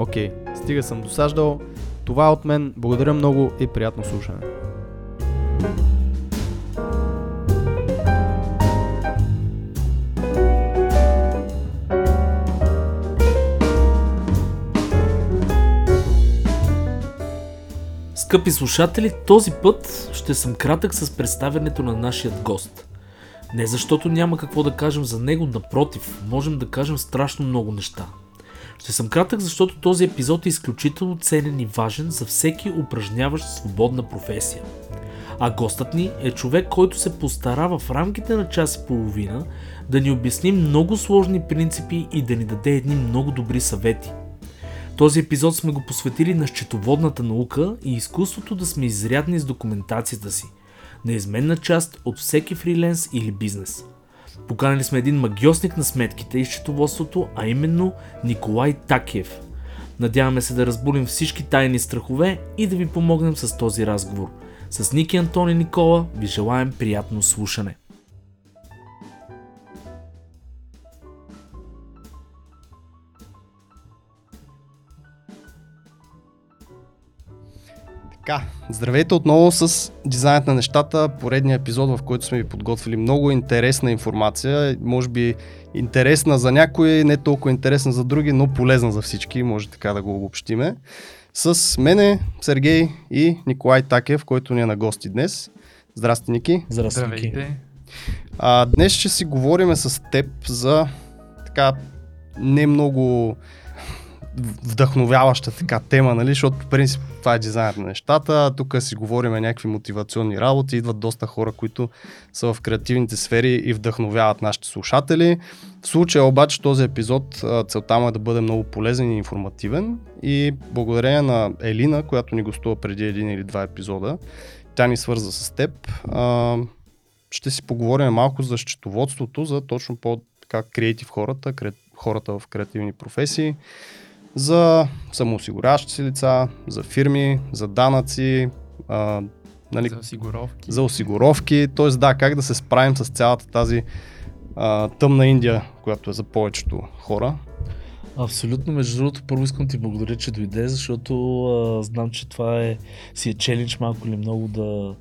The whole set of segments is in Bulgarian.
Окей, стига съм досаждал. Това е от мен. Благодаря много и приятно слушане. Скъпи слушатели, този път ще съм кратък с представянето на нашия гост. Не защото няма какво да кажем за него, напротив, можем да кажем страшно много неща. Ще съм кратък, защото този епизод е изключително ценен и важен за всеки упражняващ свободна професия. А гостът ни е човек, който се постарава в рамките на час и половина да ни обясни много сложни принципи и да ни даде едни много добри съвети. Този епизод сме го посветили на счетоводната наука и изкуството да сме изрядни с документацията си. Неизменна част от всеки фриленс или бизнес. Поканали сме един магиосник на сметките и счетоводството, а именно Николай Такиев. Надяваме се да разбудим всички тайни страхове и да ви помогнем с този разговор. С Ники Антони Никола ви желаем приятно слушане. Така, здравейте отново с Дизайнът на нещата, поредния епизод, в който сме ви подготвили много интересна информация, може би интересна за някои, не толкова интересна за други, но полезна за всички, може така да го обобщиме. С мене, Сергей и Николай Такев, който ни е на гости днес. Здрасти, Ники. Здрасти, Ники. А, днес ще си говорим с теб за така не много вдъхновяваща така тема, нали? защото по принцип това е дизайнът на нещата, тук си говорим някакви мотивационни работи, идват доста хора, които са в креативните сфери и вдъхновяват нашите слушатели. В случая обаче този епизод целта му е да бъде много полезен и информативен и благодарение на Елина, която ни гостува преди един или два епизода, тя ни свърза с теб, ще си поговорим малко за счетоводството, за точно по-така креатив хората, хората в креативни професии, за самоосигуряващи се лица, за фирми, за данъци, а, нали, За осигуровки. за осигуровки, т.е. да, как да се справим с цялата тази а, тъмна Индия, която е за повечето хора. Абсолютно, между другото, първо искам ти благодаря, че дойде, защото а, знам, че това е, си е челендж малко или много да,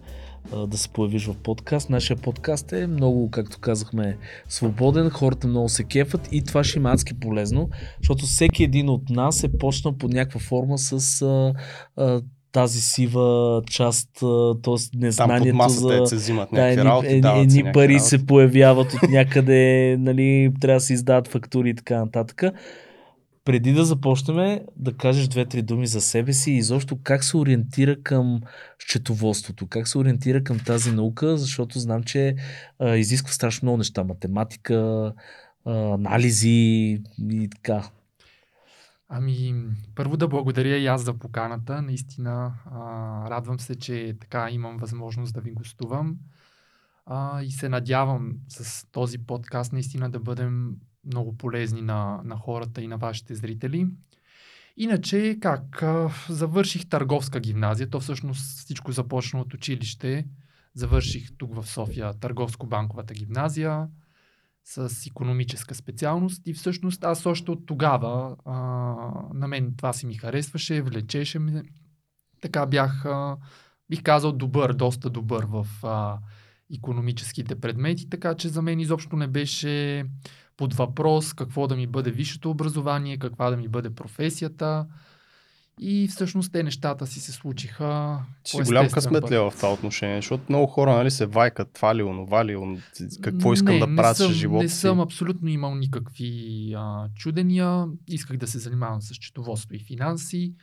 да се появиш в подкаст. Нашия подкаст е много, както казахме, свободен, хората много се кефат и това ще има адски полезно, защото всеки един от нас е почнал под някаква форма с а, а, тази сива част, т.е. Там незнанието масата за... е, се взимат Да, едни, работи, едни, едни пари работи. се появяват от някъде, нали, трябва да се издават фактури и така нататък. Преди да започнем, да кажеш две-три думи за себе си и изобщо как се ориентира към счетоводството, как се ориентира към тази наука, защото знам, че а, изисква страшно много неща. Математика, а, анализи и така. Ами, първо да благодаря и аз за поканата. Наистина, а, радвам се, че така имам възможност да ви гостувам. А, и се надявам с този подкаст наистина да бъдем много полезни на, на хората и на вашите зрители. Иначе, как? Завърших търговска гимназия. То всъщност всичко започна от училище. Завърших тук в София търговско-банковата гимназия с економическа специалност и всъщност аз още от тогава а, на мен това си ми харесваше, влечеше ме. Така бях, а, бих казал, добър, доста добър в а, економическите предмети, така че за мен изобщо не беше под въпрос какво да ми бъде висшето образование, каква да ми бъде професията. И всъщност те нещата си се случиха. Си голям късмет ли е в това отношение? Защото много хора нали, се вайкат това ли, онова ли, он... какво искам не, да правя с живота Не си. съм абсолютно имал никакви а, чудения. Исках да се занимавам с счетоводство и финанси.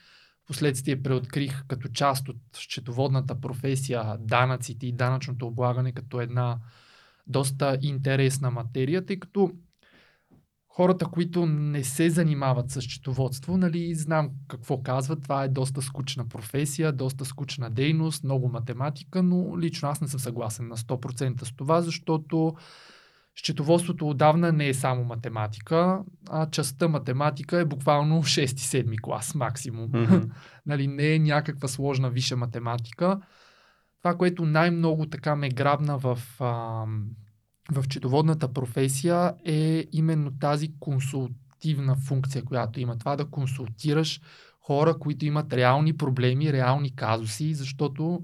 Впоследствие преоткрих като част от счетоводната професия данъците и данъчното облагане като една доста интересна материя, тъй като хората, които не се занимават с счетоводство, нали, знам какво казват. Това е доста скучна професия, доста скучна дейност, много математика, но лично аз не съм съгласен на 100% с това, защото счетоводството отдавна не е само математика, а частта математика е буквално 6-7 клас максимум. Мгм. нали, не е някаква сложна висша математика. Това, което най-много така ме грабна в, а, в четоводната професия е именно тази консултивна функция, която има. Това да консултираш хора, които имат реални проблеми, реални казуси, защото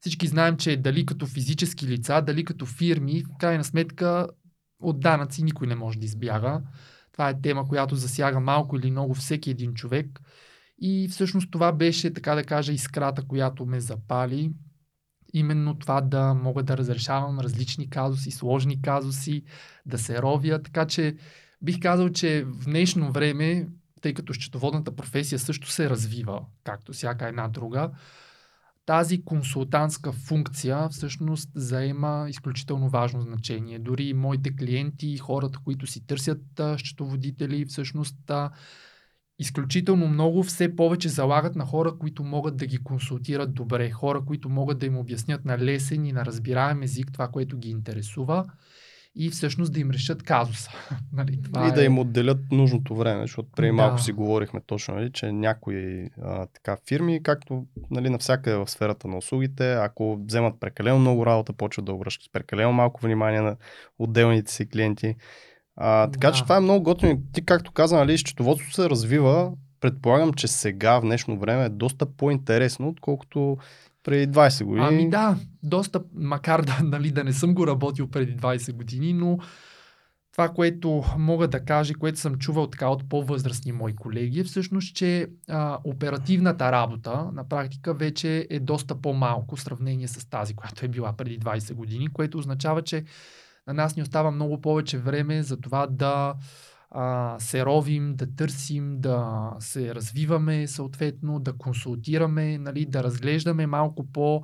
всички знаем, че дали като физически лица, дали като фирми, в крайна сметка от данъци никой не може да избяга. Това е тема, която засяга малко или много всеки един човек. И всъщност това беше, така да кажа, искрата, която ме запали. Именно това да мога да разрешавам различни казуси, сложни казуси, да се ровя. Така че бих казал, че в днешно време, тъй като счетоводната професия също се развива, както всяка една друга, тази консултантска функция всъщност заема изключително важно значение. Дори и моите клиенти, хората, които си търсят счетоводители, всъщност изключително много все повече залагат на хора, които могат да ги консултират добре, хора, които могат да им обяснят на лесен и на разбираем език това, което ги интересува и всъщност да им решат казуса. нали, това и да е... им отделят нужното време, защото преди Да. малко си говорихме точно, нали, че някои а, така фирми, както нали, навсякъде в сферата на услугите, ако вземат прекалено много работа, почват да обръщат прекалено малко внимание на отделните си клиенти. А, така Да. че това е много готино. Ти, както каза, нали, счетоводството се развива. Предполагам, че сега, в днешно време, е доста по-интересно, отколкото преди 20 години. Ами да, доста, макар да, нали, да не съм го работил преди 20 години, но това, което мога да кажа, което съм чувал така от по-възрастни мои колеги, е всъщност, че а, оперативната работа на практика вече е доста по-малко в сравнение с тази, която е била преди 20 години, което означава, че на нас ни остава много повече време за това да а, се ровим, да търсим, да се развиваме съответно, да консултираме, нали, да разглеждаме малко по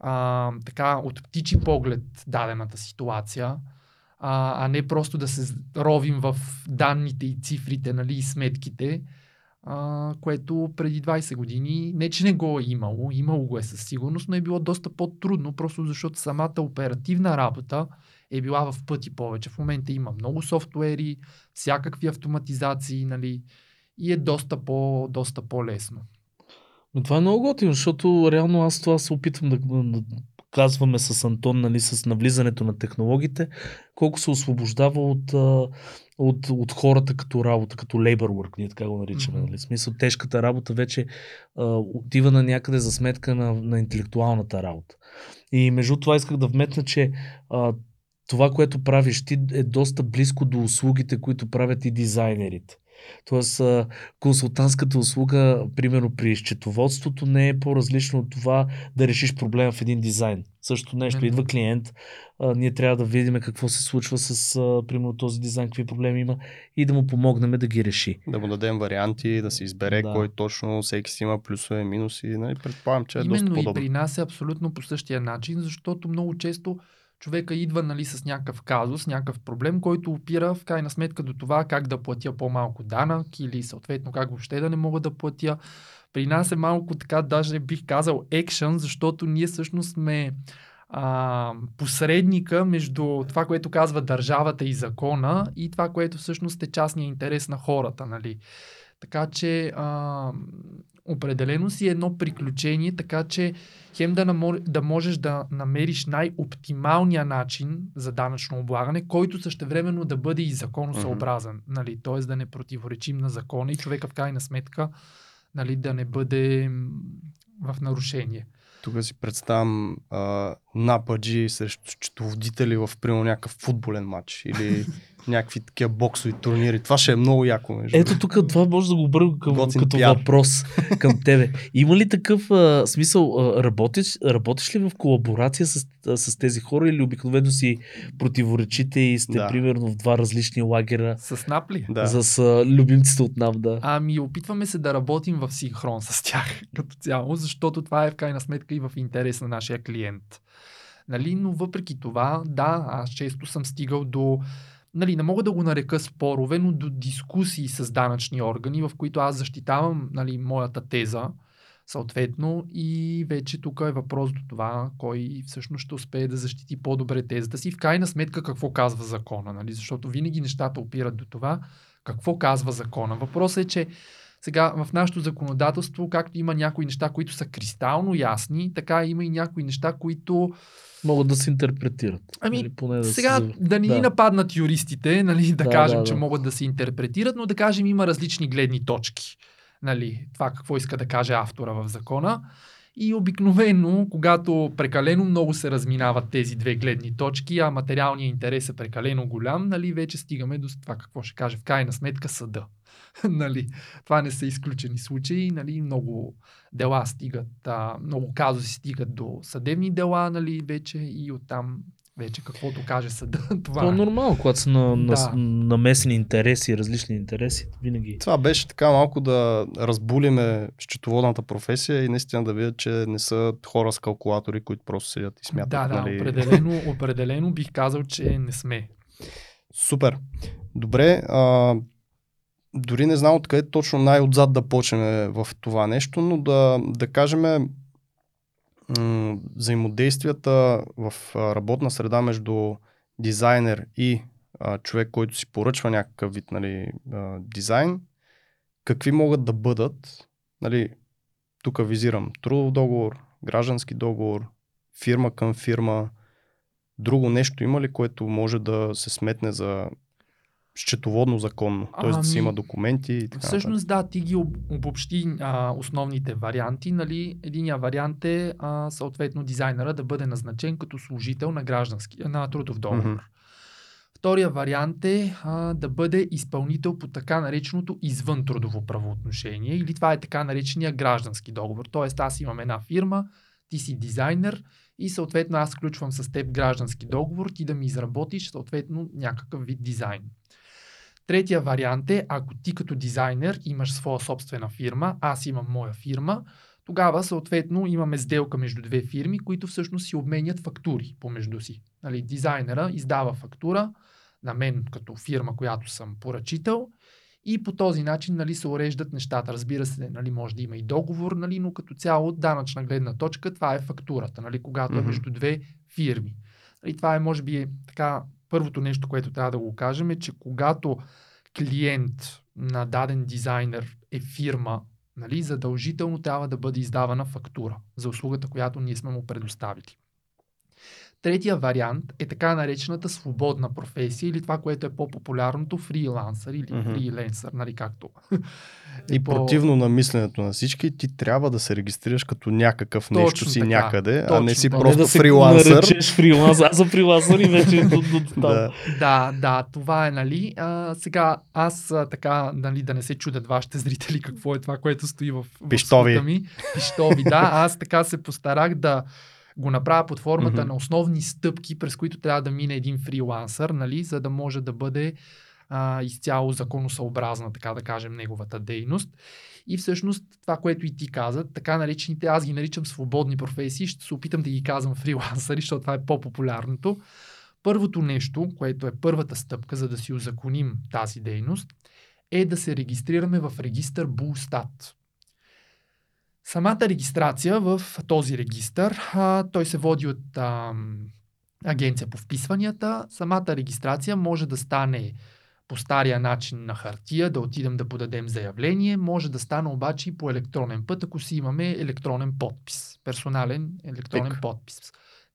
а, така от птичи поглед дадената ситуация, а, а не просто да се ровим в данните и цифрите нали, и сметките, а, което преди 20 години не че не го е имало, имало го е със сигурност, но е било доста по-трудно, просто защото самата оперативна работа е била в пъти повече. В момента има много софтуери, всякакви автоматизации, нали, и е доста, по, доста по-лесно. Но това е много готино, защото реално аз това се опитвам да, да казваме с Антон, нали, с навлизането на технологиите, колко се освобождава от, от, от хората като работа, като labor work, ние така го наричаме. Мгм. Нали? В смисъл, тежката работа вече а, отива на някъде за сметка на, на интелектуалната работа. И между това исках да вметна, че а, това, което правиш ти е доста близко до услугите, които правят и дизайнерите. Тоест, консултантската услуга, примерно при счетоводството, не е по-различно от това да решиш проблема в един дизайн. Също нещо. Именно. Идва клиент, а, ние трябва да видим какво се случва с, а, примерно, този дизайн, какви проблеми има и да му помогнем да ги реши. Да му дадем варианти, да се избере Да. кой точно, всеки си има плюсове, минуси. Нали? Предполагам, че е доста Именно и при нас е абсолютно по същия начин, защото много често човека идва нали, с някакъв казус, някакъв проблем, който опира в крайна сметка до това как да платя по-малко данък или съответно как въобще да не мога да платя. При нас е малко така, даже бих казал екшън, защото ние всъщност сме а, посредника между това, което казва държавата и закона и това, което всъщност е частния интерес на хората. Нали. Така че а, определено си едно приключение, така че хем да, намо, да можеш да намериш най-оптималния начин за данъчно облагане, който същевременно да бъде и законосъобразен. Mm-hmm. Нали, т.е. да не противоречим на закона и човека в крайна сметка нали, да не бъде в нарушение. Тук си представям а, нападжи срещу счетоводители в примерно някакъв футболен матч или някакви такива боксови турнири. Това ще е много яко. Между. Ето тук това може да го обърна към, Готин като пиар. въпрос към тебе. Има ли такъв а, смисъл, а, работиш, работиш ли в колаборация с, а, с тези хора или обикновено си противоречите и сте Да. примерно в два различни лагера С напли? Да. за с а, любимците от нам, да. Ами, опитваме се да работим в синхрон с тях като цяло, защото това е в крайна сметка и в интерес на нашия клиент. Нали? Но въпреки това, да, аз често съм стигал до нали, не мога да го нарека спорове, но до дискусии с данъчни органи, в които аз защитавам нали, моята теза, съответно, и вече тук е въпрос до това, кой всъщност ще успее да защити по-добре тезата си. В крайна сметка какво казва закона, нали? защото винаги нещата опират до това, какво казва закона. Въпросът е, че сега в нашето законодателство, както има някои неща, които са кристално ясни, така има и някои неща, които Могат да се интерпретират. Ами, Или поне да сега се... да ни да. нападнат юристите, нали, да, Да, кажем, да, че да. могат да се интерпретират, но да кажем има различни гледни точки. Нали, това какво иска да каже автора в закона. И обикновено, когато прекалено много се разминават тези две гледни точки, а материалният интерес е прекалено голям, нали, вече стигаме до това какво ще каже в крайна сметка съда. нали, това не са изключени случаи, нали, много дела стигат, а, много казуси стигат до съдебни дела, нали, вече и оттам вече каквото каже съда, това Това е е. нормално, когато са на, на, Да. намесени интереси, различни интереси, винаги. Това беше така малко да разбулиме счетоводната професия и наистина да видят, че не са хора с калкулатори, които просто седят и смятат. Да, да, нали... определено, определено бих казал, че не сме. Супер. Добре. А, дори не знам откъде точно най-отзад да почнем в това нещо, но да, да кажем взаимодействията в работна среда между дизайнер и а, човек, който си поръчва някакъв вид нали, а, дизайн, какви могат да бъдат, нали, тук визирам трудов договор, граждански договор, фирма към фирма, друго нещо има ли, което може да се сметне за счетоводно законно, т.е. да си Ами, има документи и така Всъщност да, ти ги об- обобщи а, основните варианти. Нали? Единия вариант е а, съответно дизайнера да бъде назначен като служител на, граждански, на трудов договор. Втория вариант е а, да бъде изпълнител по така нареченото извън трудово правоотношение или това е така наречения граждански договор. Тоест аз имам една фирма, ти си дизайнер и съответно аз включвам с теб граждански договор, ти да ми изработиш съответно някакъв вид дизайн. Третия вариант е, ако ти като дизайнер имаш своя собствена фирма, аз имам моя фирма, тогава съответно имаме сделка между две фирми, които всъщност си обменят фактури помежду си. Нали, дизайнера издава фактура на мен като фирма, която съм поръчител и по този начин нали, се уреждат нещата. Разбира се, нали, може да има и договор, нали, но като цяло от данъчна гледна точка това е фактурата, нали, когато е Мгм. между две фирми. Нали, това е може би е, така първото нещо, което трябва да го кажем е, че когато клиент на даден дизайнер е фирма, нали, задължително трябва да бъде издавана фактура за услугата, която ние сме му предоставили. Третия вариант е така наречената свободна професия или това, което е по-популярното фрилансър или Мгм. фриленсър, нали както. И е по- противно на мисленето на всички, ти трябва да се регистрираш като някакъв Точно нещо си така. някъде, а Точно не си така. просто не да фрилансър. наречеш фрилансър. Аз съм фрилансър и вече до, до, до там. Да. Да, да, това е, нали. А, сега, аз а, така, нали, да не се чудят вашите зрители какво е това, което стои в, в Пищови. света ми. Пищови, да. Аз така се постарах да го направя под формата Мгм. на основни стъпки, през които трябва да мине един фрилансър, нали, за да може да бъде а, изцяло законосъобразна, така да кажем, неговата дейност. И всъщност това, което и ти каза, така наречените, аз ги наричам свободни професии, ще се опитам да ги казвам фрилансъри, защото това е по-популярното. Първото нещо, което е първата стъпка, за да си узаконим тази дейност, е да се регистрираме в регистър Булстат. Самата регистрация в този регистър, а, той се води от а, агенция по вписванията. Самата регистрация може да стане по стария начин на хартия, да отидем да подадем заявление, може да стане обаче и по електронен път, ако си имаме електронен подпис, персонален електронен Пик. подпис.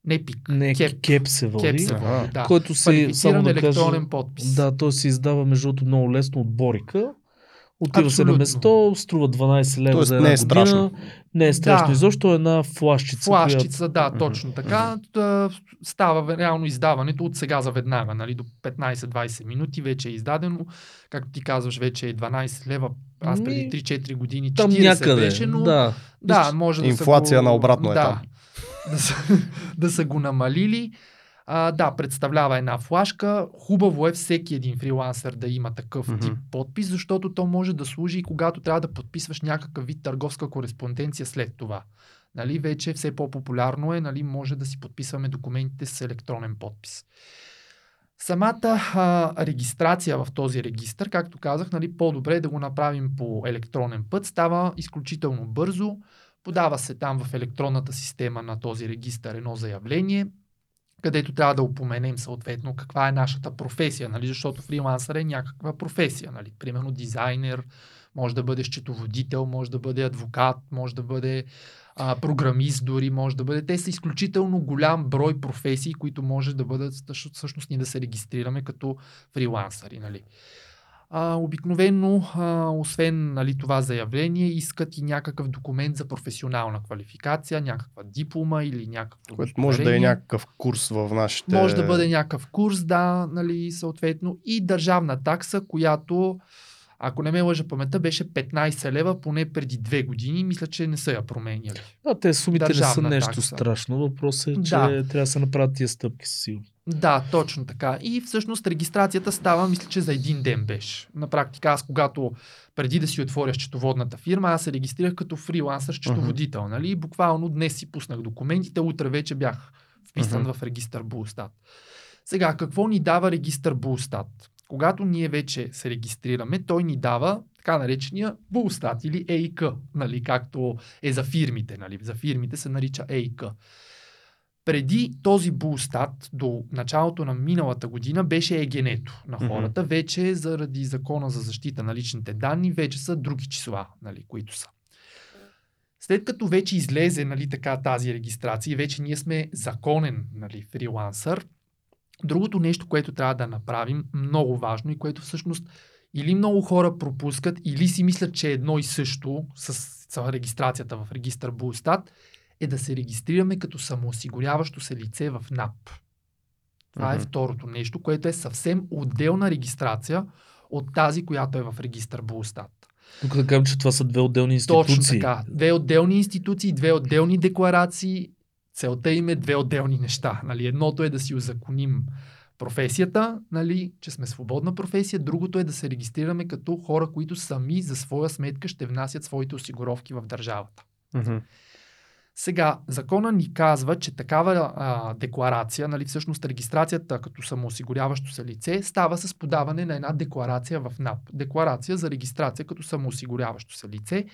Не пик, Не, кеп, кеп, се води. кеп се Ага. води, да. Който се, само да кажа, електронен подпис. Да, той се издава между много лесно от Борика. Отива се на место, струва 12 лева Тоест за една не е година. страшно. Не е страшно Да. изобщо, е една флашчица. Флашчица, да, Мгм. точно така. Та, Става реално издаването от сега за веднага, нали, до 15-20 минути вече е издадено. Както ти казваш, вече е 12 лева. Аз преди Ми, 3-4 години Там 40 някъде. беше, но Да. да, може да Инфлация го... наобратно е да, там. Да са, да са го намалили. А, да, представлява една флашка. Хубаво е всеки един фрилансър да има такъв Мгм. тип подпис, защото то може да служи и когато трябва да подписваш някакъв вид търговска кореспонденция след това. Нали, вече все по-популярно е, нали, може да си подписваме документите с електронен подпис. Самата а, регистрация в този регистр, както казах, нали, по-добре е да го направим по електронен път. Става изключително бързо. Подава се там в електронната система на този регистр едно заявление, където трябва да упоменем съответно каква е нашата професия, нали? защото фрилансър е някаква професия. Нали? Примерно дизайнер, може да бъде счетоводител, може да бъде адвокат, може да бъде а, програмист дори, може да бъде. Те са изключително голям брой професии, които може да бъдат всъщност- ние да се регистрираме като фрилансъри. Нали? А, обикновено, а, освен нали, това заявление, искат и някакъв документ за професионална квалификация, някаква диплома или някакво Което може да е някакъв курс в нашите... Може да бъде някакъв курс, да, нали, съответно. И държавна такса, която, ако не ме лъжа паметта, беше 15 лева поне преди две години. Мисля, че не са я променяли. Да, те сумите не са Държавна нещо такса. страшно. Въпросът е, че Да. трябва да се направят тия стъпки със сигурност. Да, точно така. И всъщност регистрацията става, мисля, че за един ден беше. На практика аз, когато преди да си отворя счетоводната фирма, аз се регистрирах като фрилансър счетоводител. Нали? И Буквално днес си пуснах документите, утре вече бях вписан Мгм. в регистър Булстат. Сега, какво ни дава регистър Булстат? Когато ние вече се регистрираме, той ни дава така наречения Булстат или ЕИК, нали, както е за фирмите. Нали. За фирмите се нарича ЕИК. Преди този Булстат до началото на миналата година беше егенето на хората. Вече заради закона за защита на личните данни, вече са други числа, нали, които са. След като вече излезе нали, така, тази регистрация вече ние сме законен нали, фрилансър, другото нещо, което трябва да направим, много важно и което всъщност или много хора пропускат, или си мислят, че е едно и също с регистрацията в регистър Булстат, е да се регистрираме като самоосигуряващо се лице в НАП. Това е Мгм. второто нещо, което е съвсем отделна регистрация от тази, която е в регистър Булстат. Тук да кажем, че това са две отделни институции. Точно така. Две отделни институции, две отделни декларации. Целта им е две отделни неща. Нали? Едното е да си узаконим професията, нали, че сме свободна професия. Другото е да се регистрираме като хора, които сами за своя сметка ще внасят своите осигуровки в държавата. Мгм. Сега, закона ни казва, че такава а, декларация, нали, всъщност регистрацията като самоосигуряващо се лице, става с подаване на една декларация в НАП. Декларация за регистрация като самоосигуряващо се лице.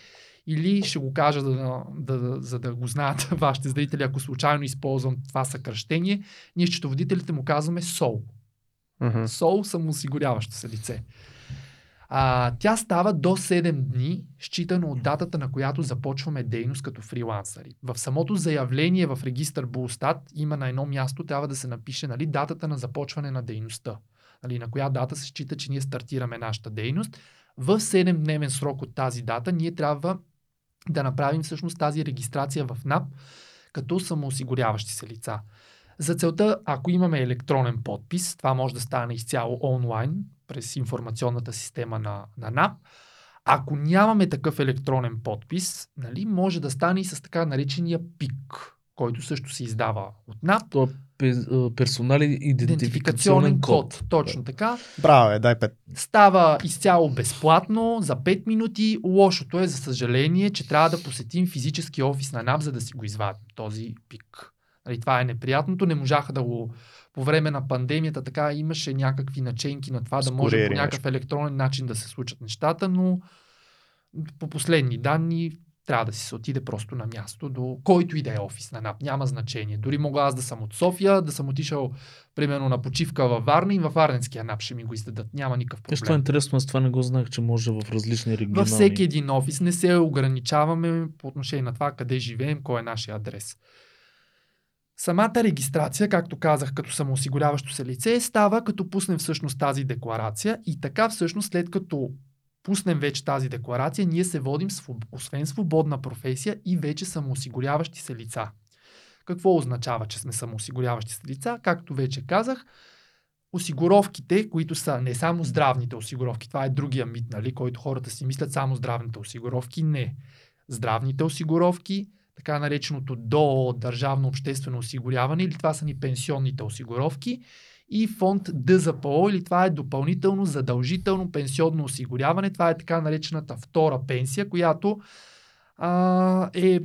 Или ще го кажа, да, да, да, за да го знаят вашите зрители, ако случайно използвам това съкръщение, ние счетоводителите му казваме СОЛ. Мгм. СОЛ самоосигуряващо се лице. А, тя става до 7 дни, считано от датата, на която започваме дейност като фрилансъри. В самото заявление в регистър Булстат има на едно място, трябва да се напише нали, датата на започване на дейността. Нали, на коя дата се счита, че ние стартираме нашата дейност. В 7-дневен срок от тази дата ние трябва да направим всъщност тази регистрация в НАП като самоосигуряващи се лица. За целта, ако имаме електронен подпис, това може да стане изцяло онлайн, през информационната система на, на НАП. Ако нямаме такъв електронен подпис, нали, може да стане и с така наречения ПИК, който също се издава от НАП. Това е персонален идентификационен Идентификационен код. код. Точно така. Браво, е, дай пет. Става изцяло безплатно за 5 минути. Лошото е, за съжаление, че трябва да посетим физически офис на НАП, за да си го извадим този пик. Нали, това е неприятното. Не можаха да го по време на пандемията така имаше някакви наченки на това С да може по някакъв електронен начин да се случат нещата, но по последни данни трябва да си се отиде просто на място до който и да е офис на НАП. Няма значение. Дори мога аз да съм от София, да съм отишъл примерно на почивка във Варна и във Варненския НАП ще ми го издадат. Няма никакъв е проблем. интересно, аз това не го знаех, че може в различни регионални. Във всеки един офис не се ограничаваме по отношение на това къде живеем, кой е нашия адрес. Самата регистрация, както казах, като самоосигуряващо се лице, става като пуснем всъщност тази декларация и така всъщност след като пуснем вече тази декларация, ние се водим, освен свободна професия, и вече самоосигуряващи се лица. Какво означава, че сме самоосигуряващи се лица? Както вече казах, осигуровките, които са не само здравните осигуровки, това е другия мит, нали, който хората си мислят само здравните осигуровки. Не. Здравните осигуровки, така нареченото до държавно обществено осигуряване, или това са ни пенсионните осигуровки, и фонд ДЗПО, или това е допълнително задължително пенсионно осигуряване. Това е така наречената втора пенсия, която а, е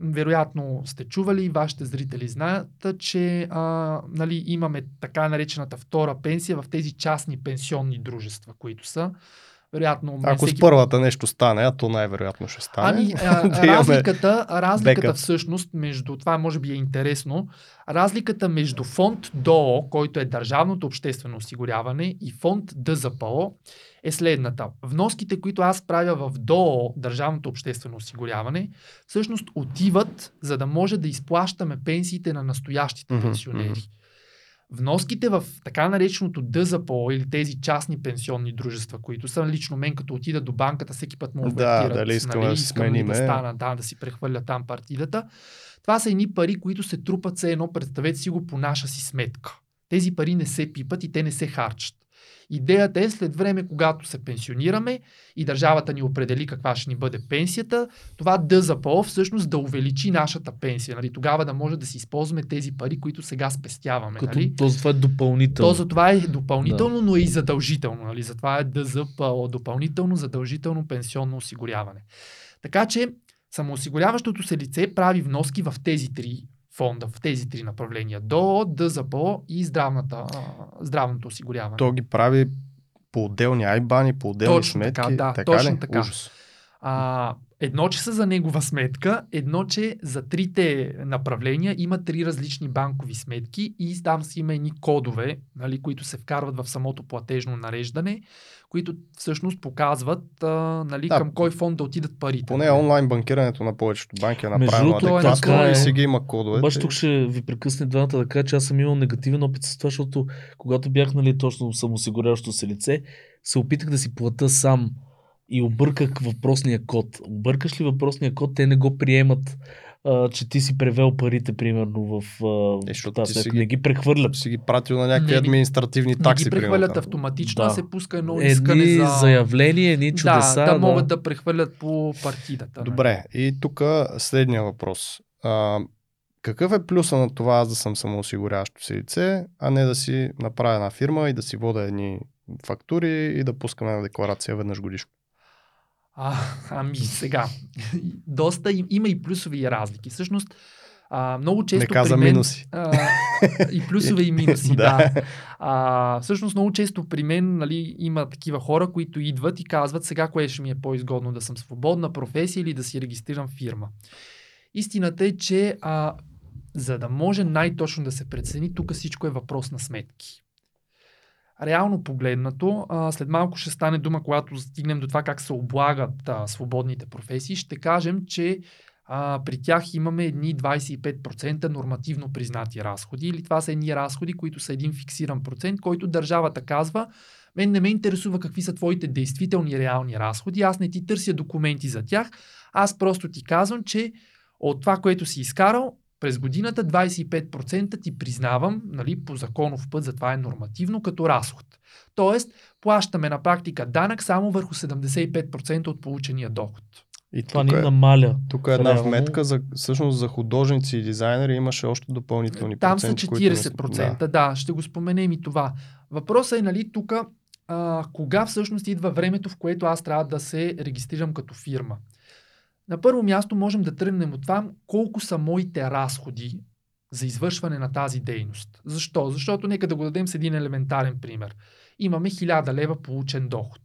вероятно сте чували, вашите зрители знаят, че а, нали, имаме така наречената втора пенсия в тези частни пенсионни дружества, които са. Вероятно, Ако всеки... с първата нещо стане, а то най-вероятно ще стане. Ами, а, да разликата, разликата всъщност между, това може би е интересно, разликата между фонд ДОО, който е Държавното обществено осигуряване, и фонд ДЗПО е следната. Вноските, които аз правя в ДОО, Държавното обществено осигуряване, всъщност отиват, за да може да изплащаме пенсиите на настоящите mm-hmm, пенсионери. Mm-hmm. Вноските в така нареченото ДЗПО или тези частни пенсионни дружества, които са лично мен, като отида до банката, всеки път му да, дали искам, нали, да, искам ли да стана, да, да си прехвърля там партидата. Това са едни пари, които се трупат се едно, представете си го по наша си сметка. Тези пари не се пипат и те не се харчат. Идеята е след време, когато се пенсионираме и държавата ни определи каква ще ни бъде пенсията, това ДЗПО всъщност да увеличи нашата пенсия. Нали? Тогава да може да си използваме тези пари, които сега спестяваме. Като, нали? То това е допълнително. То за това е допълнително, да. но и задължително. Нали? Затова е ДЗПО, допълнително задължително пенсионно осигуряване. Така че самоосигуряващото се лице прави вноски в тези три фонда в тези три направления. ДО, ДЗПО и здравната, здравното осигуряване. То ги прави по отделни айбани, по отделни точно сметки. Така, да, така точно ли? така. Ужас. А, едно, че са за негова сметка, едно, че за трите направления има три различни банкови сметки и там си има едни кодове, нали, които се вкарват в самото платежно нареждане, които всъщност показват а, нали, да, към кой фонд да отидат парите. Поне онлайн банкирането на повечето банки е направено адекватно е, и си ги има кодове. Баш тук ще ви прекъсне двамата да кажа, че аз съм имал негативен опит с това, защото когато бях нали, точно самоосигуряващо се лице, се опитах да си плата сам и обърках въпросния код. Объркаш ли въпросния код, те не го приемат а, че ти си превел парите, примерно, в а, тази си Не ги прехвърлят. Си ги пратил на някакви не, административни такси. Не ги прехвърлят примерно. автоматично, да. се пуска едно едни искане за... заявления, едни чудеса. Да, да, да, могат да прехвърлят по партидата. Нали? Добре, и тук следния въпрос. А, какъв е плюса на това аз да съм самоосигуряващо си лице, а не да си направя една фирма и да си вода едни фактури и да пускаме на декларация веднъж годишно? А, ами сега, доста има и плюсови и разлики. Всъщност, а, много често. Не каза при мен, минуси. А, и плюсове и минуси, да. да. А, всъщност, много често при мен нали, има такива хора, които идват и казват сега кое ще ми е по-изгодно да съм свободна професия или да си регистрирам фирма. Истината е, че а, за да може най-точно да се прецени, тук всичко е въпрос на сметки. Реално погледнато, а, след малко ще стане дума, когато стигнем до това как се облагат а, свободните професии, ще кажем, че а, при тях имаме едни 25% нормативно признати разходи или това са едни разходи, които са един фиксиран процент, който държавата казва, мен не ме интересува какви са твоите действителни реални разходи, аз не ти търся документи за тях, аз просто ти казвам, че от това, което си изкарал, през годината 25% ти признавам нали, по законов път, затова е нормативно, като разход. Тоест, плащаме на практика данък само върху 75% от получения доход. И това ни е, намаля. Тук е една вметка, за, всъщност за художници и дизайнери имаше още допълнителни Там проценти. Там са 40%, са... да. да, ще го споменем и това. Въпросът е, нали, тук кога всъщност идва времето, в което аз трябва да се регистрирам като фирма. На първо място можем да тръгнем от това колко са моите разходи за извършване на тази дейност. Защо? Защото нека да го дадем с един елементарен пример. Имаме 1000 лева получен доход.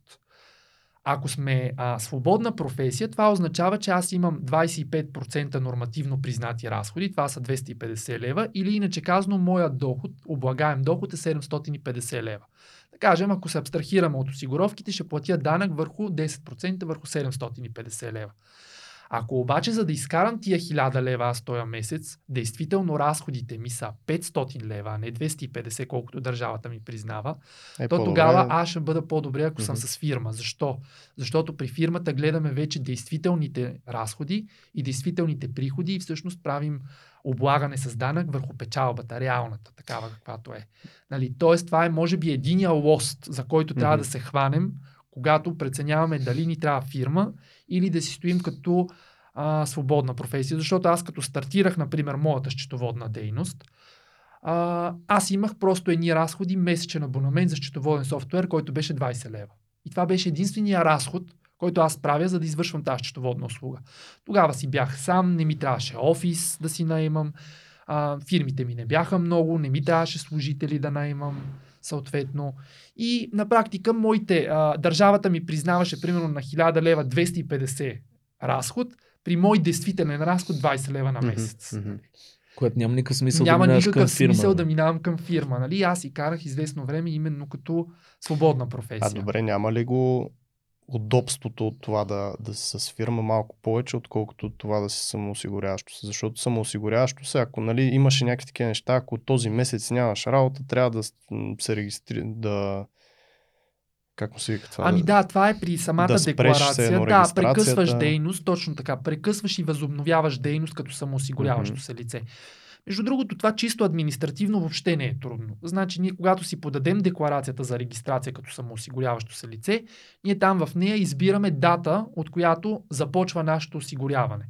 Ако сме а, свободна професия, това означава, че аз имам 25% нормативно признати разходи, това са 250 лева, или иначе казано, моят доход, облагаем доход е 750 лева. Да кажем, ако се абстрахираме от осигуровките, ще платя данък върху 10% върху 750 лева. Ако обаче за да изкарам тия 1000 лева аз този месец, действително разходите ми са 500 лева, а не 250, колкото държавата ми признава, Е, то по-добре тогава аз ще бъда по-добре, ако съм Мгм. с фирма. Защо? Защото при фирмата гледаме вече действителните разходи и действителните приходи и всъщност правим облагане с данък върху печалбата, реалната, такава каквато е. Нали? Тоест, това е може би единия лост, за който трябва Мгм. да се хванем, когато преценяваме дали ни трябва фирма или да си стоим като а, свободна професия. Защото аз като стартирах, например, моята счетоводна дейност, а, аз имах просто едни разходи, месечен абонамент за счетоводен софтуер, който беше 20 лева. И това беше единствения разход, който аз правя, за да извършвам тази счетоводна услуга. Тогава си бях сам, не ми трябваше офис да си наемам, а, фирмите ми не бяха много, не ми трябваше служители да наемам съответно. И на практика моите, а, държавата ми признаваше примерно на 1000 лева 250 разход, при мой действителен разход 20 лева на месец. мгм. Което няма никакъв смисъл Няма да минаваш към никакъв фирма. смисъл да минавам към фирма. Нали? Аз си карах известно време именно като свободна професия. А добре, няма ли го удобството от това да, да си с фирма малко повече, отколкото от това да си самоосигуряващо се? Защото самоосигуряващо се, ако нали, имаше някакви такива неща, ако този месец нямаш работа, трябва да се регистри... да... Как му се вика това? Ами да, това е при самата да декларация. Да, прекъсваш дейност, точно така. Прекъсваш и възобновяваш дейност като самоосигуряващо Мгм. се лице. Между другото, това чисто административно въобще не е трудно. Значи, ние когато си подадем декларацията за регистрация като самоосигуряващо се лице, ние там в нея избираме дата, от която започва нашето осигуряване.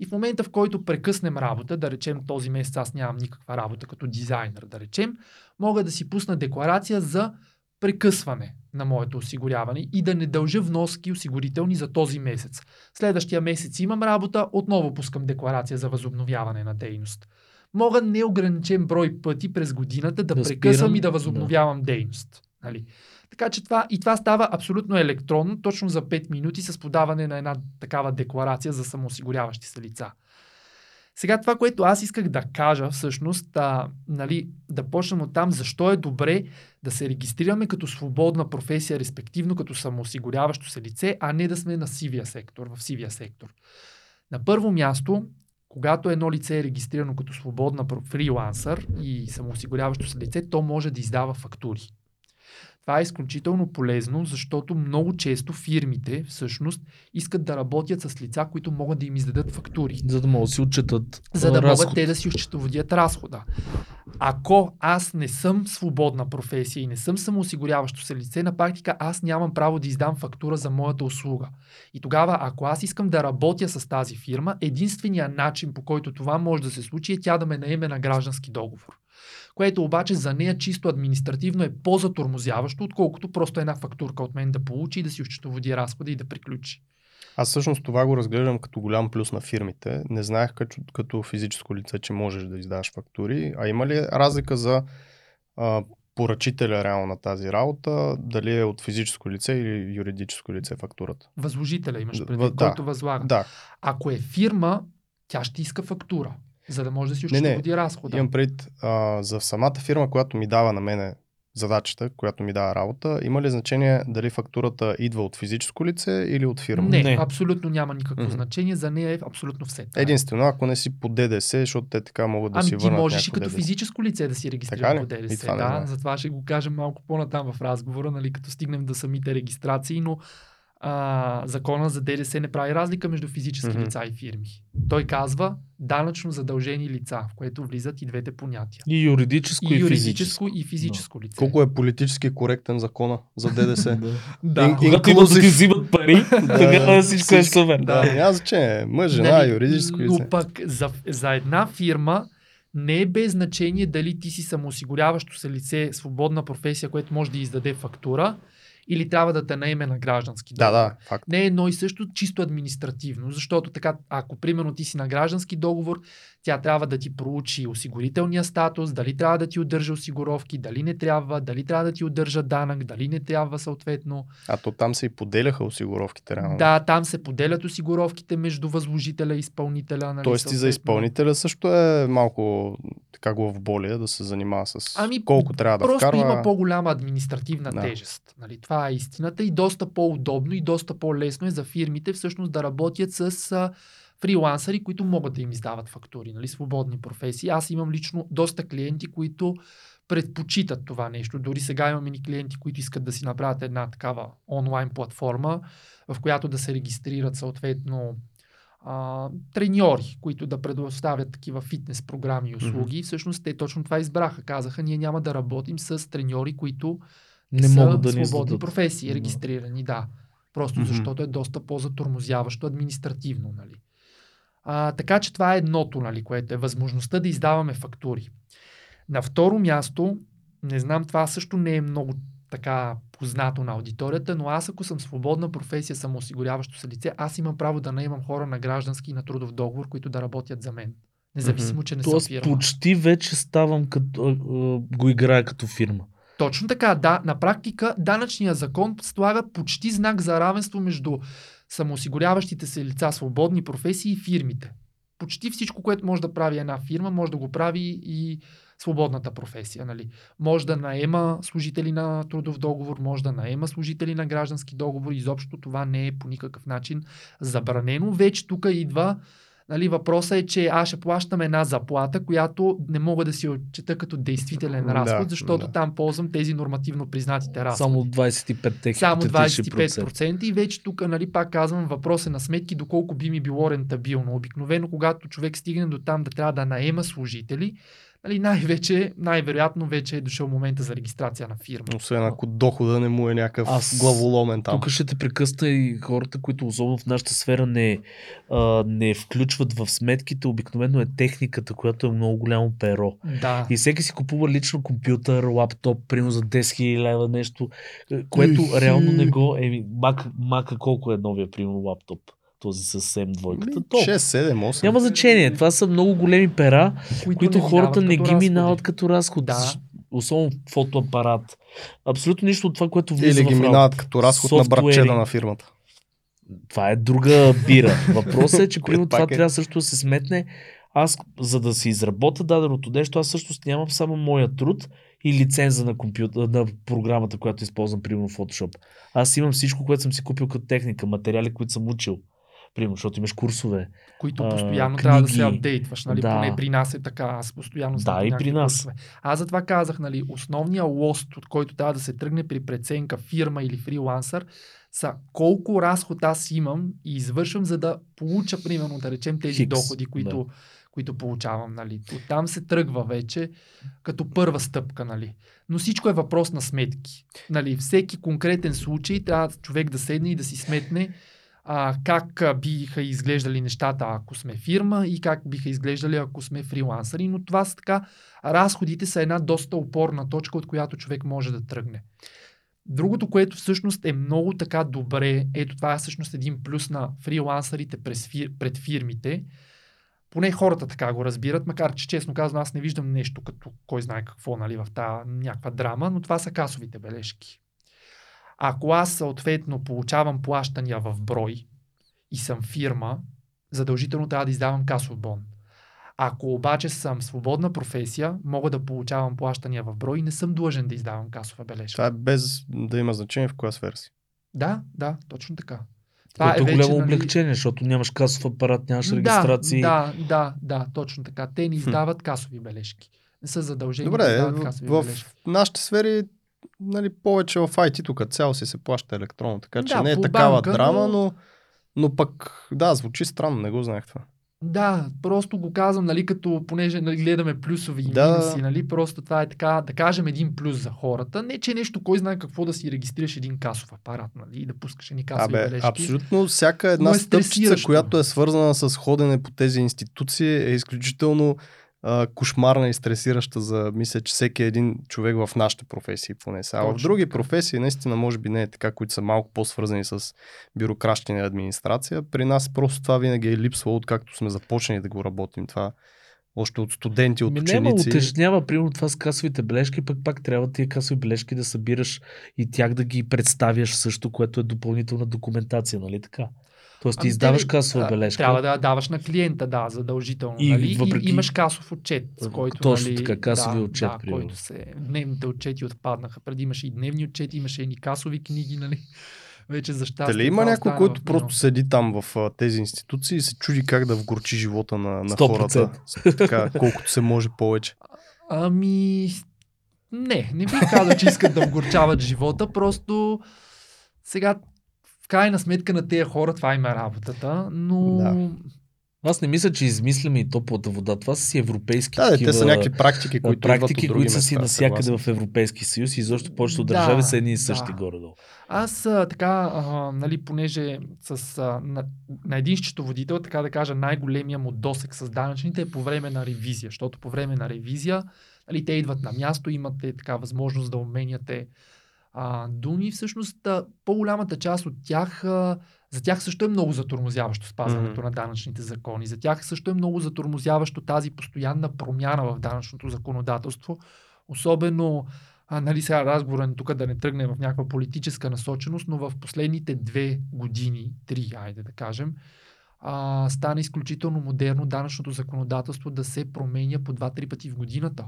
И в момента, в който прекъснем работа, да речем този месец аз нямам никаква работа като дизайнер, да речем, мога да си пусна декларация за прекъсване на моето осигуряване и да не дължа вноски осигурителни за този месец. Следващия месец имам работа, отново пускам декларация за възобновяване на дейност. Мога неограничен брой пъти през годината да, Да прекъсвам спирам, и да възобновявам дейност. Нали? Така че това и това става абсолютно електронно, точно за 5 минути с подаване на една такава декларация за самоосигуряващи се лица. Сега това, което аз исках да кажа всъщност, а, нали, да почнем от там, защо е добре да се регистрираме като свободна професия, респективно като самоосигуряващо се лице, а не да сме на сивия сектор, в сивия сектор. На първо място, когато едно лице е регистрирано като свободна фрилансър и самоосигуряващо се лице, то може да издава фактури. Това е изключително полезно, защото много често фирмите всъщност искат да работят с лица, които могат да им издадат фактури За да могат да си отчетат за да разход. могат те да си счетоводят разхода. Ако аз не съм свободна професия и не съм самоосигуряващо се лице, на практика аз нямам право да издам фактура за моята услуга. И тогава, ако аз искам да работя с тази фирма, единственият начин по който това може да се случи е тя да ме наеме на граждански договор. Което обаче за нея чисто административно е по-затормозяващо, отколкото просто една фактурка от мен да получи и да си счетоводи разхода и да приключи. Аз всъщност това го разглеждам като голям плюс на фирмите. Не знаех като, като физическо лице, че можеш да издаваш фактури. А има ли разлика за а, поръчителя реално на тази работа? Дали е от физическо лице или юридическо лице фактурата? Възложителя имаш предвид, да. който възлага. Да, Ако е фирма, тя ще иска фактура, за да може да си счетоводи разхода. имам пред а, за самата фирма, която ми дава на мене задачата, която ми дава работа, има ли значение дали фактурата идва от физическо лице или от фирма? Не, Не. абсолютно няма никакво Мгм. значение. За нея е абсолютно все. това. Единствено, ако не си по ДДС, защото те така могат да ами си ти върнат можеш и като ДДС. физическо лице да си регистрираш по ДДС. Да, затова ще го кажем малко по-натам в разговора, нали, като стигнем до самите регистрации, но а, закона за ДДС не прави разлика между физически Мгм. лица и фирми. Той казва данъчно задължени лица, в което влизат и двете понятия. И юридическо, и, И физическо. юридическо и физическо лице. Колко е политически коректен закона за ДДС? Да. Да. Ин- Когато идват да ти взимат пари, тогава всичко е супер. Да, няма значение. Мъж, жена, Нали, юридическо лице. Но пък за, за една фирма не е без значение дали ти си самоосигуряващо се лице, свободна професия, което може да издаде фактура, или трябва да те наеме на граждански Да, договор. да, факт. Не е едно и също чисто административно, защото така, ако примерно ти си на граждански договор, тя трябва да ти проучи осигурителния статус, дали трябва да ти удържа осигуровки, дали не трябва, дали трябва да ти удържа данък, дали не трябва съответно. А то там се и поделяха осигуровките реално. Да, там се поделят осигуровките между възложителя и изпълнителя. Нали, Тоест и за изпълнителя също е малко така главоболие да се занимава с Ами, колко трябва да Просто вкарва. има по-голяма административна Да. тежест. Нали? Това е истината и доста по-удобно и доста по-лесно е за фирмите всъщност да работят с фрилансъри, които могат да им издават фактури, нали, свободни професии. Аз имам лично доста клиенти, които предпочитат това нещо. Дори сега имаме ни клиенти, които искат да си направят една такава онлайн платформа, в която да се регистрират съответно а, треньори, които да предоставят такива фитнес програми и услуги. Mm-hmm. Всъщност те точно това избраха. Казаха, ние няма да работим с треньори, които не са могат да ни свободни издадат. професии, регистрирани, да. Просто Мгм. защото е доста по-затормозяващо административно, нали. А, така че това е едното, нали, което е възможността да издаваме фактури. На второ място, не знам, това също не е много така познато на аудиторията, но аз ако съм свободна професия, самоосигуряващо се лице, аз имам право да наемам хора на граждански и на трудов договор, които да работят за мен. Независимо, че не съм Тоест, фирма. почти вече ставам като, го играя като фирма. Точно така, да. На практика данъчният закон слага почти знак за равенство между самоосигуряващите се лица, свободни професии и фирмите. Почти всичко, което може да прави една фирма, може да го прави и свободната професия. Нали? Може да наема служители на трудов договор, може да наема служители на граждански договор. Изобщо това не е по никакъв начин забранено. Вече тук идва Нали, въпросът е, че аз ще плащам една заплата, която не мога да си отчета като действителен Да, разход, защото да. там ползвам тези нормативно признатите разходи. Само 25 Само хипотетични 25% и вече тук, нали, пак казвам, въпрос е на сметки доколко би ми било рентабилно. Обикновено, когато човек стигне до там да трябва да наема служители, нали, най-вече, най-вероятно вече е дошъл момента за регистрация на фирма. Освен ако дохода не му е някакъв Аз- главоломен там. Тук ще те прекъсна и хората, които особено в нашата сфера не, а, не включват в сметките, обикновено е техниката, която е много голямо перо. Да. И всеки си купува лично компютър, лаптоп, примерно за 10 000 лева нещо, е, което Ихи. реално не го... Еми, мака, мака колко е новия, примерно, лаптоп? Този с M двойката. То, 6, 7, 8. няма значение. Това са много големи пера, които хората не минават ги като минават като разход. Да. Особено фотоапарат. Абсолютно нищо от това, което влиза Или ги минават като разход на Софтуери. братчета на фирмата. Това е друга бира. Въпросът е, че примерно това е- трябва също да се сметне. Аз, за да си изработя даденото нещо, аз също нямам само моя труд и лиценза на, компютър, на програмата, която използвам, примерно Photoshop. Аз имам всичко, което съм си купил като техника, материали, които съм учил. Примерно, защото имаш курсове. които а, постоянно трябва да се апдейтваш. Нали? Да. Поне при нас е така. Аз постоянно съм Да, и при нас. курсове. Аз затова казах, нали, основният лост, от който трябва да се тръгне при преценка фирма или фрилансър, са колко разход аз имам и извършвам, за да получа, примерно, да речем тези Хикс, доходи, които, които получавам. Нали. Оттам се тръгва вече като първа стъпка. Нали. Но всичко е въпрос на сметки. Нали. Всеки конкретен случай трябва човек да седне и да си сметне а, как биха изглеждали нещата, ако сме фирма и как биха изглеждали, ако сме фрилансъри. Но това са така, разходите са една доста опорна точка, от която човек може да тръгне. Другото, което всъщност е много така добре, ето това е всъщност един плюс на фир, пред фирмите, поне хората така го разбират, макар че честно казано аз не виждам нещо като кой знае какво нали, в тази някаква драма, но това са касовите бележки. Ако аз съответно получавам плащания в брой и съм фирма, задължително трябва да издавам касов бон. Ако обаче съм свободна професия, мога да получавам плащания в брой и не съм длъжен да издавам касова бележка. Това е без да има значение в коя сфера си. Да, да, точно така. Това е вече, голямо нали, облегчение, защото нямаш касов апарат, нямаш регистрации. Да, да, да, да, точно така. Те не издават касови бележки. Не са задължени да Добре, издават в, касови в бележки. нашите сфери нали, повече в IT тук цяло си се плаща електронно, така че Да, не е такава банка, драма, но- но... пък да, звучи странно, не го знаех това. Да, просто го казвам, нали, като понеже нали, гледаме плюсови и Да. минуси, нали, просто това е така, да кажем един плюс за хората. Не, че нещо, кой знае какво да си регистрираш един касов апарат, нали, и да пускаш едни касови Абе, бележки. абсолютно всяка една е стъпчица, която е свързана с ходене по тези институции е изключително а, кошмарна и стресираща за, мисля, че всеки един човек в нашите професии поне. Сега в други професии наистина може би не е така, които са малко по-свързани с бюрократщина и администрация. При нас просто това винаги е липсвало, откакто сме започнали да го работим. Това още от студенти, от Ми няма ученици. утежнява, примерно това с касовите бележки, пък пак трябва тия касови бележки да събираш и тях да ги представяш също, което е допълнителна документация, нали така? Тоест ти Ами, издаваш касова бележка. Трябва да даваш на клиента, да, задължително. И нали? въпреки- и, имаш касов отчет, с който. Точно нали, така, касови да, отчет, Да, примерно. който се. Дневните отчети отпаднаха. Преди имаше и дневни отчети, имаше и касови книги, нали? Вече за щастие. Дали има някой, който в просто седи там в а, тези институции и се чуди как да вгорчи живота на, на 100%. хората? Така, колкото се може повече. Ами, не, не бих казал, че искат да огорчават живота, просто сега в крайна сметка на тези хора това им е работата, но Да. Аз не мисля, че измисляме и топлата вода. Това са си европейски Да, такива, те са някакви практики, които практики, идват от други които са си места, навсякъде в Европейски съюз и изобщо повечето Да, държави са едни и същи да. горе-долу. Аз а, така, а, нали, понеже с, а, на, на един счетоводител, така да кажа, най-големия му досек с данъчните е по време на ревизия, защото по време на ревизия нали, те идват на място, имате така възможност да обменяте а, думи. Всъщност, а, по-голямата част от тях, а, за тях също е много затормозяващо спазването Мгм. на данъчните закони. За тях също е много затормозяващо тази постоянна промяна в данъчното законодателство, особено а, нали сега разговора ни тук да не тръгне в някаква политическа насоченост, но в последните две години, три, айде да кажем, а, стана изключително модерно данъчното законодателство да се променя по 2-3 пъти в годината.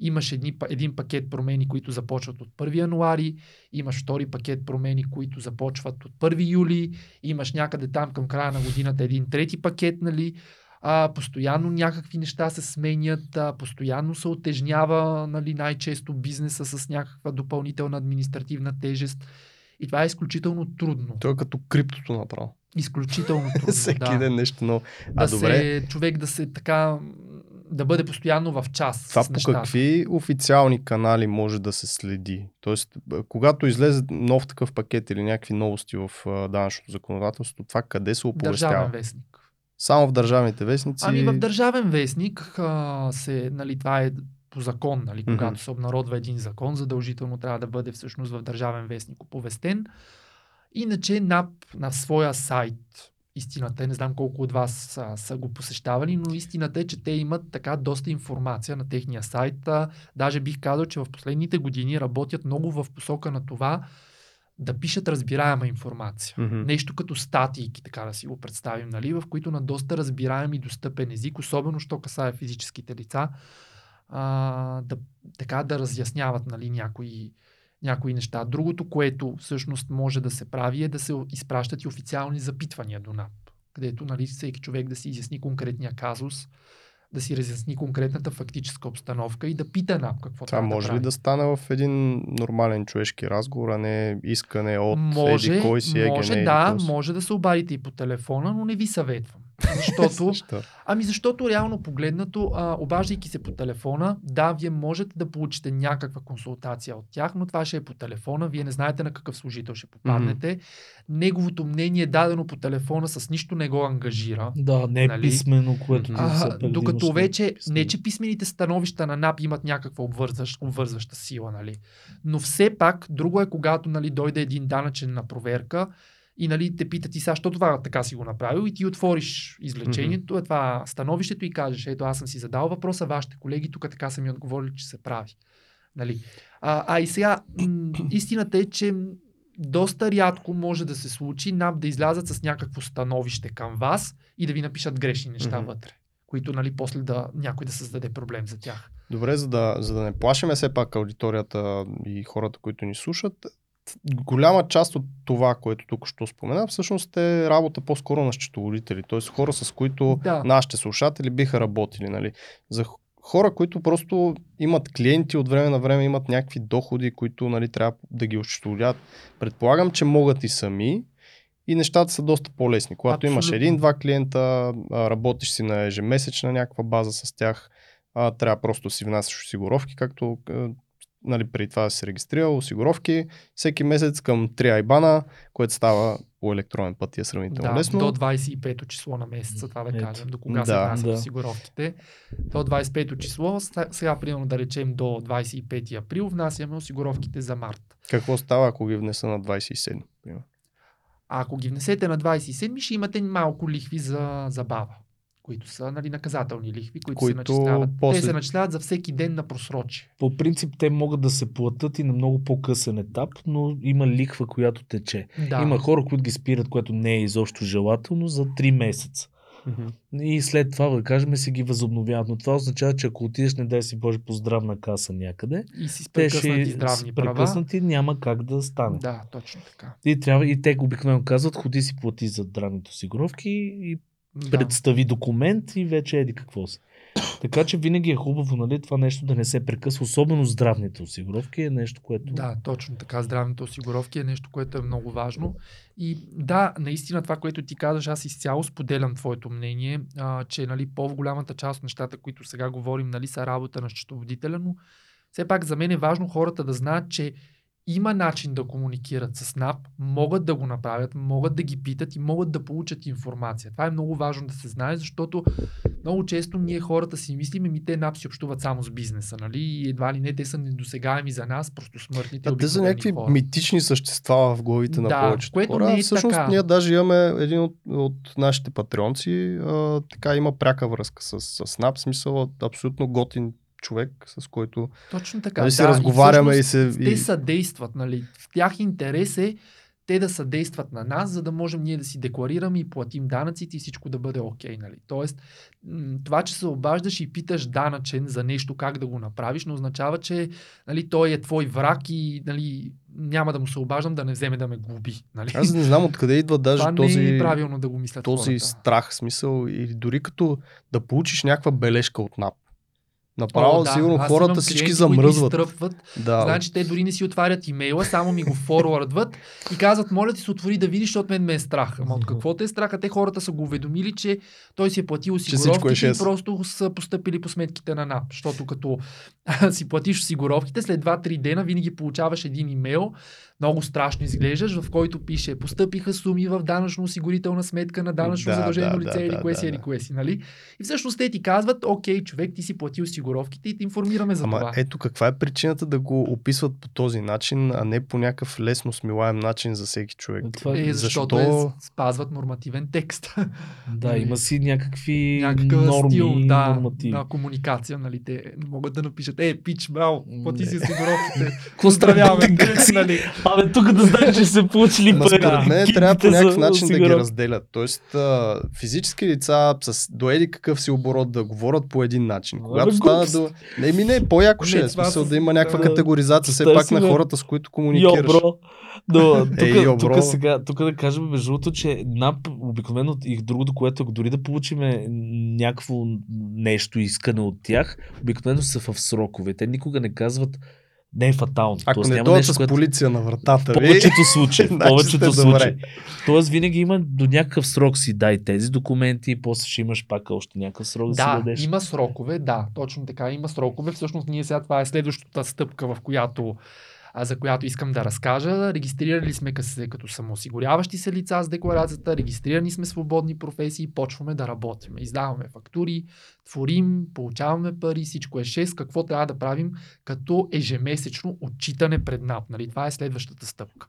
Имаш едни, един пакет промени, които започват от 1 януари, имаш втори пакет промени, които започват от 1 юли, имаш някъде там към края на годината един трети пакет, нали? А, постоянно някакви неща се сменят, а, постоянно се отежнява нали, най-често бизнеса с някаква допълнителна административна тежест. И това е изключително трудно. Той е като криптото направо. Изключително трудно. Всеки да. ден нещо ново. Да А добре, се, човек да се така, да бъде постоянно в час. това по нещата. какви официални канали може да се следи? Тоест, когато излезе нов такъв пакет или някакви новости в данъчното законодателство, това къде се оповестява? Държавен вестник. Само в държавните вестници? Ами в Държавен вестник а, се, нали, това е по закон, нали, Мгм. когато се обнародва един закон, задължително трябва да бъде всъщност в Държавен вестник оповестен. Иначе НАП на своя сайт, истината е, не знам колко от вас са, са го посещавали, но истината е, че те имат така доста информация на техния сайт. А, даже бих казал, че в последните години работят много в посока на това да пишат разбираема информация. Мгм. Нещо като статийки, така да си го представим, нали, в които на доста разбираем и достъпен език, особено що касае физическите лица, а, да, така да разясняват нали, някои, някои неща. Другото, което всъщност може да се прави е да се изпращат и официални запитвания до НАП, където нали, всеки човек да си изясни конкретния казус, да си разясни конкретната фактическа обстановка и да пита НАП какво Това трябва може да ли да стане в един нормален човешки разговор, а не искане от може, еди кой си, може егене, да, еди може да се обадите и по телефона, но не ви съветвам. Защото, Защо? ами защото реално погледнато, а, обаждайки се по телефона, да, вие можете да получите някаква консултация от тях, но това ще е по телефона, вие не знаете на какъв служител ще попаднете. Неговото мнение дадено по телефона с нищо не го ангажира. Да, не е Нали? писмено, което Мгм. са А, докато вече, писмени. не че писмените становища на НАП имат някаква обвързващ, обвързваща сила, нали? но все пак друго е когато нали, дойде един данъчен на проверка и нали, те питат и сега, що това така си го направил и ти отвориш извлечението, mm-hmm. това становището и кажеш, ето аз съм си задал въпроса, вашите колеги тук така са ми отговорили, че се прави. Нали? А, а и сега, м- истината е, че доста рядко може да се случи НАП да излязат с някакво становище към вас и да ви напишат грешни неща Мгм. вътре, които нали, после да някой да създаде проблем за тях. Добре, за да, за да не плашиме все пак аудиторията и хората, които ни слушат, голяма част от това, което тук що спомена, всъщност е работа по-скоро на счетоводители, т.е. хора, с които Да. нашите слушатели биха работили. Нали? За хора, които просто имат клиенти от време на време, имат някакви доходи, които нали, трябва да ги осчетоводят. Предполагам, че могат и сами и нещата са доста по-лесни. Когато имаш Абсолютно. един-два клиента, работиш си на ежемесечна някаква база с тях, а, трябва просто си внасяш осигуровки, както нали, преди това да се регистрирал, осигуровки, всеки месец към 3 айбана, което става по електронен път и е сравнително Да, лесно. до 25-то число на месеца, това да Ето. кажем, до кога Да, се внасят да. осигуровките. До 25-то число, сега примерно да речем до 25 април, внасяме осигуровките за март. Какво става, ако ги внеса на 27? примерно? А ако ги внесете на 27, ще имате малко лихви за забава, които са нали, наказателни лихви, които, Които се начисляват. после- Те се начисляват за всеки ден на просрочие. По принцип те могат да се платят и на много по-късен етап, но има лихва, която тече. Да. Има хора, които ги спират, което не е изобщо желателно, за 3 месеца. Мгм. И след това, да кажем, се ги възобновяват. Но това означава, че ако отидеш, не дай си Боже, по здравна каса някъде, И си те прекъснати ще здравни с права. прекъснати, няма как да стане. Да, точно така. И, трябва, и те обикновено казват, ходи си плати за здравните осигуровки и Да. представи документ и вече еди какво си. Така че винаги е хубаво нали, това нещо да не се прекъсва, особено здравните осигуровки е нещо, което... Да, точно така. Здравните осигуровки е нещо, което е много важно. И да, наистина това, което ти казваш, аз изцяло споделям твоето мнение, а, че нали, по-голямата част от нещата, които сега говорим, нали, са работа на счетоводителя, но все пак за мен е важно хората да знаят, че има начин да комуникират с НАП, могат да го направят, могат да ги питат и могат да получат информация. Това е много важно да се знае, защото много често ние хората си мислим, ми те НАП си общуват само с бизнеса, нали? И едва ли не те са недосегаеми за нас, просто смъртните. А те са някакви хора. митични същества в главите на Да, повечето което хора. не е Всъщност така. ние даже имаме един от, от нашите патреонци, а, така има пряка връзка с, с НАП, смисъл абсолютно готин човек, с който Точно така. нали, да, си разговаряме и, всъщност се... Те И... съдействат, нали? В тях интерес е те да съдействат на нас, за да можем ние да си декларираме и платим данъците и всичко да бъде окей. нали? Тоест, това, че се обаждаш и питаш данъчен за нещо как да го направиш, не означава, че нали, той е твой враг и нали, няма да му се обаждам да не вземе да ме губи. Нали? Аз не знам откъде идва даже това този, не е правилно да го мислят този хората. страх, смисъл, или дори като да получиш някаква бележка от НАП. Направо, О, да. сигурно Аз хората всички клиенти, замръзват. изтръпват Да, Значи те дори не си отварят имейла, само ми го форвардват и казват, моля ти се отвори да видиш, защото мен ме е страх. Ама от какво те е страх? А те хората са го уведомили, че той си е платил е осигуровките и шест. просто са поступили по сметките на НАП. Защото като си платиш осигуровките, след 2-3 дена винаги получаваш един имейл, много страшно изглеждаш, в който пише постъпиха суми в данъчно-осигурителна сметка на данъчно Да, задължено да, лице да, или да, кое да, си, или да. кое си, нали? И всъщност те ти казват, окей, човек, ти си платил осигуровките и те информираме за Ама това. ето каква е причината да го описват по този начин, а не по някакъв лесно смилаем начин за всеки човек. Това, Е, защото защо- е, спазват нормативен текст. да, има си някакви Някакъв норми стил да, нормативи. на комуникация, нали? Те могат да напишат, е, пич, браво, плати си осигуровките. Поздравяваме нали? Абе, тук да знаеш, че се получили Ама пари. според мен трябва по някакъв начин да ги разделят. Тоест, а, физически лица с доеди какъв си оборот да говорят по един начин. Абе, Когато стана до... Не, ми не, по-яко ще е. Смисъл да има някаква да. категоризация все пак на хората, с които Йо, комуникираш. бро. Но, тук, Ей, йо, бро. тук, сега, тук да кажем, между другото, че НАП обикновено и другото, което ако дори да получиме някакво нещо искане от тях, обикновено са в срокове. Те никога не казват не е фатално. Ако Тоест, не няма дойдат нещо, с което... полиция на вратата ви, повечето случаи. В значи повечето случаи. Тоест винаги има до някакъв срок си дай тези документи и после ще имаш пак още някакъв срок да, си Да, дадеш. има срокове, да, точно така, има срокове. Всъщност ние сега това е следващата стъпка, в която а, за която искам да разкажа. Регистрирали сме се като самоосигуряващи се лица с декларацията, регистрирани сме свободни професии, почваме да работим. Издаваме фактури, творим, получаваме пари, всичко е 6. Какво трябва да правим като ежемесечно отчитане пред НАП? Нали? Това е следващата стъпка.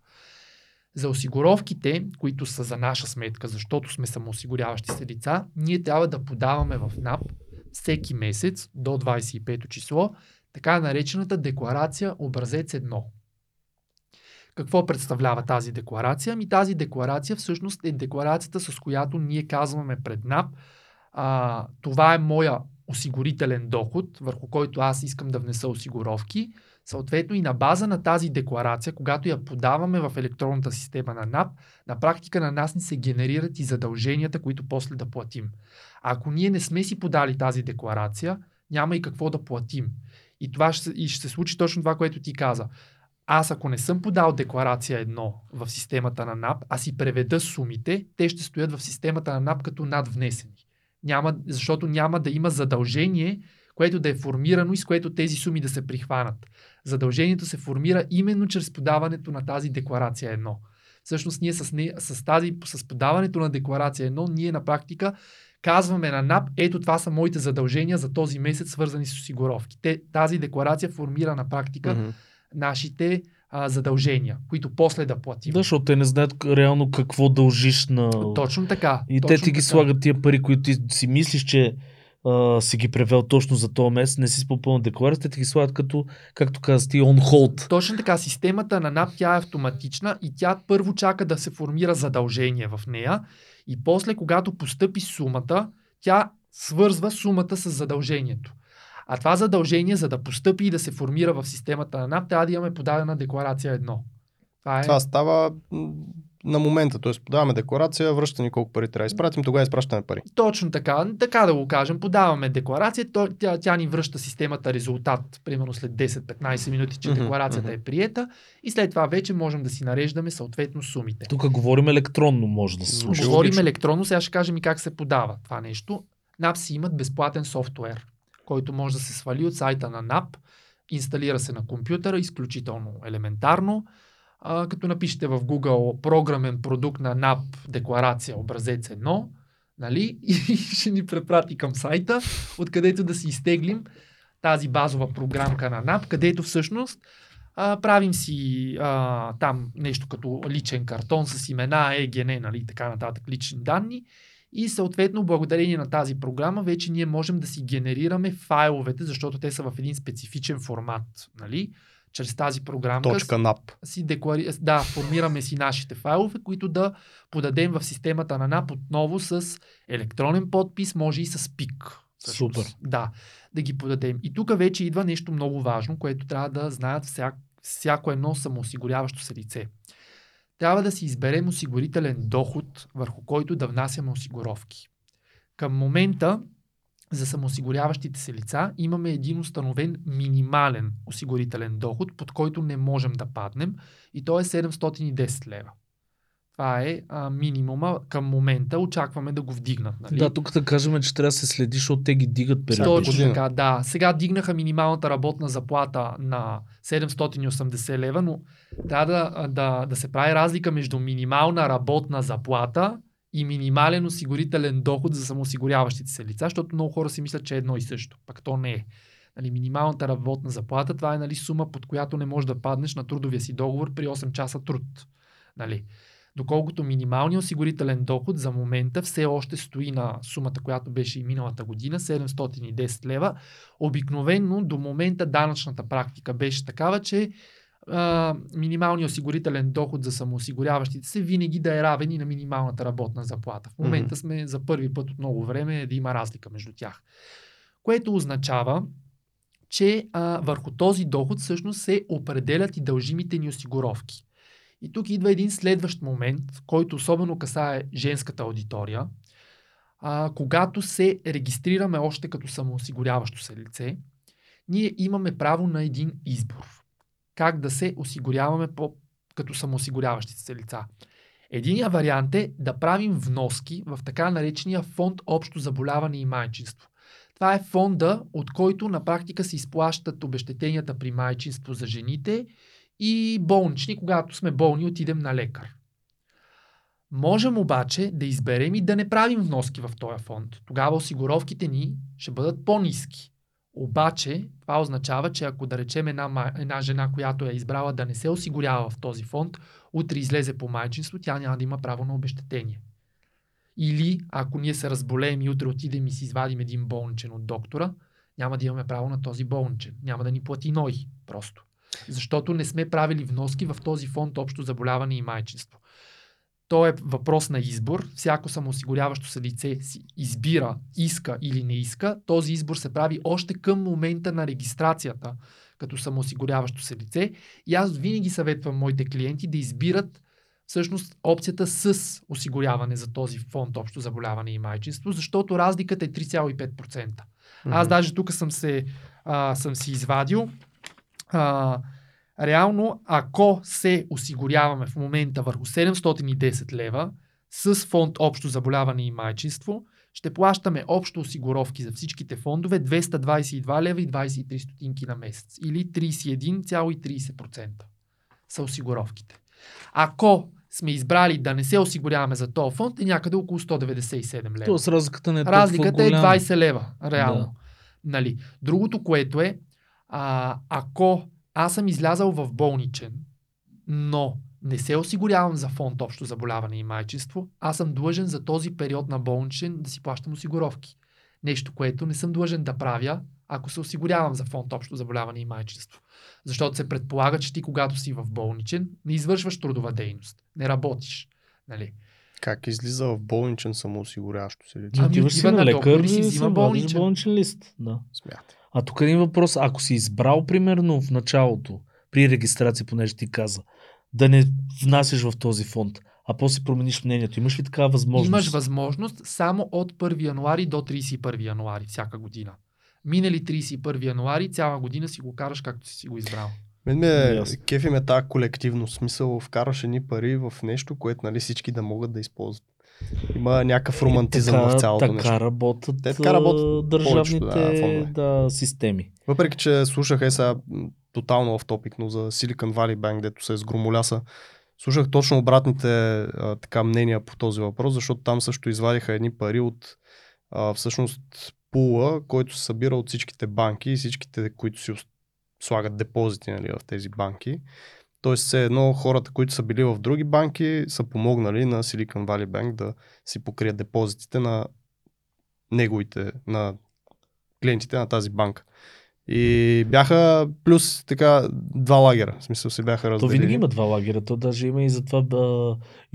За осигуровките, които са за наша сметка, защото сме самоосигуряващи се лица, ние трябва да подаваме в НАП всеки месец до 25 число така наречената декларация образец 1. Какво представлява тази декларация? Ами тази декларация всъщност е декларацията, с която ние казваме пред НАП, а, това е моя осигурителен доход, върху който аз искам да внеса осигуровки. Съответно и на база на тази декларация, когато я подаваме в електронната система на НАП, на практика на нас ни се генерират и задълженията, които после да платим. А ако ние не сме си подали тази декларация, няма и какво да платим. И, това ще, и ще се случи точно това, което ти каза. Аз ако не съм подал декларация едно в системата на НАП, а си преведа сумите, те ще стоят в системата на НАП като надвнесени. Няма, защото няма да има задължение, което да е формирано и с което тези суми да се прихванат. Задължението се формира именно чрез подаването на тази декларация едно. Всъщност ние с, не, с, тази, с подаването на декларация едно, ние на практика казваме на НАП, ето това са моите задължения за този месец, свързани с осигуровки. Те, тази декларация формира на практика Мгм. нашите а, задължения, които после да платим. Да, защото те не знаят реално какво дължиш на... Точно така. И точно те ти ги така. слагат тия пари, които ти си мислиш, че а, си ги превел точно за този месец, не си попълнил декларацията, те ти ги слагат като, както каза ти, on hold. Точно така, системата на НАП тя е автоматична и тя първо чака да се формира задължение в нея и после, когато постъпи сумата, тя свързва сумата с задължението. А това задължение, за да постъпи и да се формира в системата на НАП, трябва да имаме подадена декларация едно. Това е... Това става на момента, т.е. подаваме декларация, връща ни колко пари трябва да изпратим, тогава изпращаме пари. Точно така, така да го кажем. Подаваме декларация, то, тя, тя ни връща системата резултат, примерно след 10-15 минути, че декларацията е приета и след това вече можем да си нареждаме съответно сумите. Тук говорим електронно, може да се случи. Логично. Говорим електронно, сега ще кажем и как се подава това нещо. NAP си имат безплатен софтуер, който може да се свали от сайта на NAP, инсталира се на компютъра, изключително елементарно. А, като напишете в Google програмен продукт на NAP декларация образец 1, нали? и ще ни препрати към сайта, откъдето да си изтеглим тази базова програмка на NAP, където всъщност а, правим си а, там нещо като личен картон с имена, ЕГН, нали, така нататък, лични данни. И съответно, благодарение на тази програма, вече ние можем да си генерираме файловете, защото те са в един специфичен формат. Нали? Чрез тази програмка Точка си деклари... да, формираме си нашите файлове, които да подадем в системата на НАП отново с електронен подпис, може и с ПИК. всъщност. Супер. Да, да ги подадем. И тук вече идва нещо много важно, което трябва да знаят всяк, всяко едно самоосигуряващо се лице. Трябва да си изберем осигурителен доход, върху който да внасяме осигуровки. Към момента за самоосигуряващите се лица имаме един установен минимален осигурителен доход, под който не можем да паднем и то е 710 лева. Това е а, минимума към момента. Очакваме да го вдигнат. Нали? Да, тук да кажем, че трябва да се следи, защото те ги дигат периодично. Точно така, да. Сега дигнаха минималната работна заплата на 780 лева, но трябва да, да, да се прави разлика между минимална работна заплата и минимален осигурителен доход за самоосигуряващите се лица, защото много хора си мислят, че е едно и също. Пак то не е. Нали, минималната работна заплата, това е нали, сума, под която не можеш да паднеш на трудовия си договор при 8 часа труд. Нали. Доколкото минималният осигурителен доход за момента все още стои на сумата, която беше и миналата година, 710 лева. Обикновенно до момента данъчната практика беше такава, че а, минималният осигурителен доход за самоосигуряващите се винаги да е равен и на минималната работна заплата. В момента сме за първи път от много време да има разлика между тях. Което означава, че а, върху този доход всъщност се определят и дължимите ни осигуровки. И тук идва един следващ момент, който особено касае женската аудитория. А, когато се регистрираме още като самоосигуряващо се лице, ние имаме право на един избор. Как да се осигуряваме по, като самоосигуряващите се лица. Единият вариант е да правим вноски в така наречения фонд Общо заболяване и майчинство. Това е фонда, от който на практика се изплащат обещетенията при майчинство за жените и болнични, когато сме болни, отидем на лекар. Можем обаче да изберем и да не правим вноски в този фонд. Тогава осигуровките ни ще бъдат по-низки. Обаче, това означава, че ако да речем една, една жена, която е избрала да не се осигурява в този фонд, утре излезе по майчинство, тя няма да има право на обещетение. Или ако ние се разболеем и утре отидем и си извадим един болничен от доктора, няма да имаме право на този болничен. Няма да ни плати ной просто. Защото не сме правили вноски в този фонд общо заболяване и майчинство. То е въпрос на избор. Всяко самоосигуряващо се лице си избира, иска или не иска. Този избор се прави още към момента на регистрацията като самоосигуряващо се лице. И аз винаги съветвам моите клиенти да избират всъщност опцията с осигуряване за този фонд общо заболяване и майчинство, защото разликата е 3,5%. Аз даже тук съм се а, съм си извадил. А, реално, ако се осигуряваме в момента върху 710 лева с фонд общо заболяване и майчинство, ще плащаме общо осигуровки за всичките фондове 222 лева и 23 стотинки на месец или 31,30% са осигуровките. Ако сме избрали да не се осигуряваме за този фонд, е някъде около 197 лева. Тоест разликата не е Разликата е голяма. 20 лева, реално. Да. Нали. Другото, което е, а, ако аз съм излязал в болничен но не се осигурявам за фонд общо заболяване и майчинство, аз съм длъжен за този период на болничен да си плащам осигуровки. Нещо, което не съм длъжен да правя, ако се осигурявам за фонд общо заболяване и майчинство. Защото се предполага, че ти когато си в болничен, не извършваш трудова дейност, не работиш. Нали? Как излиза в болничен самоосигуряващо се лице? Ами, отива на лекар и си взима болничен. болничен лист. Да. Смятай. А тук един въпрос. Ако си избрал, примерно, в началото, при регистрация, понеже ти каза, да не внасяш в този фонд, а после промениш мнението, имаш ли такава възможност? Имаш възможност само от 1 януари до 31 януари всяка година. Минали 31 януари, цяла година си го караш както си го избрал. Мен ме Ясно. кефи ме тази колективно смисъл, вкараш едни пари в нещо, което нали, всички да могат да използват. Има някакъв романтизъм Е, така, в цялото така нещо. работят, Те така работят държавните повечето, да, да, системи. Въпреки, че слушах е сега тотално в топик, но за Silicon Valley Bank, дето се сгромоляса, слушах точно обратните а, така мнения по този въпрос, защото там също извадиха едни пари от а, всъщност пула, който се събира от всичките банки и всичките, които си слагат депозити нали, в тези банки. Тоест, все едно хората, които са били в други банки, са помогнали на Silicon Valley Bank да си покрият депозитите на неговите, на клиентите на тази банка. И бяха плюс така два лагера. В смисъл се бяха То разделили. винаги има два лагера. То даже има и за това да,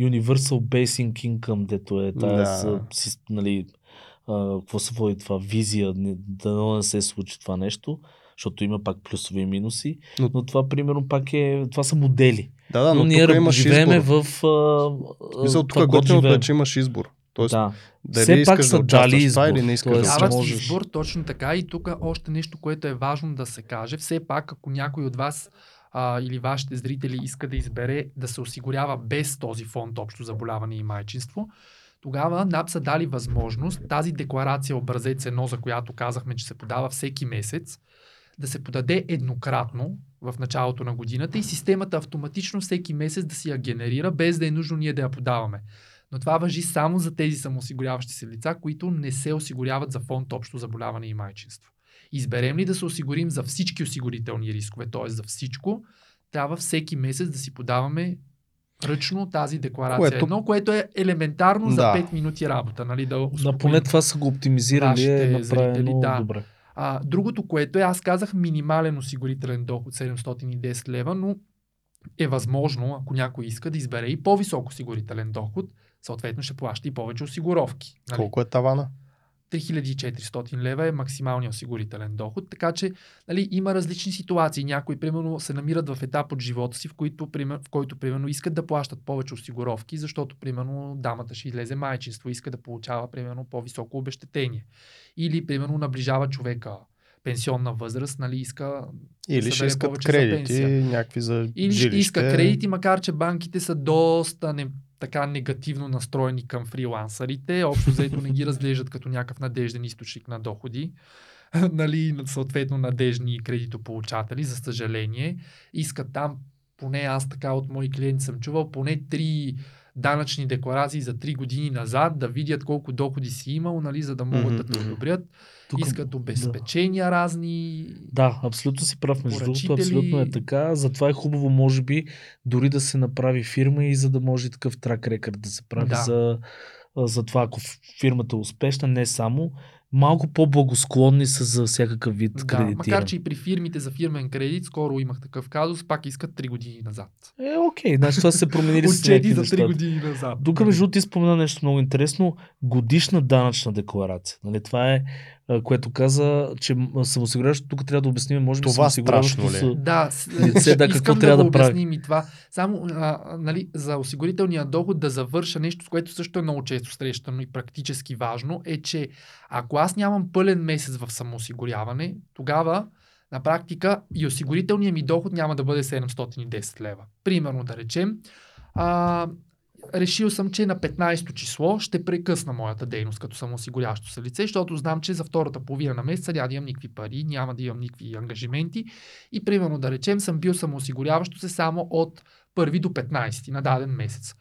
Universal Basic Income, дето е тази, Да. си, нали, а, какво се води това, визия, да не се случи това нещо, защото има пак плюсове и минуси, но, Но- това примерно пак е, това са модели. Да, да, но, но ние имаш живееме избор. в... А, В смисъл, тук е готиното е, че имаш избор. Тоест, да. дали Все пак са да дали избор. или не искаш Тоест, да Дават можеш. избор, точно така. И тук още нещо, което е важно да се каже. Все пак, ако някой от вас а, или вашите зрители иска да избере да се осигурява без този фонд общо заболяване и майчинство, тогава НАП са дали възможност тази декларация образец едно, за която казахме, че се подава всеки месец, да се подаде еднократно в началото на годината и системата автоматично всеки месец да си я генерира, без да е нужно ние да я подаваме. Но това въжи само за тези самоосигуряващи се лица, които не се осигуряват за фонд общо заболяване и майчинство. Изберем ли да се осигурим за всички осигурителни рискове, т.е. за всичко, трябва всеки месец да си подаваме ръчно тази декларация. Което- Което... Едно, което е елементарно за Да. 5 минути работа. Нали, да На успокоим. поне това са го оптимизирали, Нашите е направено зрители, да. добре. А, другото, което е, аз казах минимален осигурителен доход 710 лева, но е възможно, ако някой иска да избере и по-висок осигурителен доход, съответно ще плаща и повече осигуровки. Нали? Колко е тавана? 3400 лева е максималният осигурителен доход, така че нали, има различни ситуации. Някои, примерно, се намират в етап от живота си, в, който, пример, в който, примерно, искат да плащат повече осигуровки, защото, примерно, дамата ще излезе майчинство, иска да получава, примерно, по-високо обещетение. Или, примерно, наближава човека пенсионна възраст, нали, иска Или ще искат за кредити, пенсия. някакви за или ще жилище. иска кредити, макар че банките са доста не, така негативно настроени към фрилансърите. Общо заето не ги разглеждат като някакъв надежден източник на доходи. нали, съответно надежни кредитополучатели, за съжаление. Искат там, поне аз така от мои клиенти съм чувал, поне три данъчни декларации за 3 години назад, да видят колко доходи си имал, нали, за да могат да те одобрят. Тук- Искат обезпечения разни. Да, абсолютно си прав. Между другото, абсолютно е така. Затова е хубаво, може би, дори да се направи фирма и за да може такъв трак рекърд да се прави Да. за, за това, ако фирмата е успешна, не само, малко по-благосклонни са за всякакъв вид Да, кредитиране. макар че и при фирмите за фирмен кредит, скоро имах такъв казус, пак искат 3 години назад. Е, окей, значи това се променили с Отчети за 3 нещата. години назад. Тук, между другото, ти спомена нещо много интересно. Годишна данъчна декларация. Нали, това е, което каза, че самоосигуряващо, тук трябва да обясним, може би Това страшно ли е? са- Да, Лице, да, какво искам трябва да, да обясним и това. Само а, нали, за осигурителния доход да завърша нещо, с което също е много често срещано и практически важно, е, че ако аз нямам пълен месец в самоосигуряване, тогава на практика и осигурителният ми доход няма да бъде 710 лева. Примерно да речем, а, решил съм, че на 15-то число ще прекъсна моята дейност като самоосигурящо се лице, защото знам, че за втората половина на месеца няма да имам никакви пари, няма да имам никакви ангажименти и примерно да речем съм бил самоосигуряващо се само от 1 до 15 на даден месец.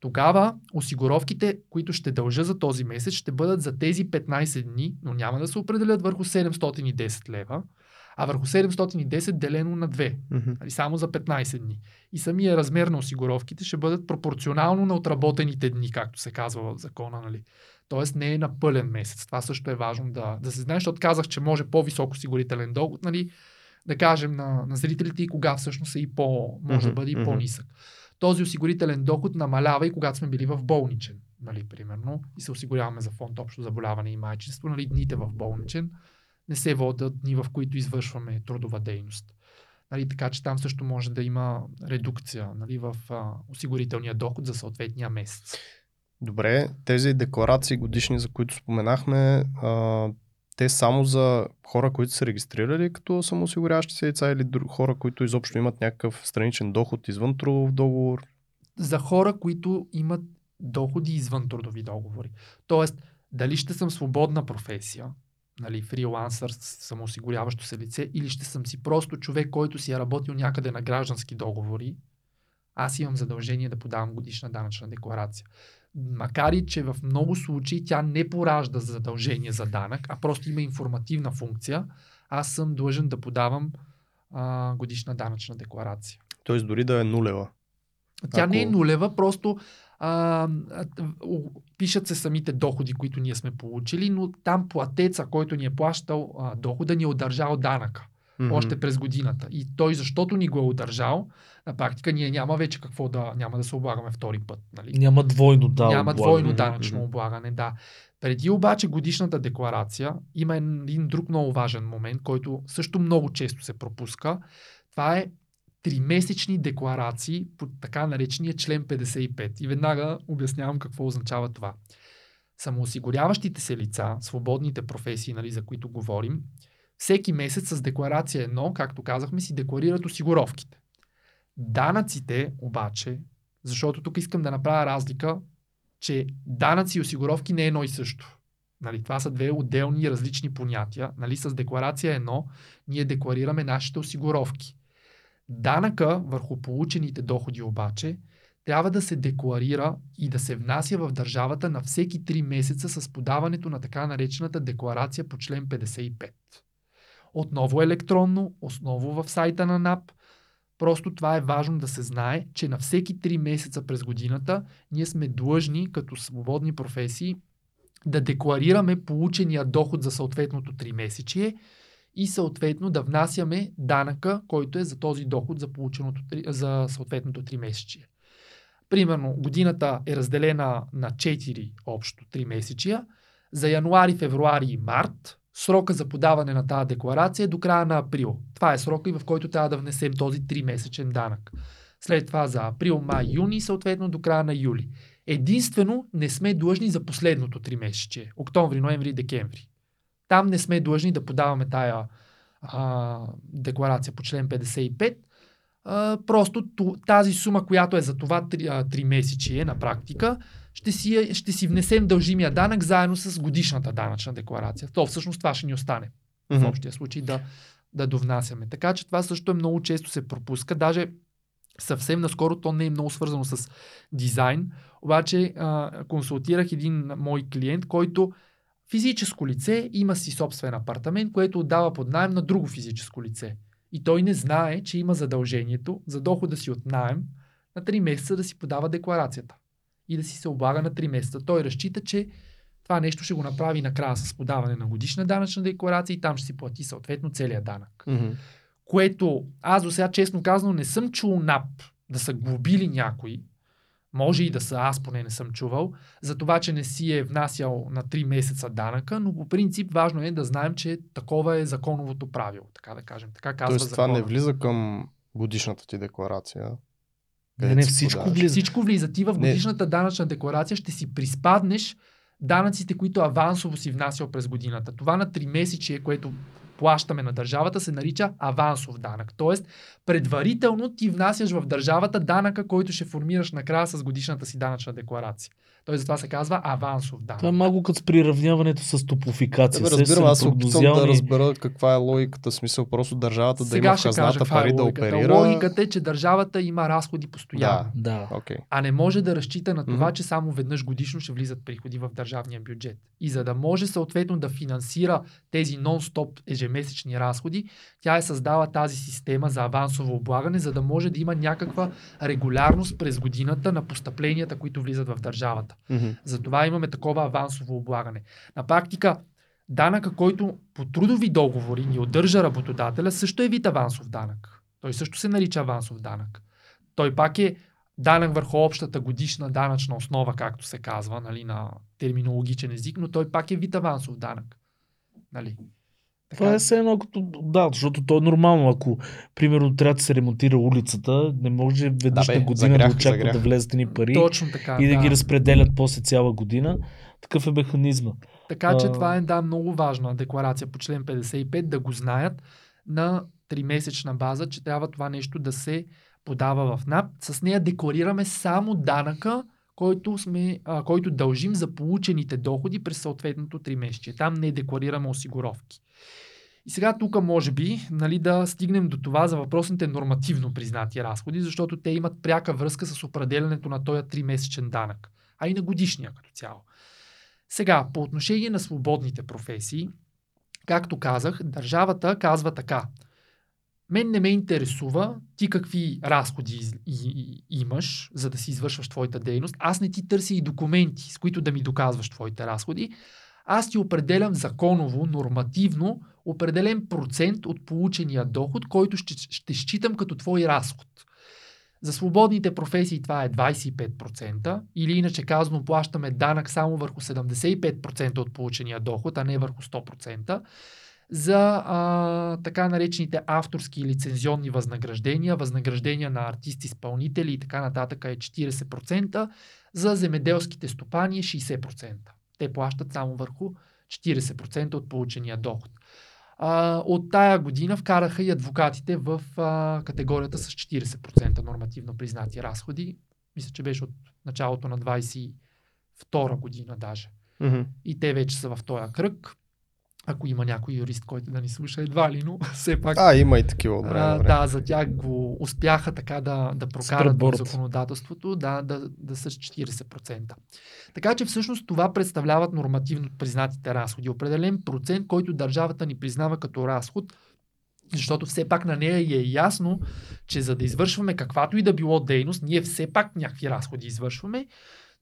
Тогава осигуровките, които ще дължа за този месец, ще бъдат за тези 15 дни, но няма да се определят върху 710 лева, а върху 710 делено на 2, Мгм. нали, само за 15 дни. И самия размер на осигуровките ще бъдат пропорционално на отработените дни, както се казва в закона. Нали. Тоест не е на пълен месец. Това също е важно да, да се знае, защото казах, че може по-висок осигурителен доход, нали, да кажем на, на зрителите и кога всъщност е и по, може да Мгм, бъде и по-нисък. Този осигурителен доход намалява и когато сме били в болничен, нали, примерно, и се осигуряваме за фонд общо заболяване и майчинство, нали, дните в болничен не се водят дни, в които извършваме трудова дейност. Нали, така че там също може да има редукция нали, в а, осигурителния доход за съответния месец. Добре, тези декларации годишни, за които споменахме, а, те само за хора, които са регистрирали като самоосигуряващи се лица или друг, хора, които изобщо имат някакъв страничен доход извън трудов договор? За хора, които имат доходи извън трудови договори. Тоест, дали ще съм свободна професия, нали, фрилансър, самоосигуряващо се лице, или ще съм си просто човек, който си е работил някъде на граждански договори, аз имам задължение да подавам годишна данъчна декларация. Макар и, че в много случаи тя не поражда задължение за данък, а просто има информативна функция, аз съм длъжен да подавам а, годишна данъчна декларация. Тоест дори да е нулева. Тя Ако- не е нулева, просто а, пишат се самите доходи, които ние сме получили, но там платеца, който ни е плащал а, дохода, ни е удържал данъка Мгм. още през годината. И той, защото ни го е удържал, на практика ние няма вече какво да, няма да се облагаме втори път. Нали? Няма двойно да Няма облагане. двойно данъчно мгм. облагане, да. Преди обаче годишната декларация има един друг много важен момент, който също много често се пропуска. Това е тримесечни декларации по така наречения член 55. И веднага обяснявам какво означава това. Самоосигуряващите се лица, свободните професии, нали, за които говорим, всеки месец с декларация 1, както казахме, си декларират осигуровките. Данъците обаче, защото тук искам да направя разлика, че данъци и осигуровки не е едно и също. Нали, това са две отделни различни понятия. Нали, с декларация 1 ние декларираме нашите осигуровки. Данъка върху получените доходи обаче трябва да се декларира и да се внася в държавата на всеки 3 месеца с подаването на така наречената декларация по член 55. Отново електронно, основно в сайта на НАП. Просто това е важно да се знае, че на всеки 3 месеца през годината ние сме длъжни, като свободни професии, да декларираме получения доход за съответното 3 месечие и съответно да внасяме данъка, който е за този доход за, полученото, за съответното 3 месечие. Примерно, годината е разделена на 4 общо 3 месечия. За януари, февруари и март срока за подаване на тази декларация е до края на април. Това е срока, и в който трябва да внесем този 3-месечен данък. След това за април, май, юни, съответно до края на юли. Единствено не сме длъжни за последното 3 месече. Октомври, ноември и декември. Там не сме длъжни да подаваме тая а, декларация по член 55. А, просто тази сума, която е за това 3 месечие на практика, ще си, ще си внесем дължимия данък заедно с годишната данъчна декларация. То всъщност това ще ни остане в Мгм. общия случай да, да довнасяме. Така че това също е много често се пропуска. Даже съвсем наскоро то не е много свързано с дизайн. Обаче а, консултирах един мой клиент, който физическо лице има си собствен апартамент, което отдава под найем на друго физическо лице. И той не знае, че има задължението за дохода си от найем на 3 месеца да си подава декларацията и да си се облага на 3 месеца. Той разчита, че това нещо ще го направи накрая с подаване на годишна данъчна декларация и там ще си плати съответно целият данък. Мгм. Което аз до сега честно казано не съм чул НАП да са глобили някой, може и да са, аз поне не съм чувал, за това, че не си е внасял на 3 месеца данъка, но по принцип важно е да знаем, че такова е законовото правило, така да кажем. Така казва Тоест това закона. не влиза към годишната ти декларация. Не, не, си всичко подаваш. влиза. Всичко влиза. Ти в Не. годишната данъчна декларация ще си приспаднеш данъците, които авансово си внасял през годината. Това на 3 месечие, което плащаме на държавата, се нарича авансов данък. Тоест, предварително ти внасяш в държавата данъка, който ще формираш накрая с годишната си данъчна декларация. Тоест, затова се казва авансов данък. Това е малко като с приравняването с топофикация. Да, Все разбирам, аз се опитвам прогнозиални- да разбера каква е логиката, смисъл просто държавата да Сега има в ще кажа хазната каква е пари да логиката. оперира. Логиката е, че държавата има разходи постоянно. Да. Да. Окей. а не може да разчита на това, Мгм. че само веднъж годишно ще влизат приходи в държавния бюджет. И за да може съответно да финансира тези нон-стоп ежемесечни разходи, тя е създала тази система за авансово облагане, за да може да има някаква регулярност през годината на постъпленията, които влизат в държавата. Мгм. Затова имаме такова авансово облагане. На практика, данъка, който по трудови договори ни удържа работодателя, също е вид авансов данък. Той също се нарича авансов данък. Той пак е данък върху общата годишна данъчна основа, както се казва нали, на терминологичен език, но той пак е вид авансов данък. Нали? Това е все едно като... Да, защото то е нормално. Ако, примерно, трябва да се ремонтира улицата, не може веднъж Да, бе, на година загрях, да очакват да влезат ни пари Точно така. и да, да. ги разпределят после цяла година. Такъв е механизма. Така че А. това е да, много важна декларация по член 55, да го знаят на тримесечна база, че трябва това нещо да се подава в НАП. С нея декларираме само данъка, който, сме, а, който дължим за получените доходи през съответното тримесечие. Там не декларираме осигуровки. И сега тук може би нали, да стигнем до това за въпросните нормативно признати разходи, защото те имат пряка връзка с определенето на този 3-месечен данък, а и на годишния като цяло. Сега, по отношение на свободните професии, както казах, държавата казва така. Мен не ме интересува ти какви разходи и, и, имаш, за да си извършваш твоята дейност. Аз не ти търся и документи, с които да ми доказваш твоите разходи. Аз ти определям законово, нормативно, определен процент от получения доход, който ще, ще считам като твой разход. За свободните професии това е 25%, или иначе казано плащаме данък само върху 75% от получения доход, а не върху 100%. За а, така наречените авторски и лицензионни възнаграждения, възнаграждения на артисти, изпълнители и така нататък е 40%, за земеделските стопани е 60%. Те плащат само върху 40% от получения доход. А, от тая година вкараха и адвокатите в а, категорията с 40% нормативно признати разходи. Мисля, че беше от началото на 22 година даже. Мгм. И те вече са в този кръг. Ако има някой юрист, който да ни слуша, едва ли, но все пак. А, има и такива време А, да, за тях го успяха така да, да прокарат в законодателството, да, да, да са с 40%. Така че всъщност това представляват нормативно признатите разходи. Определен процент, който държавата ни признава като разход, защото все пак на нея е ясно, че за да извършваме каквато и да било дейност, ние все пак някакви разходи извършваме,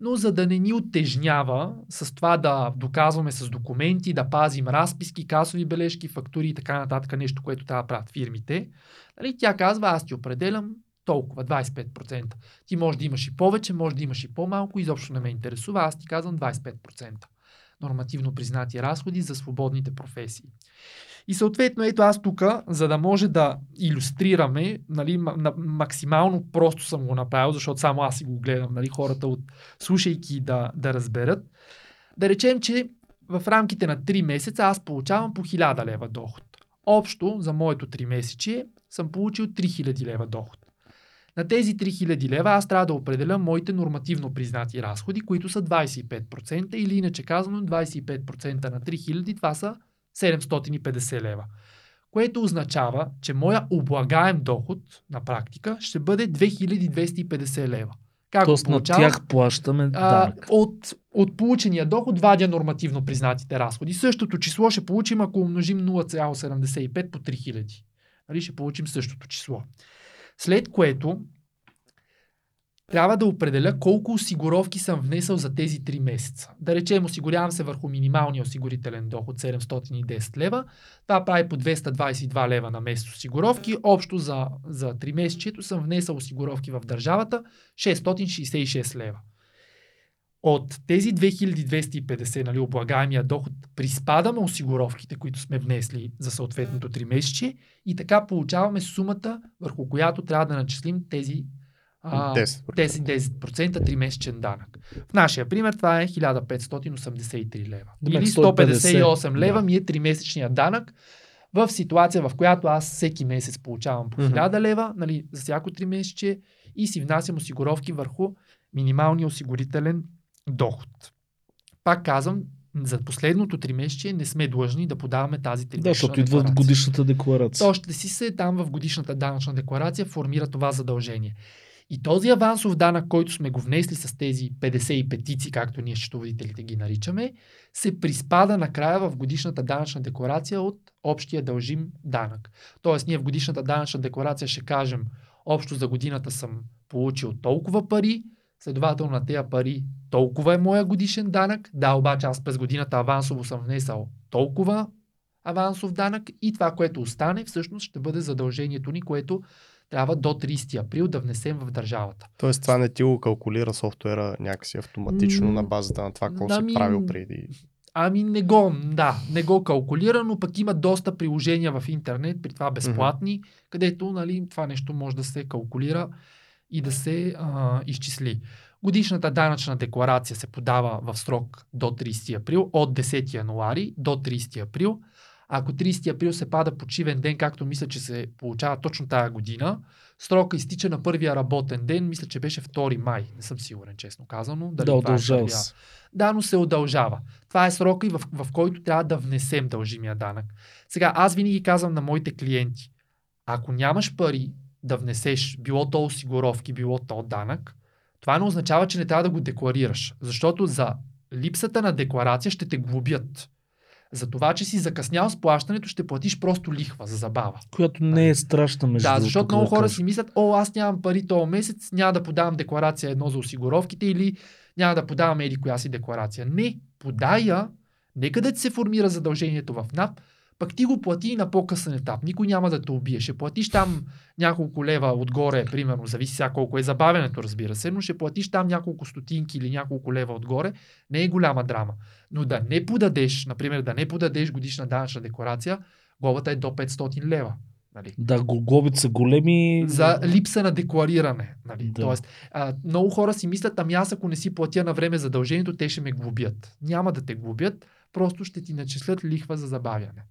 но за да не ни оттежнява с това да доказваме с документи, да пазим разписки, касови бележки, фактури и така нататък, нещо, което трябва да правят фирмите, нали, тя казва, аз ти определям толкова, 25%. Ти може да имаш и повече, може да имаш и по-малко, изобщо не ме интересува, аз ти казвам 25%. Нормативно признати разходи за свободните професии. И съответно, ето аз тук, за да може да иллюстрираме, нали, максимално просто съм го направил, защото само аз си го гледам, нали, хората от слушайки да, да разберат. Да речем, че в рамките на 3 месеца аз получавам по 1000 лева доход. Общо за моето 3 месече съм получил 3000 лева доход. На тези 3000 лева аз трябва да определя моите нормативно признати разходи, които са 25% или иначе казано 25% на 3000 това са 750 лева. Което означава, че моя облагаем доход на практика ще бъде 2250 лева. Как Тоест го на получавам? тях плащаме А, от, от получения доход вадя нормативно признатите разходи. Същото число ще получим, ако умножим 0,75 по 3000. Нали, ще получим същото число. След което трябва да определя колко осигуровки съм внесъл за тези 3 месеца. Да речем, осигурявам се върху минималния осигурителен доход 710 лева. Това прави по 222 лева на месец осигуровки. Общо за, за 3 месечето съм внесъл осигуровки в държавата 666 лева. От тези 2250 нали, облагаемия доход приспадаме осигуровките, които сме внесли за съответното 3 месече и така получаваме сумата, върху която трябва да начислим тези, а, 10%. тези 10% 3 месечен данък. В нашия пример това е 1583 лева. Или 150, 158 лева да. ми е 3 месечния данък в ситуация, в която аз всеки месец получавам по Мгм. 1000 лева нали, за всяко 3 месече и си внасям осигуровки върху минималния осигурителен доход. Пак казвам, за последното 3 месече не сме длъжни да подаваме тази 3 Да, защото идва в годишната декларация. то ще си се там в годишната данъчна декларация формира това задължение. И този авансов данък, който сме го внесли с тези 50 петици, както ние счетоводителите ги наричаме, се приспада накрая в годишната данъчна декларация от общия дължим данък. Тоест ние в годишната данъчна декларация ще кажем общо за годината съм получил толкова пари, следователно на тези пари толкова е моя годишен данък. Да, обаче аз през годината авансово съм внесъл толкова авансов данък и това, което остане, всъщност ще бъде задължението ни, което трябва до 30 април да внесем в държавата. Тоест това не ти го калкулира софтуера някакси автоматично на базата на това, какво ами, си правил преди? Ами не го, да, не го калкулира, но пък има доста приложения в интернет, при това безплатни, mm-hmm. където нали, това нещо може да се калкулира и да се а, изчисли. Годишната данъчна декларация се подава в срок до 30 април, от 10 януари до 30 април. Ако 30 април се пада почивен ден, както мисля, че се получава точно тази година, срока изтича на първия работен ден, мисля, че беше 2 май. Не съм сигурен, честно казано. Дали да, удължава е Да, но се удължава. Това е срока, в, в който трябва да внесем дължимия данък. Сега, аз винаги казвам на моите клиенти, ако нямаш пари да внесеш било то осигуровки, било то данък, това не означава, че не трябва да го декларираш. Защото за липсата на декларация ще те глобят. За това, че си закъснял с плащането, ще платиш просто лихва за забава. Която не е страшна между Да, защото много хора си мислят, о, аз нямам пари този месец, няма да подавам декларация едно за осигуровките или няма да подавам еди коя си декларация. Не, подая, нека да ти се формира задължението в НАП, пък ти го плати на по-късен етап. Никой няма да те убие. Ще платиш там няколко лева отгоре, примерно, зависи сега колко е забавянето, разбира се, но ще платиш там няколко стотинки или няколко лева отгоре. Не е голяма драма. Но да не подадеш, например, да не подадеш годишна данъчна декларация, глобата е до 500 лева. Нали? Да, глобите са големи. За липса на деклариране. Нали? Да. Тоест, а, много хора си мислят, ами аз ако не си платя на време задължението, те ще ме глобят. Няма да те глобят, просто ще ти начислят лихва за забавяне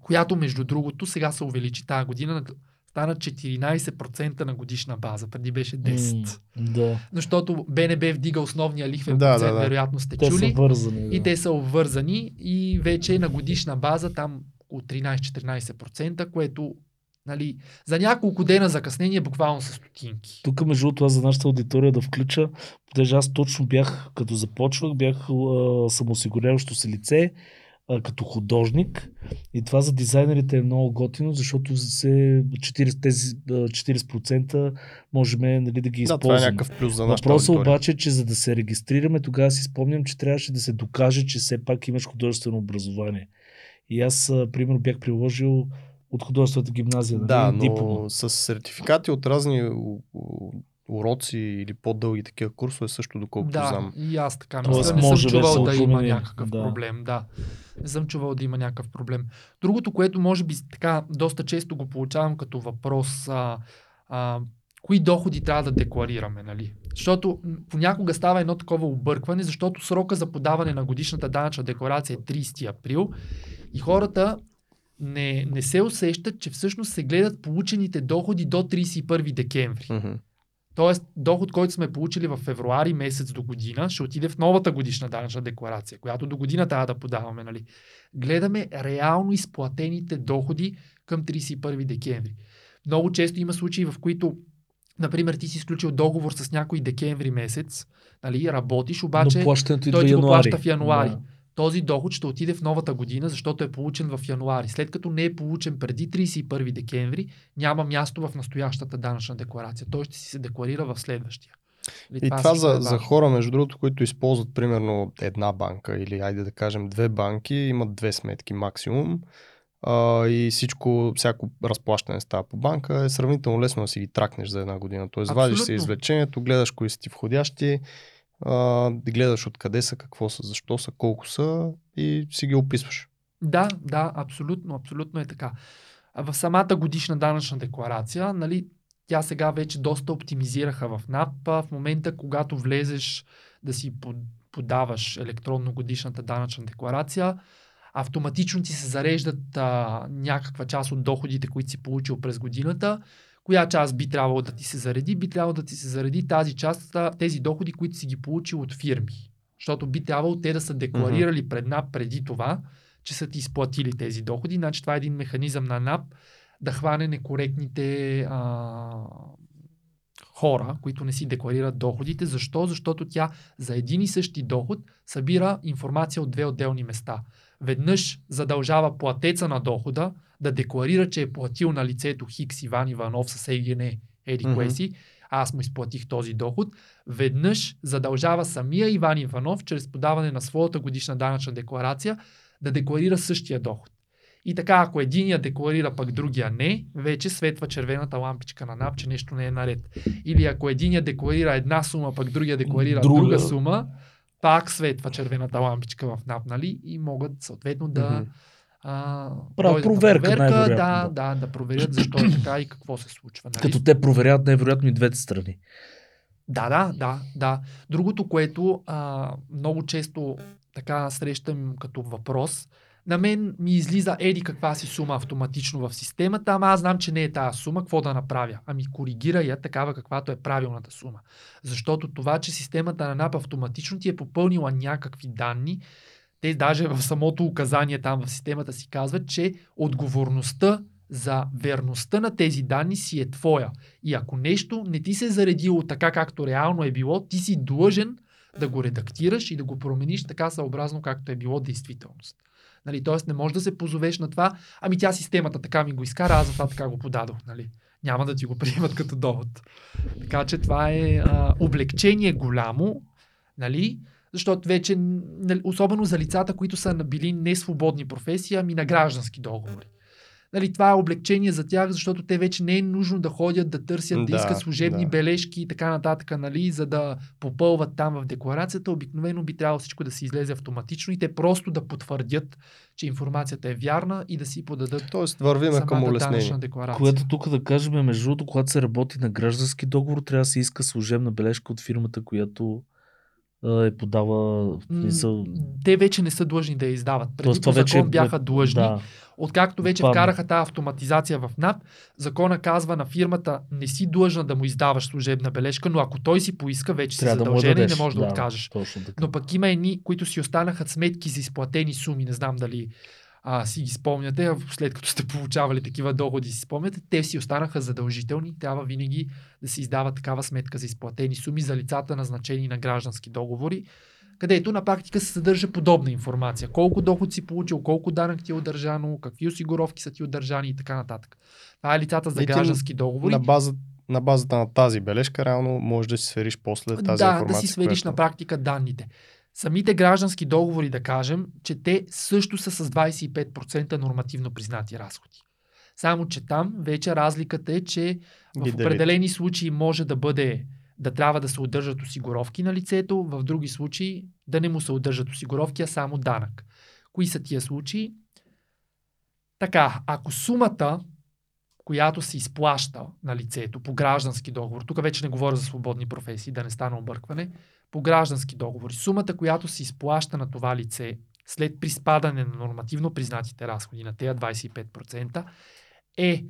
която между другото сега се увеличи тази година, стана 14% на годишна база, преди беше 10. Mm, да. Защото БНБ вдига основния лихвен да, процент, да, да. вероятно сте те чули. Са вързани, да. И те са обвързани и вече на годишна база там от 13-14%, което Нали, за няколко дена закъснение буквално с стотинки. Тук между другото за нашата аудитория да включа, понеже аз точно бях, като започвах, бях а, самоосигуряващо се лице а, като художник. И това за дизайнерите е много готино, защото се 40, тези 40% можем нали, да ги използваме. Да, това е някакъв плюс за Въпросът обаче е, че за да се регистрираме, тогава си спомням, че трябваше да се докаже, че все пак имаш художествено образование. И аз, примерно, бях приложил от художествената гимназия. Нали, да, но диплома. с сертификати от разни уроци или по-дълги такива курсове също, доколкото да, знам. и аз така мисля. Не съм чувал да има някакъв да. проблем. Да. Не съм чувал да има някакъв проблем. Другото, което може би така доста често го получавам като въпрос, а, а, кои доходи трябва да декларираме, нали? Защото понякога става едно такова объркване, защото срока за подаване на годишната данъчна декларация е 30 април и хората не, не се усещат, че всъщност се гледат получените доходи до 31 декември. Mm-hmm. Тоест, доход, който сме получили в февруари месец до година, ще отиде в новата годишна данъчна декларация, която до година трябва да подаваме. Нали? Гледаме реално изплатените доходи към 31 декември. Много често има случаи, в които, например, ти си изключил договор с някой декември месец, нали, работиш, обаче той ти го плаща в януари. Да този доход ще отиде в новата година, защото е получен в януари. След като не е получен преди 31 декември, няма място в настоящата данъчна декларация. Той ще си се декларира в следващия. И, и това, това за, е за хора, между другото, които използват примерно една банка или айде да кажем две банки, имат две сметки максимум а, и всичко, всяко разплащане става по банка, е сравнително лесно да си ги тракнеш за една година. Тоест, вадиш се извлечението, гледаш кои са ти входящи, да гледаш откъде са, какво са, защо са, колко са и си ги описваш. Да, да, абсолютно, абсолютно е така. В самата годишна данъчна декларация, нали, тя сега вече доста оптимизираха в НАП. В момента, когато влезеш да си подаваш електронно годишната данъчна декларация, автоматично ти се зареждат а, някаква част от доходите, които си получил през годината коя част би трябвало да ти се зареди? Би трябвало да ти се зареди тази част, тези доходи, които си ги получил от фирми. Защото би трябвало те да са декларирали пред НАП преди това, че са ти изплатили тези доходи. Значи това е един механизъм на НАП да хване некоректните а, хора, които не си декларират доходите. Защо? Защото тя за един и същи доход събира информация от две отделни места. Веднъж задължава платеца на дохода да декларира, че е платил на лицето Хикс Иван Иванов с ЕГН Еди Мгм. Куеси, аз му изплатих този доход. Веднъж задължава самия Иван Иванов, чрез подаване на своята годишна данъчна декларация, да декларира същия доход. И така, ако единия декларира, пък другия не, вече светва червената лампичка на НАП, че нещо не е наред. Или ако единия декларира една сума, пък другия декларира друга, друга сума, пак светва червената лампичка в НАП, нали? И могат съответно да Мгм. а, Правят проверка, най-вероятно, да, да. да, проверят защо е така и какво се случва. Нали? Като те проверяват най-вероятно и двете страни. Да, да, да, да. Другото, което а, много често така срещам като въпрос, на мен ми излиза еди каква си сума автоматично в системата, ама аз знам, че не е тази сума, какво да направя? Ами коригира я такава каквато е правилната сума. Защото това, че системата на НАП автоматично ти е попълнила някакви данни, те даже в самото указание там в системата си казват, че отговорността за верността на тези данни си е твоя. И ако нещо не ти се е заредило така, както реално е било, ти си длъжен да го редактираш и да го промениш така съобразно, както е било действителност. Нали, Тоест не можеш да се позовеш на това, ами тя системата така ми го изкара, аз затова така го подадох. Нали. Няма да ти го приемат като довод. Така че това е а, облегчение голямо, нали, защото вече, нали, особено за лицата, които са били не свободни професии, ами на граждански договори. Нали, това е облегчение за тях, защото те вече не е нужно да ходят да търсят, да, Да, искат служебни да. бележки и така нататък, нали, за да попълват там в декларацията. Обикновено би трябвало всичко да се излезе автоматично и те просто да потвърдят, че информацията е вярна и да си подадат Тоест, вървиме към улеснение. декларация. Което тук да кажем, е, между другото, когато се работи на граждански договор, трябва да се иска служебна бележка от фирмата, която е подава смисъл. Те вече не са длъжни да я издават. Преди Тоест, по вече закон е- бяха длъжни. Да, Откакто вече Отпадна. вкараха тази автоматизация в НАП, закона казва на фирмата не си длъжна да му издаваш служебна бележка, но ако той си поиска, вече си трябва да му я задължена и не можеш да, откажеш. Точно така. Но пък има едни, които си останаха сметки за изплатени суми, не знам дали а, си ги спомняте, след като сте получавали такива доходи, си спомняте, те си останаха задължителни. Трябва винаги да се издава такава сметка за изплатени суми за лицата назначени на граждански договори, където на практика се съдържа подобна информация. Колко доход си получил, колко данък ти е удържано, какви осигуровки са ти удържани и така нататък. Това е лицата за граждански договори. На, база, на базата на тази бележка, реално можеш да си свериш после тази да, информация. да си свериш която... на практика данните. Самите граждански договори, да кажем, че те също са с 25% нормативно признати разходи. Само, че там вече разликата е, че в определени случаи може да бъде да трябва да се удържат осигуровки на лицето, в други случаи да не му се удържат осигуровки, а само данък. Кои са тия случаи? Така, ако сумата, която се изплаща на лицето по граждански договор, тук вече не говоря за свободни професии, да не стане объркване, по граждански договори, сумата, която се изплаща на това лице след приспадане на нормативно признатите разходи на тези 25%, е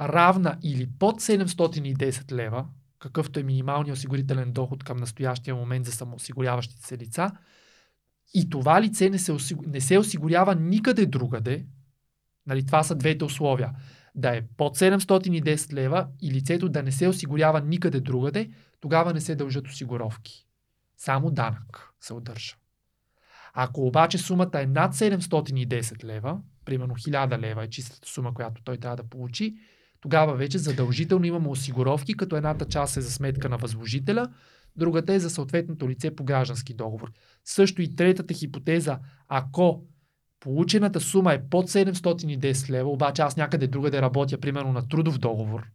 равна или под 710 лева, какъвто е минималният осигурителен доход към настоящия момент за самоосигуряващите се лица, и това лице не се, осигу... не се осигурява никъде другаде, нали, това са двете условия, да е под 710 лева и лицето да не се осигурява никъде другаде, тогава не се дължат осигуровки. Само данък се удържа. Ако обаче сумата е над 710 лева, примерно 1000 лева е чистата сума, която той трябва да получи, тогава вече задължително имаме осигуровки, като едната част е за сметка на възложителя, другата е за съответното лице по граждански договор. Също и третата хипотеза, ако получената сума е под 710 лева, обаче аз някъде другаде работя, примерно на трудов договор,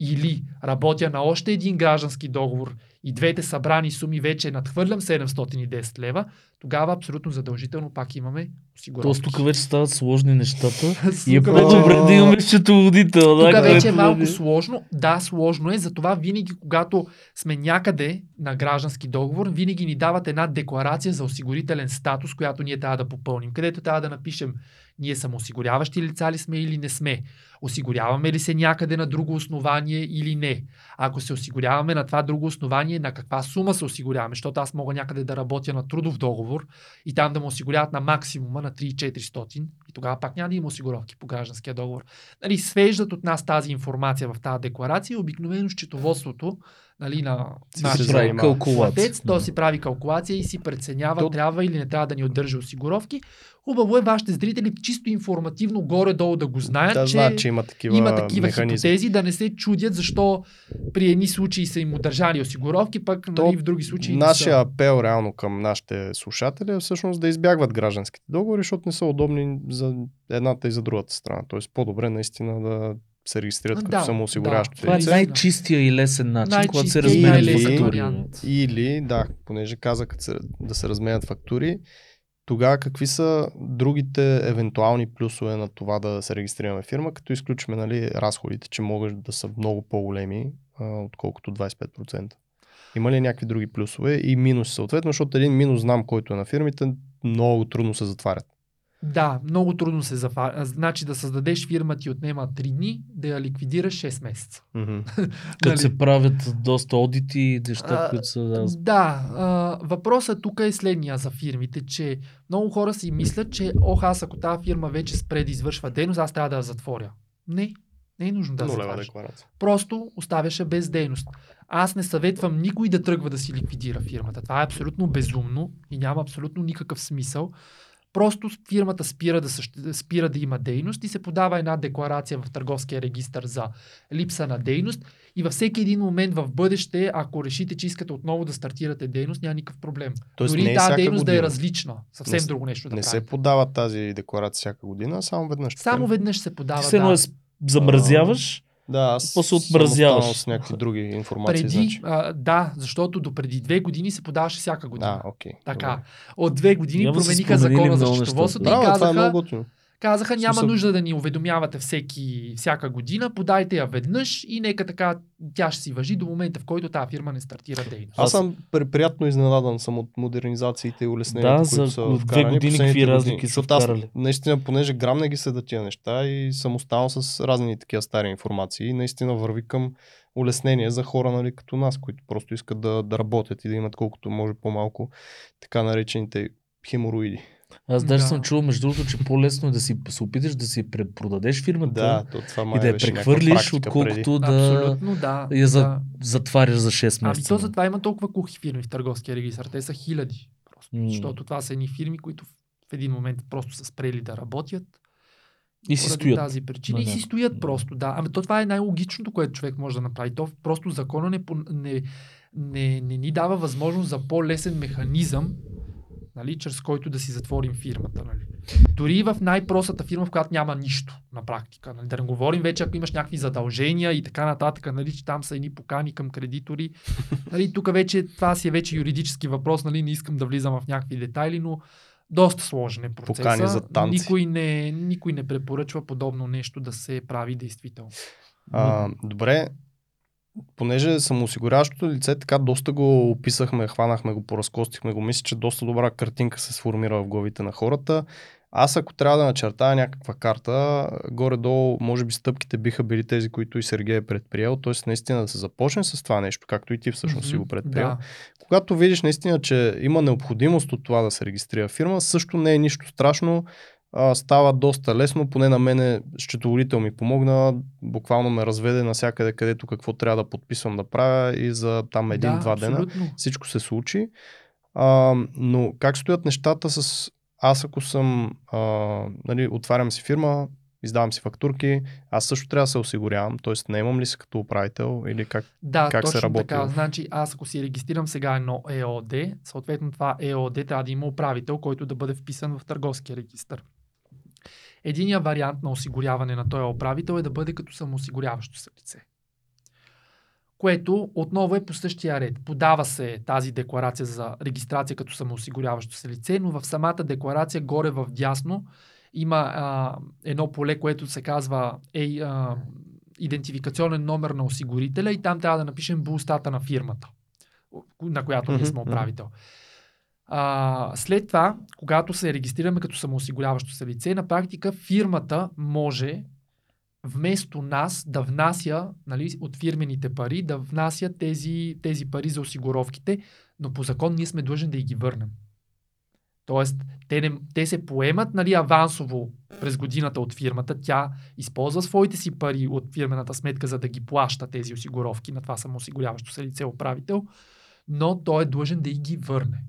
или работя на още един граждански договор и двете събрани суми вече надхвърлям 710 лева, тогава абсолютно задължително пак имаме осигуровки. Тоест тук вече стават сложни нещата. И е по-добре да имаме счетоводител. да, тук вече е да малко сложно. Да, сложно е. Затова винаги, когато сме някъде на граждански договор, винаги ни дават една декларация за осигурителен статус, която ние трябва да попълним. Където трябва да напишем ние самоосигуряващи лица ли сме или не сме. Осигуряваме ли се някъде на друго основание или не. Ако се осигуряваме на това друго основание, на каква сума се осигуряваме, защото аз мога някъде да работя на трудов договор и там да му осигуряват на максимума на 3400 и тогава пак няма да има осигуровки по гражданския договор. Нали, свеждат от нас тази информация в тази декларация и обикновено счетоводството нали, на Си нашия се прави калкулация. платец, то си прави калкулация и си преценява То- трябва или не трябва да ни удържа осигуровки. Хубаво е вашите зрители чисто информативно горе-долу да го знаят, Да че знаят, че има такива, има такива хипотези, да не се чудят защо при едни случаи са им удържали осигуровки, пък То нали, в други случаи не Нашия са. апел реално към нашите слушатели е всъщност да избягват гражданските договори, защото не са удобни за едната и за другата страна. Тоест по-добре наистина да се регистрират Да, като самоосигуряващо да. Това е най-чистия и лесен начин, когато се разменят най-лесен фактури. Или, да, понеже каза се, да се разменят фактури, тогава какви са другите евентуални плюсове на това да се регистрираме фирма, като изключиме нали, разходите, че могат да са много по-големи, а, отколкото 25%. Има ли някакви други плюсове и минуси съответно, защото един минус знам, който е на фирмите, много трудно се затварят. Да, много трудно се зафа. Значи да създадеш фирма ти отнема 3 дни, да я ликвидираш 6 месеца. Като Нали? се правят доста одити и неща, А, които са... Да, Да, а, въпросът тук е следния за фирмите, че много хора си мислят, че ох, аз ако тази фирма вече спре да извършва дейност, аз трябва да я затворя. Не, не е нужно да затваряш. Просто оставяше без дейност. Аз не съветвам никой да тръгва да си ликвидира фирмата. Това е абсолютно безумно и няма абсолютно никакъв смисъл. Просто фирмата спира да, съще... спира да има дейност и се подава една декларация в търговския регистр за липса на дейност и във всеки един момент в бъдеще, ако решите, че искате отново да стартирате дейност, няма никакъв проблем. Тоест Дори не е тази дейност да е година. различна. Съвсем Не друго нещо да Не се правите. подава тази декларация всяка година, само веднъж. Само веднъж се подава. Ти се да. замразяваш, Да, аз После отмразяваш. с някакви други информации. Преди, Значи. а, да, защото до преди две години се подаваше всяка година. Да, окей. Така. От две години Няма да промениха закона за много счетоводството Добре. и е казаха, много готино. Казаха няма Смисъл- нужда да ни уведомявате всеки, всяка година, подайте я веднъж и нека така тя ще си въжи до момента, в който тази фирма не стартира дейност. Аз съм при- приятно изненадан съм от модернизациите и улесненията, Да, които за са две вкарани години какви години. разлики са Защото аз вкарали. наистина, понеже грам не ги седа тия неща и съм останал с разни такива стари информации и наистина върви към улеснение за хора нали, като нас, които просто искат да, да работят и да имат колкото може по-малко така наречените хемороиди. Аз даже Да. съм чувал, между другото, че по-лесно е да си се опиташ да си препродадеш фирмата Да, то това и да я прехвърлиш, практика преди. отколкото да Абсолютно, да. я за, да. затваряш за 6 Ами месеца. то затова има толкова кухи фирми в търговския регистр. Те са хиляди. Просто, М. Защото това са едни фирми, които в един момент просто са спрели да работят. И си стоят. тази причина. Да, И си стоят просто, да. Ами то това е най-логичното, което човек може да направи. То просто закона не, не, не, не ни дава възможност за по-лесен механизъм, нали, чрез който да си затворим фирмата. Нали. Дори и в най-простата фирма, в която няма нищо на практика. Нали. Да не говорим вече, ако имаш някакви задължения и така нататък, нали, че там са едни покани към кредитори. Нали, тук вече това си е вече юридически въпрос, нали, не искам да влизам в някакви детайли, но доста сложен е процеса. Покани за танци. Никой не, никой не препоръчва подобно нещо да се прави действително. А, добре, понеже самоосигуряващото лице, така доста го описахме, хванахме го, поразкостихме го, мисля, че доста добра картинка се сформира в главите на хората. Аз ако трябва да начертая някаква карта, горе-долу, може би стъпките биха били тези, които и Сергей е предприел, т.е. наистина да се започне с това нещо, както и ти всъщност си го предприел. Да. Когато видиш наистина, че има необходимост от това да се регистрира фирма, също не е нищо страшно. А, става доста лесно, поне на мене счетоводител ми помогна, буквално ме разведе навсякъде, където какво трябва да подписвам да правя и за там един-два да, дена всичко се случи. А, но как стоят нещата с аз ако съм, а, нали, отварям си фирма, издавам си фактурки, аз също трябва да се осигурявам, т.е. не имам ли се като управител или как? Да, Как се точно работи така. Значи аз ако си регистрирам сега едно ЕОД, съответно това ЕОД трябва да има управител, който да бъде вписан в търговския регистр. Единият вариант на осигуряване на този управител е да бъде като самоосигуряващо се лице. Което отново е по същия ред. Подава се тази декларация за регистрация като самоосигуряващо се лице, но в самата декларация горе в дясно има а, едно поле, което се казва е, а, идентификационен номер на осигурителя и там трябва да напишем булстата на фирмата, на която ние сме управител. А, след това, когато се регистрираме като самоосигуряващо се лице, на практика фирмата може вместо нас да внася нали, от фирмените пари, да внася тези, тези пари за осигуровките, но по закон ние сме длъжни да ги върнем. Тоест, те, не, те се поемат нали, авансово през годината от фирмата. Тя използва своите си пари от фирмената сметка, за да ги плаща тези осигуровки на това самоосигуряващо се лице управител, но той е длъжен да и ги върне.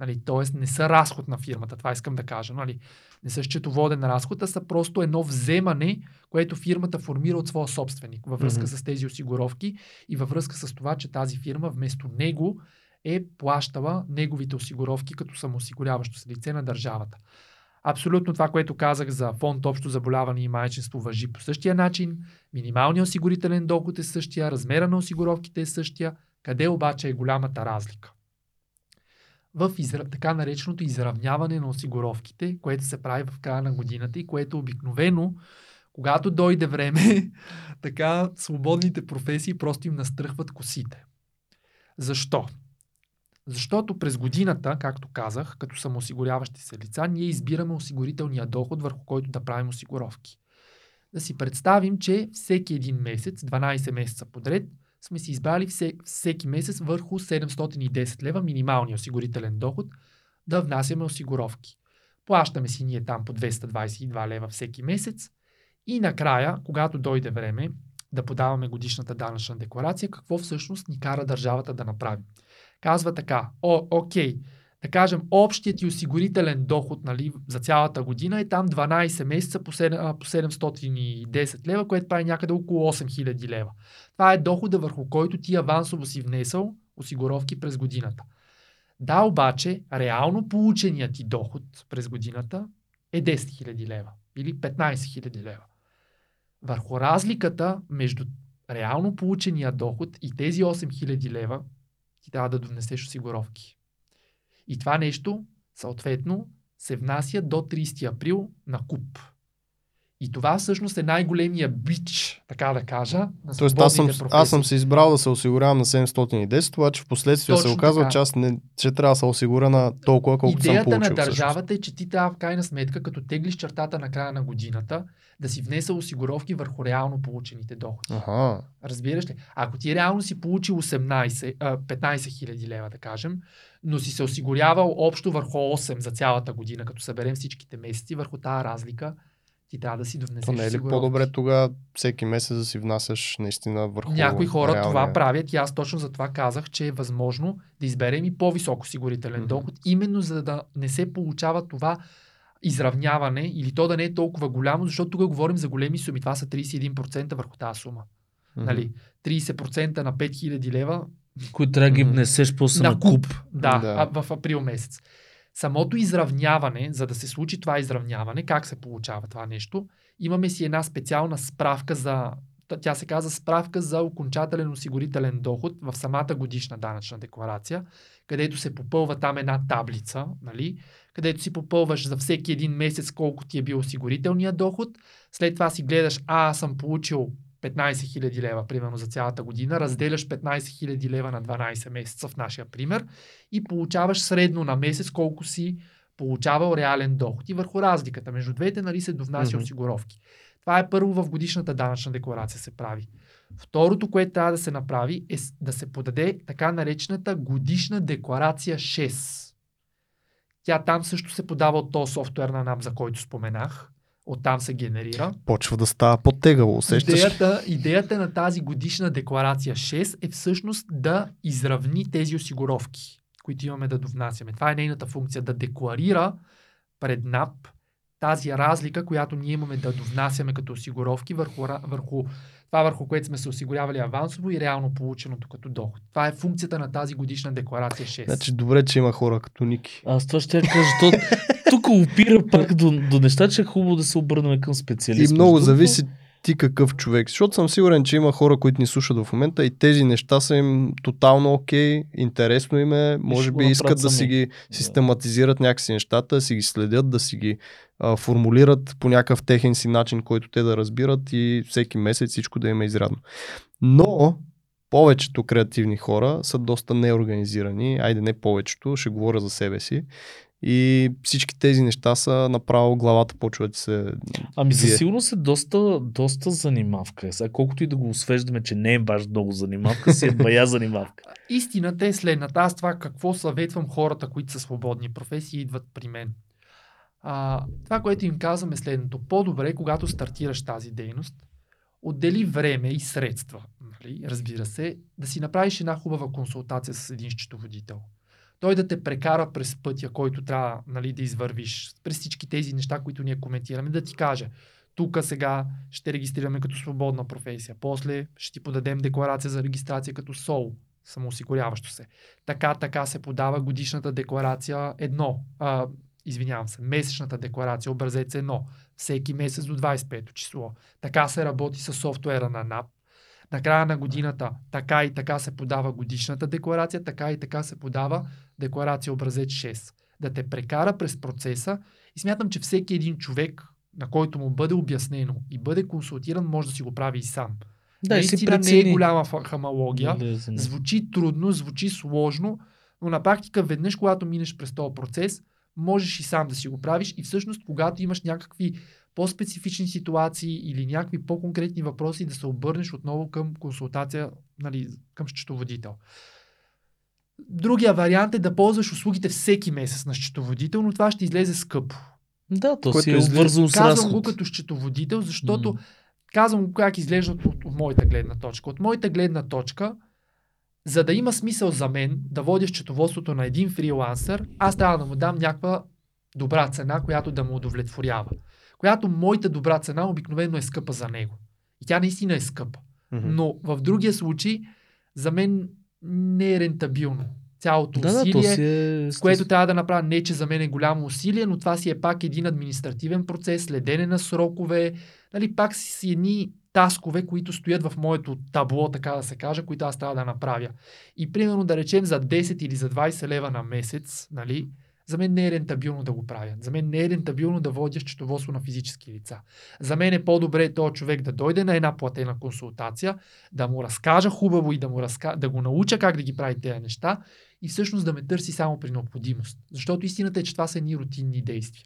Нали, тоест не са разход на фирмата, това искам да кажа. Нали. Не са счетоводен разход, а са просто едно вземане, което фирмата формира от своя собственик във връзка mm-hmm. с тези осигуровки и във връзка с това, че тази фирма вместо него е плащала неговите осигуровки като самоосигуряващо се лице на държавата. Абсолютно това, което казах за фонд общо заболяване и майчинство въжи по същия начин. Минималният осигурителен доход е същия, размера на осигуровките е същия. Къде обаче е голямата разлика? В изра... така нареченото изравняване на осигуровките, което се прави в края на годината и което обикновено, когато дойде време, така свободните професии просто им настръхват косите. Защо? Защото през годината, както казах, като самоосигуряващи се лица, ние избираме осигурителния доход, върху който да правим осигуровки. Да си представим, че всеки един месец, 12 месеца подред, сме си избрали всеки месец върху 710 лева минималния осигурителен доход да внасяме осигуровки. Плащаме си ние там по 222 лева всеки месец и накрая, когато дойде време да подаваме годишната данъчна декларация, какво всъщност ни кара държавата да направим? казва така, о, окей, да кажем, общият ти осигурителен доход нали, за цялата година е там 12 месеца по, 7, по 710 лева, което прави някъде около 8000 лева. Това е дохода върху който ти авансово си внесъл осигуровки през годината. Да, обаче, реално полученият ти доход през годината е 10 000 лева или 15 000 лева. Върху разликата между реално получения доход и тези 8 000 лева, ти трябва да донесеш осигуровки. И това нещо, съответно, се внася до 30 април на куп. И това всъщност е най-големия бич, така да кажа, на Тоест аз съм, аз съм се избрал да се осигурявам на 710, обаче в последствие се оказва, че аз не, че трябва да се осигуря на толкова, колкото Идеята съм получил. на държавата всъщност. е, че ти трябва в крайна сметка, като теглиш чертата на края на годината, да си внесъл осигуровки върху реално получените доходи. Ага. Разбираш ли? Ако ти реално си получил 18, 15 хиляди лева, да кажем, но си се осигурявал общо върху 8 за цялата година, като съберем всичките месеци, върху тази разлика ти трябва да си довнесеш То не е ли по-добре тогава всеки месец да си внасяш наистина върху Някои хора реалния... това правят и аз точно за това казах, че е възможно да изберем и по-висок осигурителен mm-hmm. доход, именно за да не се получава това изравняване или то да не е толкова голямо, защото тук говорим за големи суми. Това са 31% върху тази сума. Mm-hmm. Нали? 30% на 5000 лева. Които трябва да ги внесеш после на куп. Да, да. в април месец. Самото изравняване, за да се случи това изравняване, как се получава това нещо, имаме си една специална справка за тя се казва справка за окончателен осигурителен доход в самата годишна данъчна декларация, където се попълва там една таблица, нали, където си попълваш за всеки един месец колко ти е бил осигурителният доход. След това си гледаш, а, аз съм получил 15 000 лева, примерно за цялата година, разделяш 15 000 лева на 12 месеца в нашия пример и получаваш средно на месец колко си получавал реален доход. И върху разликата между двете нали, се довнася mm-hmm. осигуровки. Това е първо в годишната данъчна декларация се прави. Второто, което трябва да се направи е да се подаде така наречената годишна декларация 6. Тя там също се подава от този софтуер на НАП, за който споменах. Оттам се генерира. Почва да става по-тегало, усещаш? Идеята, идеята на тази годишна декларация 6 е всъщност да изравни тези осигуровки, които имаме да довнасяме. Това е нейната функция, да декларира пред НАП тази разлика, която ние имаме да довнасяме като осигуровки върху, върху това върху което сме се осигурявали авансово и реално полученото като доход. Това е функцията на тази годишна декларация 6. Значи добре, че има хора като Ники. Аз това ще я кажа, то, тук опира пак до, до неща, че е хубаво да се обърнем към специалист. И много зависи ти какъв човек. Защото съм сигурен, че има хора, които ни слушат в момента и тези неща са им тотално окей, okay, интересно им е, може би искат да си ги систематизират някакси нещата, да си ги следят, да си ги а, формулират по някакъв техен си начин, който те да разбират и всеки месец всичко да им е изрядно. Но повечето креативни хора са доста неорганизирани, айде не повечето, ще говоря за себе си. И всички тези неща са направо главата почва да се Ами със сигурност е доста, доста занимавка. Сега колкото и да го освеждаме, че не е баш много занимавка, си е бая занимавка. Истината е следната. Аз това какво съветвам хората, които са свободни професии, идват при мен. А, това, което им казвам е следното. По-добре, когато стартираш тази дейност, отдели време и средства, нали, разбира се, да си направиш една хубава консултация с един счетоводител. Той да те прекара през пътя, който трябва нали, да извървиш, през всички тези неща, които ние коментираме, да ти каже, тук сега ще регистрираме като свободна професия, после ще ти подадем декларация за регистрация като СОЛ, самоосигуряващо се. Така, така се подава годишната декларация едно. А, извинявам се, месечната декларация, образец едно. Всеки месец до 25 число. Така се работи с софтуера на НАП. На края на годината така и така се подава годишната декларация, така и така се подава декларация образец 6. Да те прекара през процеса и смятам, че всеки един човек, на който му бъде обяснено и бъде консултиран, може да си го прави и сам. Да, си Наистина не е голяма хамалогия. Звучи трудно, звучи сложно, но на практика веднъж, когато минеш през този процес, можеш и сам да си го правиш и всъщност, когато имаш някакви по-специфични ситуации или някакви по-конкретни въпроси, да се обърнеш отново към консултация, нали, към счетоводител. Другия вариант е да ползваш услугите всеки месец на счетоводител, но това ще излезе скъпо. Да, то Което си е излиза- обвързано с Казвам разход. го като счетоводител, защото М. казвам го как изглеждат от, от моята гледна точка. От моята гледна точка, за да има смисъл за мен да водя счетоводството на един фрилансър, аз трябва да му дам някаква добра цена, която да му удовлетворява. Която моята добра цена обикновено е скъпа за него. И тя наистина е скъпа. Мгм. Но в другия случай, за мен не е рентабилно. Цялото Да, да, усилие, то си е... което трябва да направя не, че за мен е голямо усилие, но това си е пак един административен процес, следене на срокове, нали, пак си си едни таскове, които стоят в моето табло, така да се каже, които аз трябва да направя. И примерно да речем за 10 или за 20 лева на месец, нали, за мен не е рентабилно да го правя. За мен не е рентабилно да водя счетоводство на физически лица. За мен е по-добре този човек да дойде на една платена консултация, да му разкажа хубаво и да, му разка... да го науча как да ги прави тези неща и всъщност да ме търси само при необходимост. Защото истината е, че това са едни рутинни действия.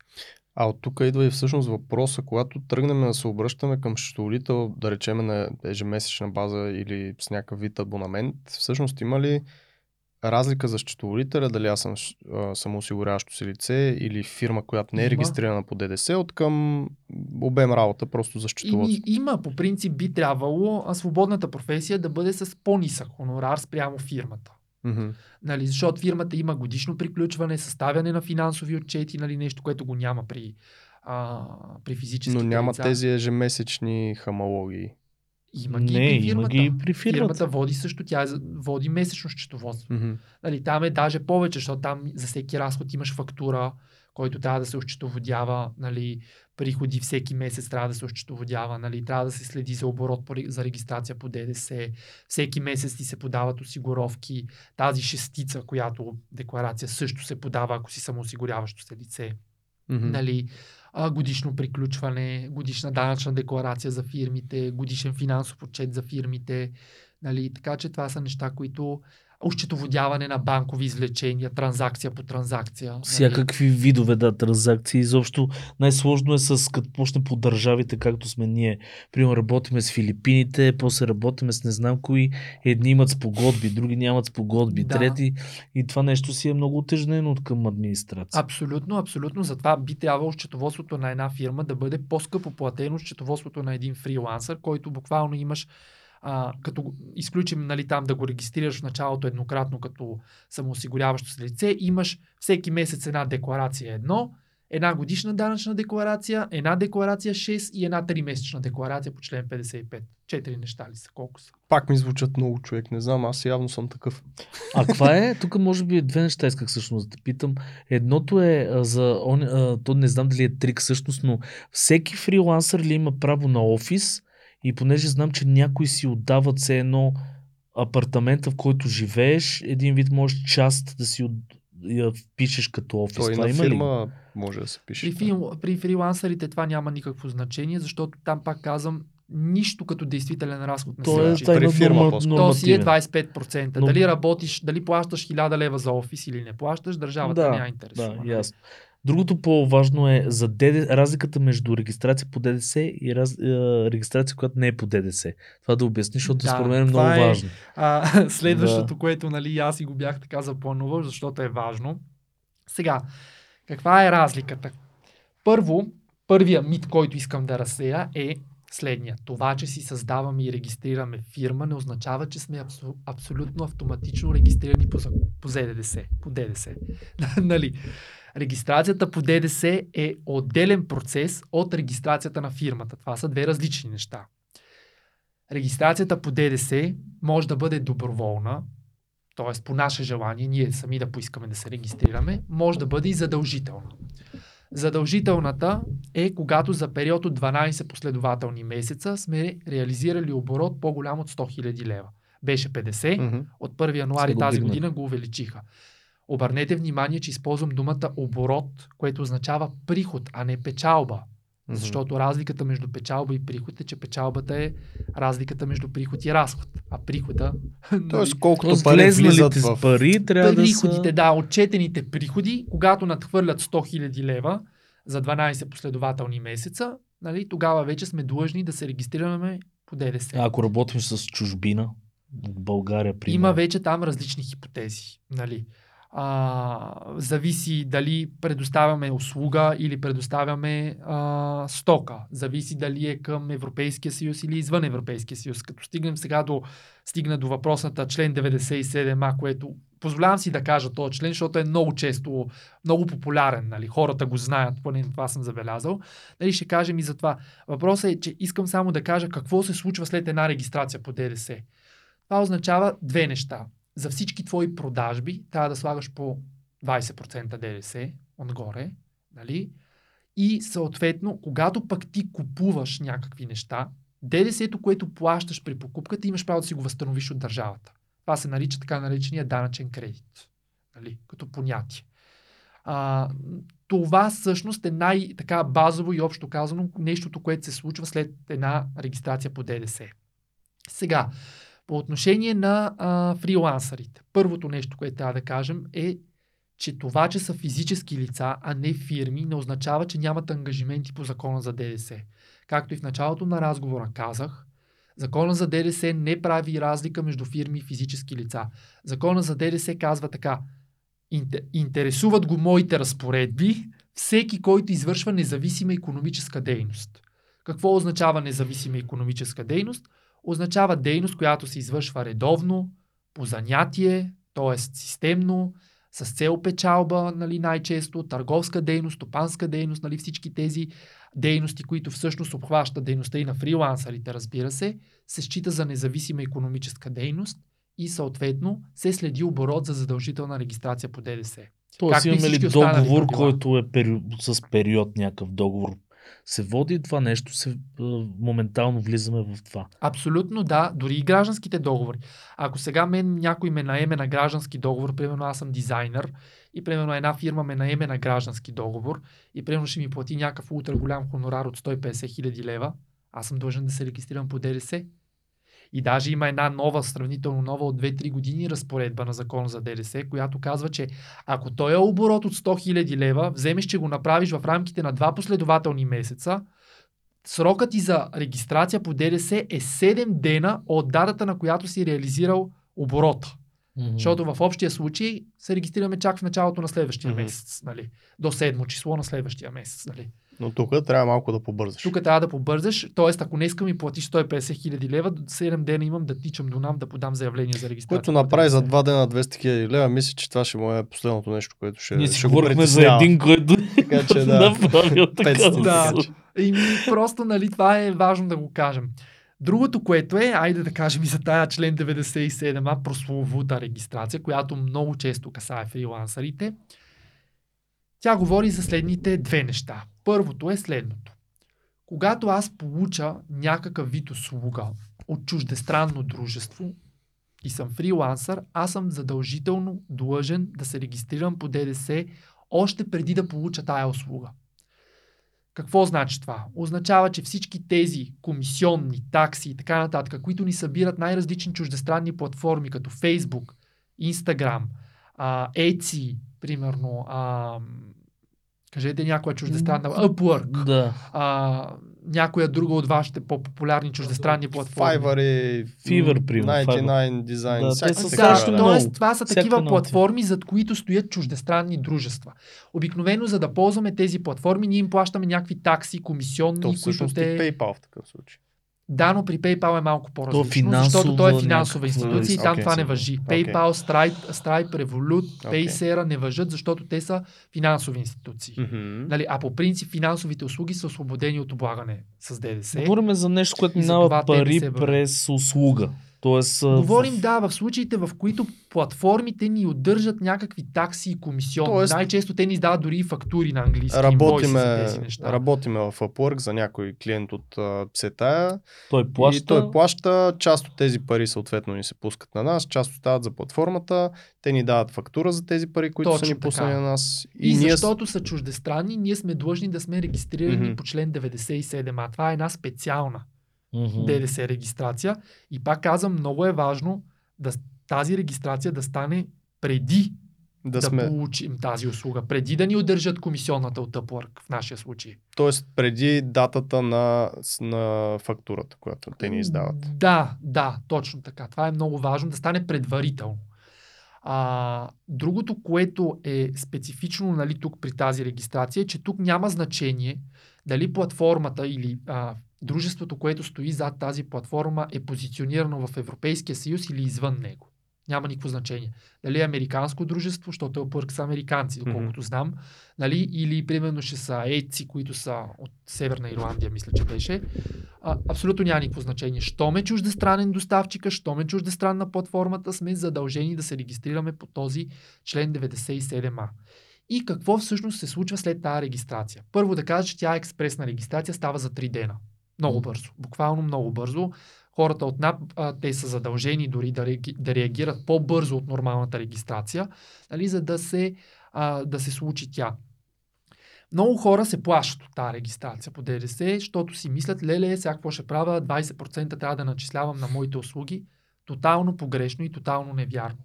А от тук идва и всъщност въпроса, когато тръгнем да се обръщаме към счетоводител, да речеме на ежемесечна база или с някакъв вид абонамент, всъщност има ли разлика за счетоводителя, дали аз съм а, самоосигуряващо се лице или фирма, която не е регистрирана по ДДС, от към обем работа просто за счетоводство? има, по принцип, би трябвало а, свободната професия да бъде с по-нисък хонорар спрямо фирмата. Мгм. Нали, защото фирмата има годишно приключване, съставяне на финансови отчети, нали, нещо, което го няма при, а, при физическите Но няма лица. тези ежемесечни хамалогии. Има ги Не, и при има фирмата. ги и при фирмата. Фирмата води също, тя води месечно счетоводство. Мгм. Нали, там е даже повече, защото там за всеки разход имаш фактура, който трябва да се осчетоводява, нали, приходи всеки месец трябва да се осчетоводява, нали, трябва да се следи за оборот по за регистрация по ДДС, всеки месец ти се подават осигуровки, тази шестица, която декларация също се подава, ако си самоосигуряващо се лице, Мгм. нали, годишно приключване, годишна данъчна декларация за фирмите, годишен финансов отчет за фирмите, нали, така че това са неща, които ощетоводяване на банкови извлечения, транзакция по транзакция. нали. Всякакви видове да, транзакции. Изобщо най-сложно е с като почне по държавите, както сме ние. Примерно работиме с Филипините, после работиме с не знам кои. Едни имат спогодби, други нямат спогодби, Да. трети. И това нещо си е много отежнено от към администрация. Абсолютно, абсолютно. Затова би трябвало счетоводството на една фирма да бъде по-скъпо платено от счетоводството на един фрилансър, който буквално имаш а, като изключим нали, там да го регистрираш в началото еднократно като самоосигуряващо се лице, имаш всеки месец една декларация едно, една годишна данъчна декларация, една декларация 6 и една 3-месечна декларация по член 55. Четири неща ли са? Колко са? Пак ми звучат много човек, не знам, аз явно съм такъв. А каква е? Тук може би две неща исках всъщност да те питам. Едното е за... Он, а, то не знам дали е трик всъщност, но всеки фрилансър ли има право на офис и понеже знам, че някои си отдават се едно апартамента, в който живееш, един вид можеш част да си от, я впишеш като офис. Той Това на има ли? фирма може да се пише. При, фил, при фрилансърите това няма никакво значение, защото там пак казвам, нищо като действителен разход не То се е При фирма норма. То си е нормативен. 25%. Но- Дали работиш, дали плащаш 1000 лева за офис или не плащаш, държавата Да, не я интересува. Да, нали? ясно. Другото по-важно е за ДД... разликата между регистрация по ДДС и раз... е, регистрация, която не е по ДДС. Това да обясниш, защото Да, според мен е много е- важно. А, следващото, което нали, аз си го бях така запланувал, защото е важно. Сега, каква е разликата? Първо, първия мит, който искам да разсея е следния. Това, че си създаваме и регистрираме фирма, не означава, че сме абсо, абсолютно автоматично регистрирани по, по ЗДДС. По ДДС. нали? Регистрацията по ДДС е отделен процес от регистрацията на фирмата. Това са две различни неща. Регистрацията по ДДС може да бъде доброволна, т.е. по наше желание, ние сами да поискаме да се регистрираме, може да бъде и задължителна. Задължителната е когато за период от 12 последователни месеца сме реализирали оборот по-голям от 100 000 лева. Беше 50, Мгм. от 1 януари тази година го увеличиха. Обърнете внимание, че използвам думата оборот, което означава приход, а не печалба. Мгм. Защото разликата между печалба и приход е, че печалбата е разликата между приход и разход. А прихода... Тоест, колкото Тоест, пари влизат в... с пари трябва да приходите, да, отчетените приходи, когато надхвърлят 100 000 лева за 12 последователни месеца, нали, тогава вече сме длъжни да се регистрираме по ДДС. Ако работим с чужбина, в България, примерно. Има вече там различни хипотези. Нали? А, зависи дали предоставяме услуга или предоставяме а, стока. Зависи дали е към Европейския съюз или извън Европейския съюз. Като стигнем сега до, стигна до въпросната член 97а, което позволявам си да кажа този член, защото е много често, много популярен. Нали? Хората го знаят, поне това съм забелязал. Нали, ще кажем и за това. Въпросът е, че искам само да кажа какво се случва след една регистрация по ДДС. Това означава две неща. За всички твои продажби трябва да слагаш по 20% ДДС отгоре, нали? И съответно, когато пък ти купуваш някакви неща, ДДС-то, което плащаш при покупката, имаш право да си го възстановиш от държавата. Това се нарича така наречения данъчен кредит. Нали? Като понятие. А, това всъщност е най-така базово и общо казано нещото, което се случва след една регистрация по ДДС. Сега, по отношение на а, фрилансърите. Първото нещо, което трябва да кажем е, че това, че са физически лица, а не фирми, не означава, че нямат ангажименти по закона за ДДС. Както и в началото на разговора казах, закона за ДДС не прави разлика между фирми и физически лица. Закона за ДДС казва така. «Инте- Интересуват го моите разпоредби, всеки, който извършва независима економическа дейност. Какво означава независима економическа дейност? Означава дейност, която се извършва редовно, по занятие, т.е. системно, с цел печалба, нали, най-често, търговска дейност, стопанска дейност, нали, всички тези дейности, които всъщност обхващат дейността и на фрилансърите, разбира се, се счита за независима економическа дейност и съответно се следи оборот за задължителна регистрация по ДДС. Тоест имаме ли договор, който е пери... с период някакъв договор? Се води това нещо, се, моментално влизаме в това. Абсолютно да, дори и гражданските договори. Ако сега мен някой ме наеме на граждански договор, примерно аз съм дизайнер и примерно една фирма ме наеме на граждански договор и примерно ще ми плати някакъв ултра голям хонорар от 150 хиляди лева, аз съм длъжен да се регистрирам по ДДС. И даже има една нова, сравнително нова от 2-3 години разпоредба на закон за ДДС, която казва, че ако той е оборот от 100 000 лева, вземеш, че го направиш в рамките на два последователни месеца, срокът ти за регистрация по ДДС е 7 дена от датата, на която си реализирал оборота. Мгм. Защото в общия случай се регистрираме чак в началото на следващия Мгм. месец. Нали? До седмо число на следващия месец. Нали? Но тук трябва малко да побързаш. Тук трябва да побързаш, т.е. ако не искам и платиш 150 хиляди лева, 7 дена имам да тичам до нам да подам заявление за регистрация. Което направи за ДДС. два дена 200 хиляди лева, мисля, че това ще му е последното нещо, което ще, Ние си го говорихме за един, който Така че да. направил така. 500 Да. И просто, нали, това е важно да го кажем. Другото, което е, айде да кажем и за тая член 97а, прословута регистрация, която много често касае фрилансърите, тя говори за следните две неща. Първото е следното. Когато аз получа някакъв вид услуга от чуждестранно дружество и съм фрилансър, аз съм задължително длъжен да се регистрирам по ДДС още преди да получа тая услуга. Какво значи това? Означава, че всички тези комисионни, такси и така нататък, които ни събират най-различни чуждестранни платформи, като Facebook, Instagram, Etsy, примерно, кажете някоя чуждестранна, Upwork, Да. а, някоя друга от вашите по-популярни чуждестранни платформи. Fiverr и Fiverr, примерно, 99 дизайн. Да, те са Да, много. т.е. това са Всяка такива тях. платформи, зад които стоят чуждестранни дружества. Обикновено, за да ползваме тези платформи, ние им плащаме някакви такси, комисионни, То които те... PayPal в такъв случай. Да, но при PayPal е малко по-различно, финансова защото той е финансова институция и там Окей, това не въжи. Окей. PayPal, Stripe, Stripe Revolut. Paysera не въжат, защото те са финансови институции. Мгм. Нали, а по принцип финансовите услуги са освободени от облагане с ДДС. Говорим за нещо, което минава пари през услуга. Тоест, а, Говорим, в- да, в случаите, в които платформите ни удържат някакви такси и комисионни. Тоест- Най-често те ни издават дори и фактури на английски. Работиме, инвойси за тези неща. работиме в Upwork за някой клиент от а, Псетая той плаща. и той плаща, част от тези пари съответно ни се пускат на нас, част остават за платформата, те ни дават фактура за тези пари, които Точно са ни пуснали така. на нас. И, и ние защото са чуждестранни, ние сме длъжни да сме регистрирани Мгм. по член 97а. Това е една специална Мгм. ДДС регистрация. И пак казвам, много е важно да, тази регистрация да стане преди да, да, сме, получим тази услуга, преди да ни удържат комисионната от Upwork в нашия случай. т.е. преди датата на, на фактурата, която те ни издават. Да, да, точно така. Това е много важно да стане предварително. А, другото, което е специфично нали, тук при тази регистрация, е, че тук няма значение дали платформата или а, дружеството, което стои зад тази платформа е позиционирано в Европейския съюз или извън него. Няма никакво значение. Дали е американско дружество, защото Upwork са американци, доколкото знам, нали? или примерно ще са ЕЦИ, които са от Северна Ирландия, мисля, че беше. А, абсолютно няма никакво значение. Щом е чуждестранен доставчика, щом е чуждестранна платформата, сме задължени да се регистрираме по този член 97а. И какво всъщност се случва след тази регистрация? Първо да кажа, че тя е експресна регистрация, става за 3 дена. Много бързо. Буквално много бързо. Хората от НАП, а, те са задължени дори да, реаги, да реагират по-бързо от нормалната регистрация, нали, за да се, а, да се случи тя. Много хора се плашат от тази регистрация по ДДС, защото си мислят, леле, сега какво ще правя, 20% трябва да начислявам на моите услуги. Тотално погрешно и тотално невярно.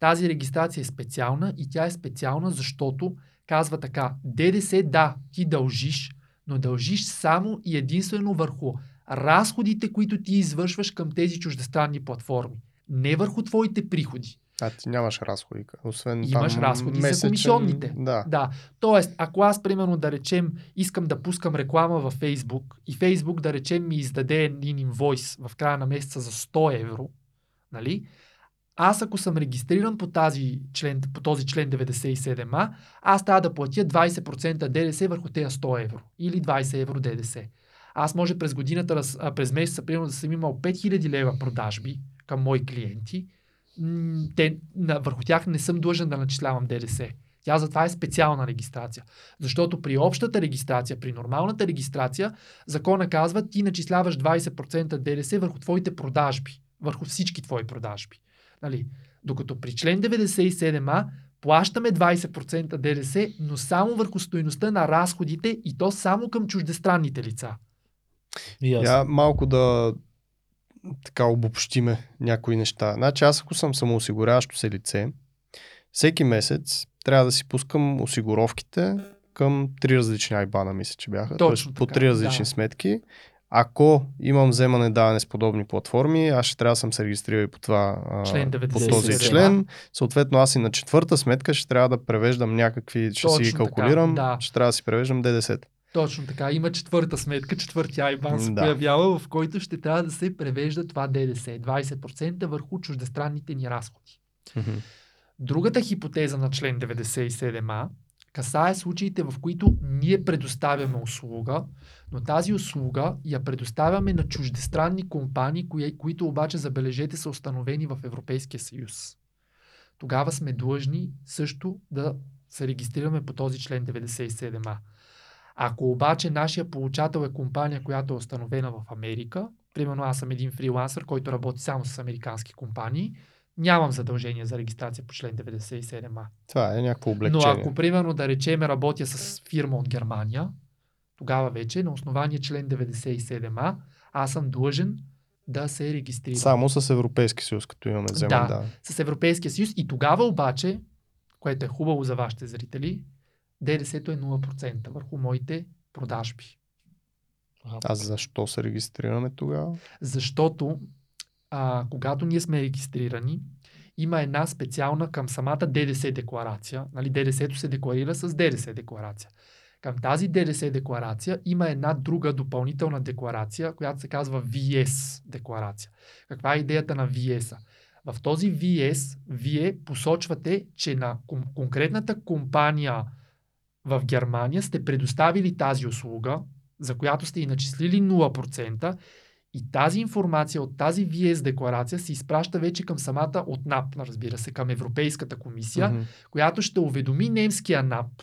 Тази регистрация е специална и тя е специална, защото казва така, ДДС да, ти дължиш, но дължиш само и единствено върху разходите, които ти извършваш към тези чуждестранни платформи. Не върху твоите приходи. А ти нямаш разходи. Освен Имаш там разходи за месечен... комисионните. Да. Да. Тоест, ако аз, примерно, да речем, искам да пускам реклама във Facebook и Facebook, да речем, ми издаде един инвойс в края на месеца за 100 евро, нали? Аз, ако съм регистриран по, тази член, по този член 97а, аз трябва да платя 20% ДДС върху тези 100 евро или 20 евро ДДС. Аз може през годината, през месеца, примерно, да съм имал 5000 лева продажби към мои клиенти, те, на, върху тях не съм длъжен да начислявам ДДС. Тя затова е специална регистрация. Защото при общата регистрация, при нормалната регистрация, закона казва, ти начисляваш 20% ДДС върху твоите продажби, върху всички твои продажби. Нали? Докато при член 97а плащаме 20% ДДС, но само върху стоеността на разходите и то само към чуждестранните лица. Я малко да така обобщиме някои неща. Значи аз ако съм самоосигуряващо се лице, всеки месец трябва да си пускам осигуровките към три различни айбана, мисля, че бяха. Точно Тоест, по така, три различни да. сметки. Ако имам вземане даване с подобни платформи, аз ще трябва да съм се регистрирал и по, това, Член по 97. този член. Съответно, аз и на четвърта сметка ще трябва да превеждам някакви, ще си ги Точно така, калкулирам, да. ще трябва да си превеждам ДДС. Точно така. Има четвърта сметка, четвъртия айбан се Да. появява, в който ще трябва да се превежда това ДДС. 20% върху чуждестранните ни разходи. Другата хипотеза на член 97а касае случаите, в които ние предоставяме услуга, но тази услуга я предоставяме на чуждестранни компании, кои, които обаче, забележете, са установени в Европейския съюз. Тогава сме длъжни също да се регистрираме по този член 97а. Ако обаче нашия получател е компания, която е установена в Америка, примерно аз съм един фрилансър, който работи само с американски компании, нямам задължение за регистрация по член 97а. Това е някакво Но облегчение. ако, примерно, да речеме, работя с фирма от Германия, тогава вече на основание член 97а аз съм длъжен да се регистрирам. Само с Европейски съюз, като имаме земен Да. да. С Европейския съюз и тогава обаче, което е хубаво за вашите зрители, ДДС-то е 0% върху моите продажби. А защо се регистрираме тогава? Защото а, когато ние сме регистрирани, има една специална към самата ДДС декларация. Нали, ДДС-то се декларира с ДДС декларация. Към тази ДДС декларация има една друга допълнителна декларация, която се казва VS декларация. Каква е идеята на VS-а? В този VS вие посочвате, че на кон- конкретната компания в Германия сте предоставили тази услуга, за която сте и начислили 0%, и тази информация от тази VS декларация се изпраща вече към самата от НАП, разбира се, към Европейската комисия, Мгм. която ще уведоми немския НАП.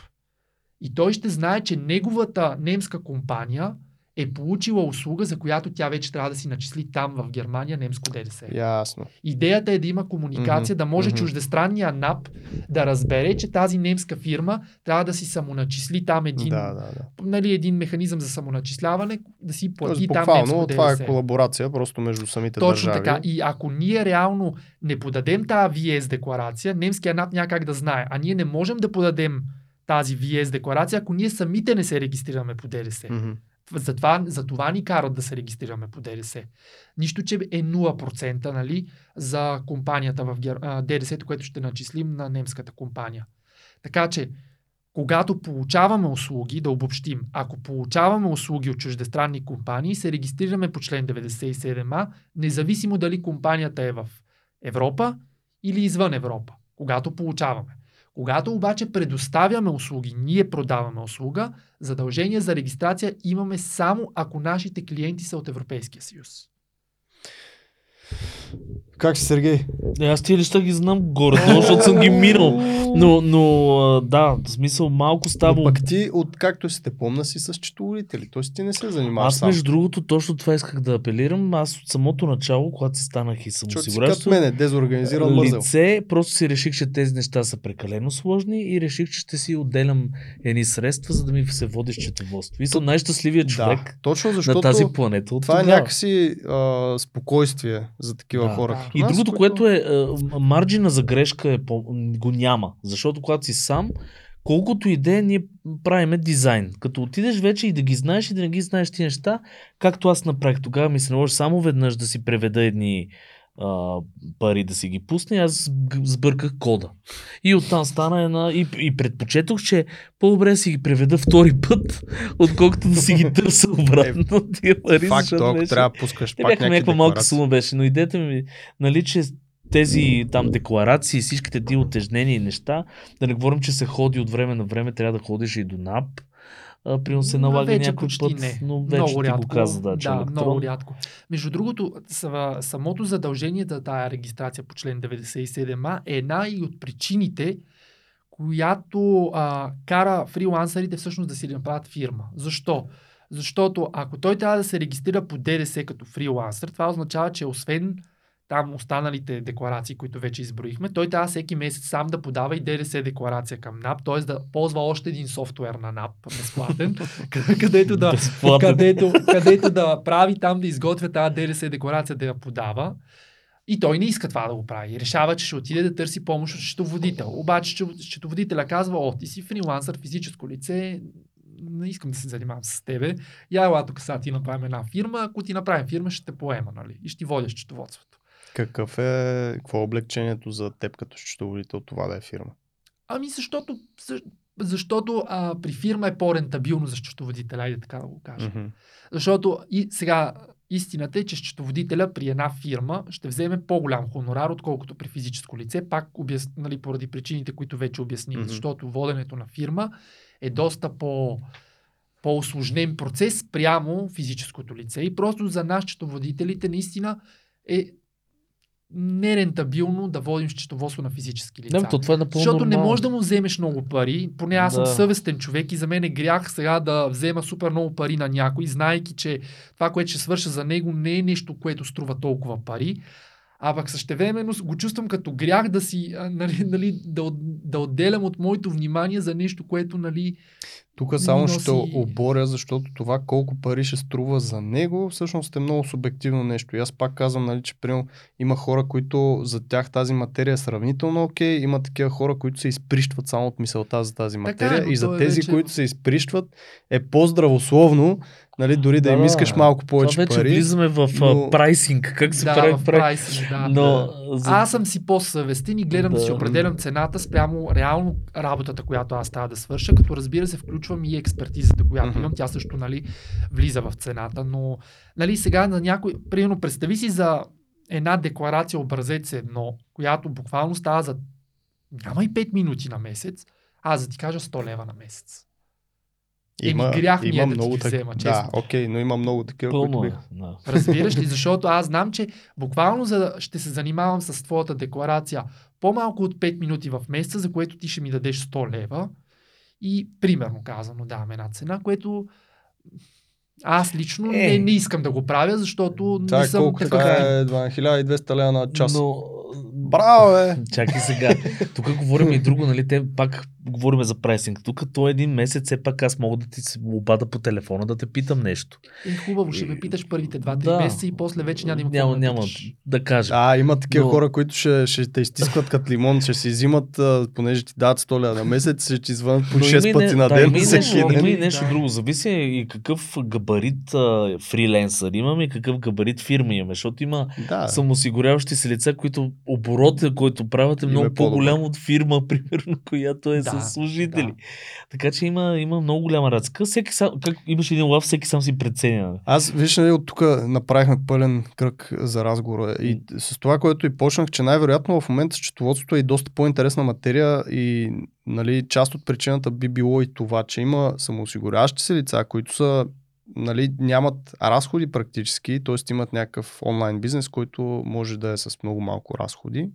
И той ще знае, че неговата немска компания е получила услуга, за която тя вече трябва да си начисли там в Германия немско ДДС. Ясно. Идеята е да има комуникация, Мгм, да може мгм. чуждестранния НАП да разбере, че тази немска фирма трябва да си самоначисли там един, Да, да, да. нали, един механизъм за самоначисляване, да си плати Тоест, там немско ДДС. това е колаборация просто между самите Точно държави. така. И ако ние реално не подадем тази VS декларация, немския НАП няма как да знае. А ние не можем да подадем тази VS декларация, ако ние самите не се регистрираме по ДДС. Мгм. Затова, за това ни карат да се регистрираме по ДДС. Нищо, че е 0% нали, за компанията в Гер... ДДС, което ще начислим на немската компания. Така че, когато получаваме услуги, да обобщим, ако получаваме услуги от чуждестранни компании, се регистрираме по член 97а, независимо дали компанията е в Европа или извън Европа, когато получаваме. Когато обаче предоставяме услуги, ние продаваме услуга, задължение за регистрация имаме само ако нашите клиенти са от Европейския съюз. Как си, Сергей? Е, аз тия неща ги знам горе, защото съм ги минал. Но, но да, в смисъл малко става. Но пък ти, от както си те помна, си с счетоводители. Тоест ти не се занимаваш Аз сам. между другото точно това исках да апелирам. Аз от самото начало, когато си станах и съм осигурящ, като мене, дезорганизиран мързел. лице, просто си реших, че тези неща са прекалено сложни и реших, че ще си отделям едни средства, за да ми се води счетоводство. И съм най-щастливият човек Да, точно на защото тази планета. От това е някакси а, спокойствие за такива Да. хора. И нас, другото, които- което е, а, марджина за грешка е по, го няма. Защото когато си сам, колкото и да е, ние правиме дизайн. Като отидеш вече и да ги знаеш и да не ги знаеш ти неща, както аз направих тогава, ми се наложи само веднъж да си преведа едни а, пари да си ги пусне, аз сб- сбърках кода. И оттам стана една... И, и предпочетох, че по-добре си ги преведа втори път, отколкото да си ги търся обратно тия пари. Факт, ако беше- трябва да пускаш те пак бяха някаква малка сума беше, но идеята ми, нали, че тези там декларации, всичките ти отежнени неща, да не говорим, че се ходи от време на време, трябва да ходиш и до НАП. Примерно се налага вече някой почти път, не. но вече много ти рядко, го каза, да, че да, електрон. много рядко. Между другото, са- самото задължение за тая регистрация по член 97а е една и от причините, която а, кара фрилансърите всъщност да си направят фирма. Защо? Защото ако той трябва да се регистрира по ДДС като фрилансър, това означава, че освен там останалите декларации, които вече изброихме, той трябва всеки месец сам да подава и ДДС декларация към НАП, т.е. да ползва още един софтуер на НАП, безплатен, където да, Безплатен. където, където да прави там да изготвя тази ДДС декларация да я подава. И той не иска това да го прави. Решава, че ще отиде да търси помощ от счетоводител. Обаче счетов- счетоводителя казва, о, ти си фрилансър, физическо лице, не искам да се занимавам с тебе. Я ела тук сега ти направим една фирма, ако ти направим фирма, ще те поема, нали? И ще ти водя счетоводството. Какъв е, какво е облегчението за теб като счетоводител това да е фирма? Ами защото, защото а, при фирма е по-рентабилно за счетоводителя, айде така да го кажа. Мгм. Защото и сега истината е, че счетоводителя при една фирма ще вземе по-голям хонорар, отколкото при физическо лице, пак обяс... нали, поради причините, които вече обясним. Мгм. Защото воденето на фирма е доста по по-осложнен процес прямо физическото лице. И просто за нас, счетоводителите, наистина е нерентабилно да водим счетоводство на физически лица. Да, то това е напълно Защото не нормално. можеш да му вземеш много пари. Поне аз съм Да. съвестен човек и за мен е грях сега да взема супер много пари на някой, знайки, че това, което ще свърша за него, не е нещо, което струва толкова пари. А пък същевременно го чувствам като грях да си, нали, нали, да, да отделям от моето внимание за нещо, което, нали, Тук само носи- ще оборя, защото това колко пари ще струва за него, всъщност е много субективно нещо. И аз пак казвам, нали, че примерно, има хора, които за тях тази материя е сравнително окей, има такива хора, които се изприщват само от мисълта за тази Така е, материя но и за тези, вече- които се изприщват, е по-здравословно, нали, дори да, Да, им искаш малко повече Това вече пари. влизаме в но- прайсинг. Как се да, прави в прайсинг? да. Но, за... Аз съм си по-съвестен и гледам да. Да. си определям цената спрямо реално работата, която аз трябва да свърша, като разбира се включвам и експертизата, която Мгм. имам. Тя също нали, влиза в цената, но нали, сега на някой, примерно представи си за една декларация образец едно, която буквално става за няма и 5 минути на месец, аз да ти кажа 100 лева на месец. Еми, грях ми е има да ти много ги так- взема, Да, честно. окей, но има много такива, които Пълно е. биха. Да. Разбираш ли? Защото аз знам, че буквално за да ще се занимавам с твоята декларация по-малко от 5 минути в месеца, за което ти ще ми дадеш 100 лева. И примерно казано давам една цена, което аз лично Е. не, не искам да го правя, защото не е съм колко? такъв. Това е 1200 лева на час. Но... Браво, бе! Чакай сега. Тук говорим и друго, нали? Те пак говорим за прайсинг. Тук то един месец, все пак аз мога да ти се обада по телефона да те питам нещо. Е, хубаво, ще ме питаш първите 2-3 Да. месеца и после вече няма да има Няма, да няма да кажа. А, има такива Но- хора, които ще, ще те изтискват като лимон, ще си взимат, понеже ти дадат 100 лева на месец, ще ти звънат по Но 6 има и пъти на да, ден. има и всеки нещо, ден. има и нещо Да. друго. Зависи и какъв габарит а, фриленсър имаме и какъв габарит фирма имаме. Защото има Да, самоосигуряващи се лица, които оборота, който правят е е много по-голям от фирма, примерно, която е Да, с служители. да. Така че има, има много голяма разлика. Всеки сам, как имаш един лав, всеки сам си преценя. Аз, виж, нали, от тук направихме пълен кръг за разговора. И с това, което и почнах, че най-вероятно в момента счетоводството е и доста по-интересна материя и нали, част от причината би било и това, че има самоосигуряващи се лица, които са нали, нямат разходи практически, т.е. имат някакъв онлайн бизнес, който може да е с много малко разходи,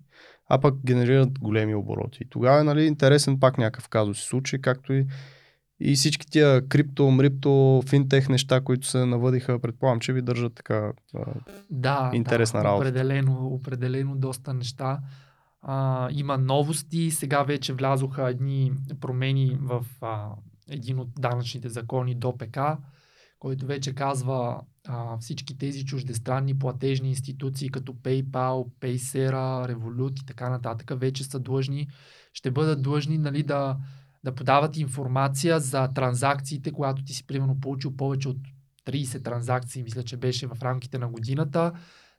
а пък генерират големи обороти. И тогава е нали, интересен пак някакъв казус се случи, както и и всички тия крипто, мрипто, финтех неща, които се навъдиха, предполагам, че ви държат така. а, Да, Интересна да, работа. Определено, определено доста неща. А, има новости. Сега вече влязоха едни промени в а, един от данъчните закони ДОПК, който вече казва а, всички тези чуждестранни платежни институции, като PayPal, Paysera, Revolut и така нататък, вече са длъжни, ще бъдат длъжни нали, да, да подават информация за транзакциите, когато ти си примерно получил повече от 30 транзакции, мисля, че беше в рамките на годината,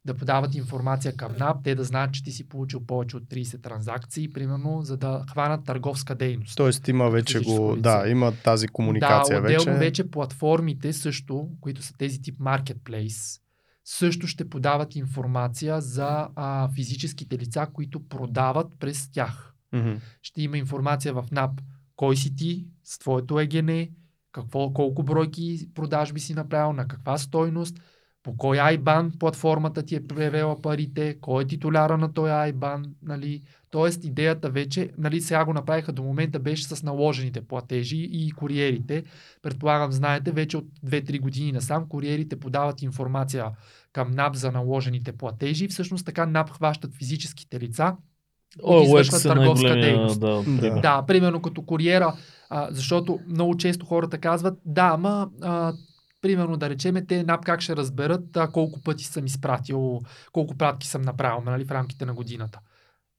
да подават информация към НАП, те да знаят, че ти си получил повече от 30 транзакции, примерно, за да хванат търговска дейност. Тоест има вече го, лице. да, има тази комуникация да, отделно вече. вече платформите също, които са тези тип marketplace, също ще подават информация за а, физическите лица, които продават през тях. Мгм. Ще има информация в НАП кой си ти, с твоето ЕГН, какво, колко бройки продажби си направил, на каква стойност, по кой IBAN платформата ти е превела парите, кой е титуляра на този IBAN, нали. Тоест идеята вече, нали сега го направиха до момента беше с наложените платежи и куриерите. Предполагам, знаете, вече от 2-3 години насам куриерите подават информация към НАП за наложените платежи. Всъщност така НАП хващат физическите лица, които извършват търговска дейност. Да, Да. пример. Да, примерно като куриера, а, защото много често хората казват, да, ама а, примерно да речеме, те НАП как ще разберат а, колко пъти съм изпратил, колко пратки съм направил нали, в рамките на годината.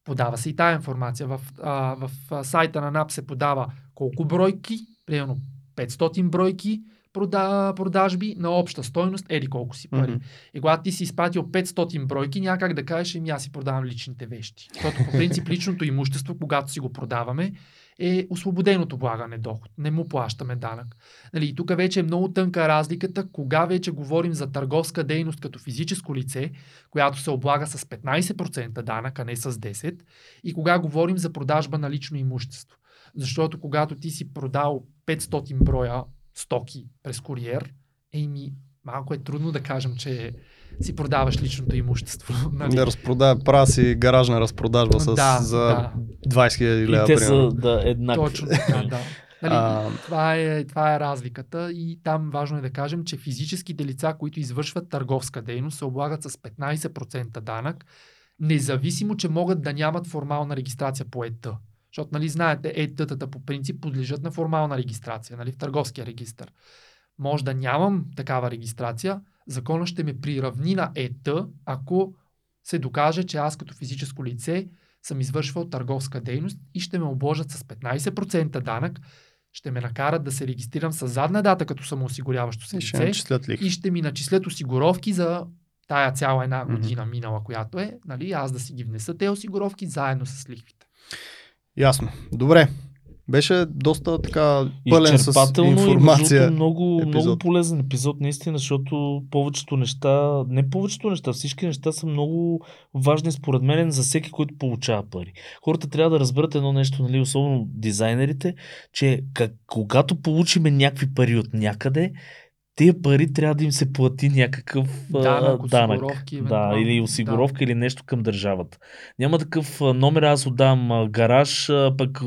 Подава се и тая информация. В, а, в а, сайта на НАП се подава колко бройки, примерно 500 бройки прода, продажби на обща стойност, еди колко си пари. Мгм. И когато ти си изпратил 500 бройки, няма как да кажеш, еми аз си продавам личните вещи. Защото по принцип личното имущество, когато си го продаваме, е освободеното влагане доход. Не му плащаме данък. Нали, и тук вече е много тънка разликата, кога вече говорим за търговска дейност като физическо лице, която се облага с 15% данък, а не с 10%, и кога говорим за продажба на лично имущество. Защото когато ти си продал 500 броя стоки през куриер, еми, малко е трудно да кажем, че си продаваш личното имущество. Нали? Да разпродава, правя си гаражна разпродажба с, да, за да, 20 000 И лева. те примерно. са да, еднакви. точно така, да. Нали, А, това, е, това е разликата и там важно е да кажем, че физическите лица, които извършват търговска дейност, се облагат с 15% данък, независимо, че могат да нямат формална регистрация по ЕТ. Защото, нали, знаете, ЕТ-тата по принцип подлежат на формална регистрация, нали, в търговския регистр. Може да нямам такава регистрация, закона ще ме приравни на ЕТ, ако се докаже, че аз като физическо лице съм извършвал търговска дейност и ще ме обложат с 15% данък, ще ме накарат да се регистрирам с задна дата като самоосигуряващо се ще лице и ще ми начислят осигуровки за тая цяла една година минала, която е, нали, аз да си ги внеса те осигуровки заедно с лихвите. Ясно. Добре. Беше доста така пълен с и информация. другото много, епизод. много полезен епизод, наистина, защото повечето неща, не повечето неща, всички неща са много важни според мен за всеки, който получава пари. Хората трябва да разберат едно нещо, нали, особено дизайнерите, че как, когато получиме някакви пари от някъде, тия пари трябва да им се плати някакъв Данък, данък. осигуровки, Да, или осигуровка, или нещо към държавата. Няма такъв номер, аз отдавам а, гараж, пък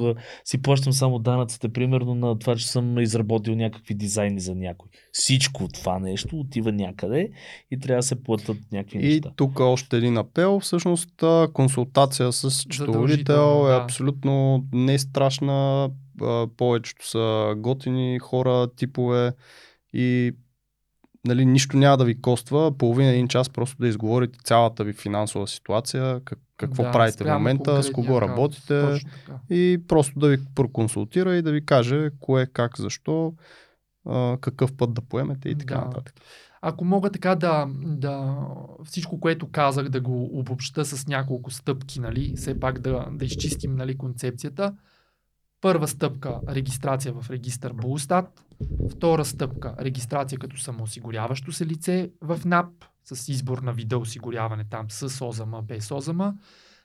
си плащам само данъците, примерно на това, че съм изработил някакви дизайни за някой. Всичко това нещо отива някъде и трябва да се платят някакви И неща. тук още един апел. Всъщност консултация с Задължително, е да. абсолютно не страшна. Повечето са готини хора, типове и нали, нищо няма да ви коства. Половина един час просто да изговорите цялата ви финансова ситуация, как, какво Да, правите в момента, с кого работите и просто да ви проконсултира и да ви каже кое, как, защо, а, какъв път да поемете и така Да. нататък. Ако мога така да, да всичко, което казах, да го обобща с няколко стъпки, нали, все пак да, да изчистим нали, концепцията. Първа стъпка регистрация в регистър Булстат. Втора стъпка регистрация като самоосигуряващо се лице в НАП с избор на вида осигуряване там с ОЗАМА, без ОЗАМА.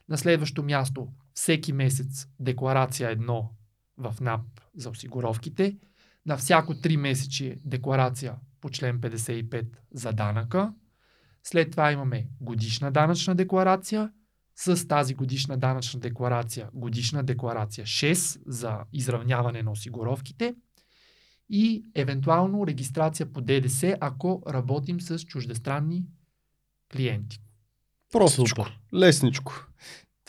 На следващо място всеки месец декларация едно в НАП за осигуровките. На всяко 3 месечи декларация по член 55 за данъка. След това имаме годишна данъчна декларация. С тази годишна данъчна декларация, годишна декларация 6 за изравняване на осигуровките и евентуално регистрация по ДДС, ако работим с чуждестранни клиенти. Простичко, Супер. лесничко.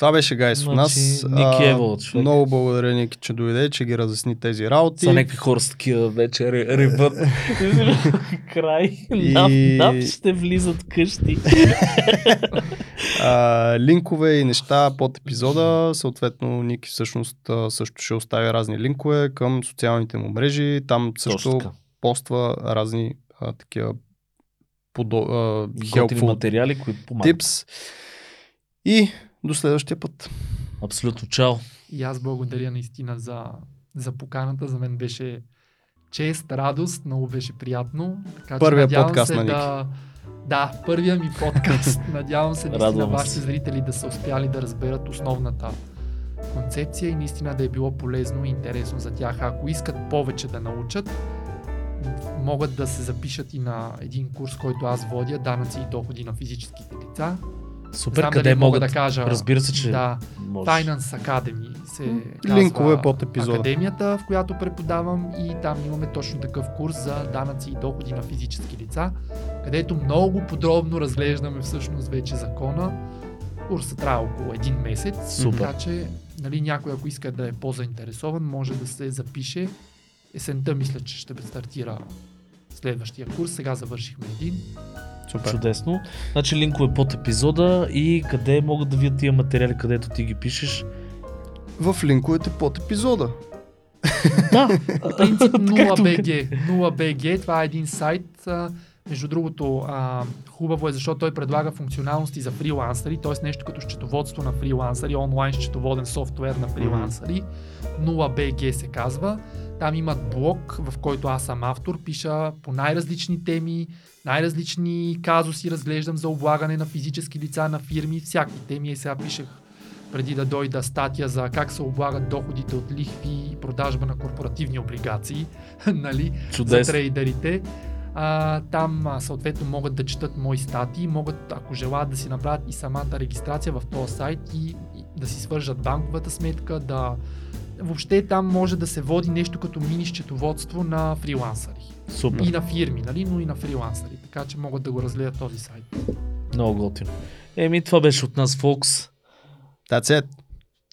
Това беше гайс Значи, нас. Ники човек. Много благодаря, Ники, че дойде, че ги разясни тези работи. Са някакви хора с такива вече ре- ревът. Край. И- Нап, нап ще влизат къщи. а, линкове и неща под епизода. Съответно, Ники всъщност също ще оставя разни линкове към социалните му мрежи. Там също поства разни а, такива подо, а, материали, които помагат. tips. И до следващия път. Абсолютно. Чао. И аз благодаря наистина за, за поканата. За мен беше чест, радост, много беше приятно. Така, че Първия надявам подкаст се на Ники. да, да, първия ми подкаст. Надявам се наистина вашите зрители да са успяли да разберат основната концепция и наистина да е било полезно и интересно за тях. Ако искат повече да научат, могат да се запишат и на един курс, който аз водя, данъци и доходи на физическите лица. Супер, Знам къде дали мога могат? да кажа. Разбира се, че Да, можеш. Finance Academy се Линкове казва под епизода. Академията, в която преподавам и там имаме точно такъв курс за данъци и доходи на физически лица, където много подробно разглеждаме всъщност вече закона. Курсът трябва около един месец, Супер. така че нали, някой ако иска да е по-заинтересован, може да се запише. Есента мисля, че ще стартира следващия курс. Сега завършихме един. Супер. Чудесно. Значи линкове под епизода и къде могат да видят тия материали, където ти ги пишеш. В линковете под епизода. Да, принцип Както- 0BG. 0BG, това е един сайт. Между другото, а, хубаво е, защото той предлага функционалности за фрилансъри, т.е. нещо като счетоводство на фрилансъри, онлайн счетоводен софтуер на фрилансъри. 0BG се казва. Там имат блог, в който аз съм автор, пиша по най-различни теми, най-различни казуси разглеждам за облагане на физически лица, на фирми, всякакви теми. И сега пишех преди да дойда статия за как се облагат доходите от лихви и продажба на корпоративни облигации, нали, за чудесно. трейдерите. А, там а, съответно могат да четат мои статии, могат, ако желаят да си направят и самата регистрация в този сайт и, и да си свържат банковата сметка, да въобще там може да се води нещо като мини счетоводство на фрилансъри. И Супер. на фирми, нали, но и на фрилансъри. Така че могат да го разгледат този сайт. Много готино. Еми, това беше от нас, Фокс. That's it.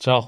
Чао.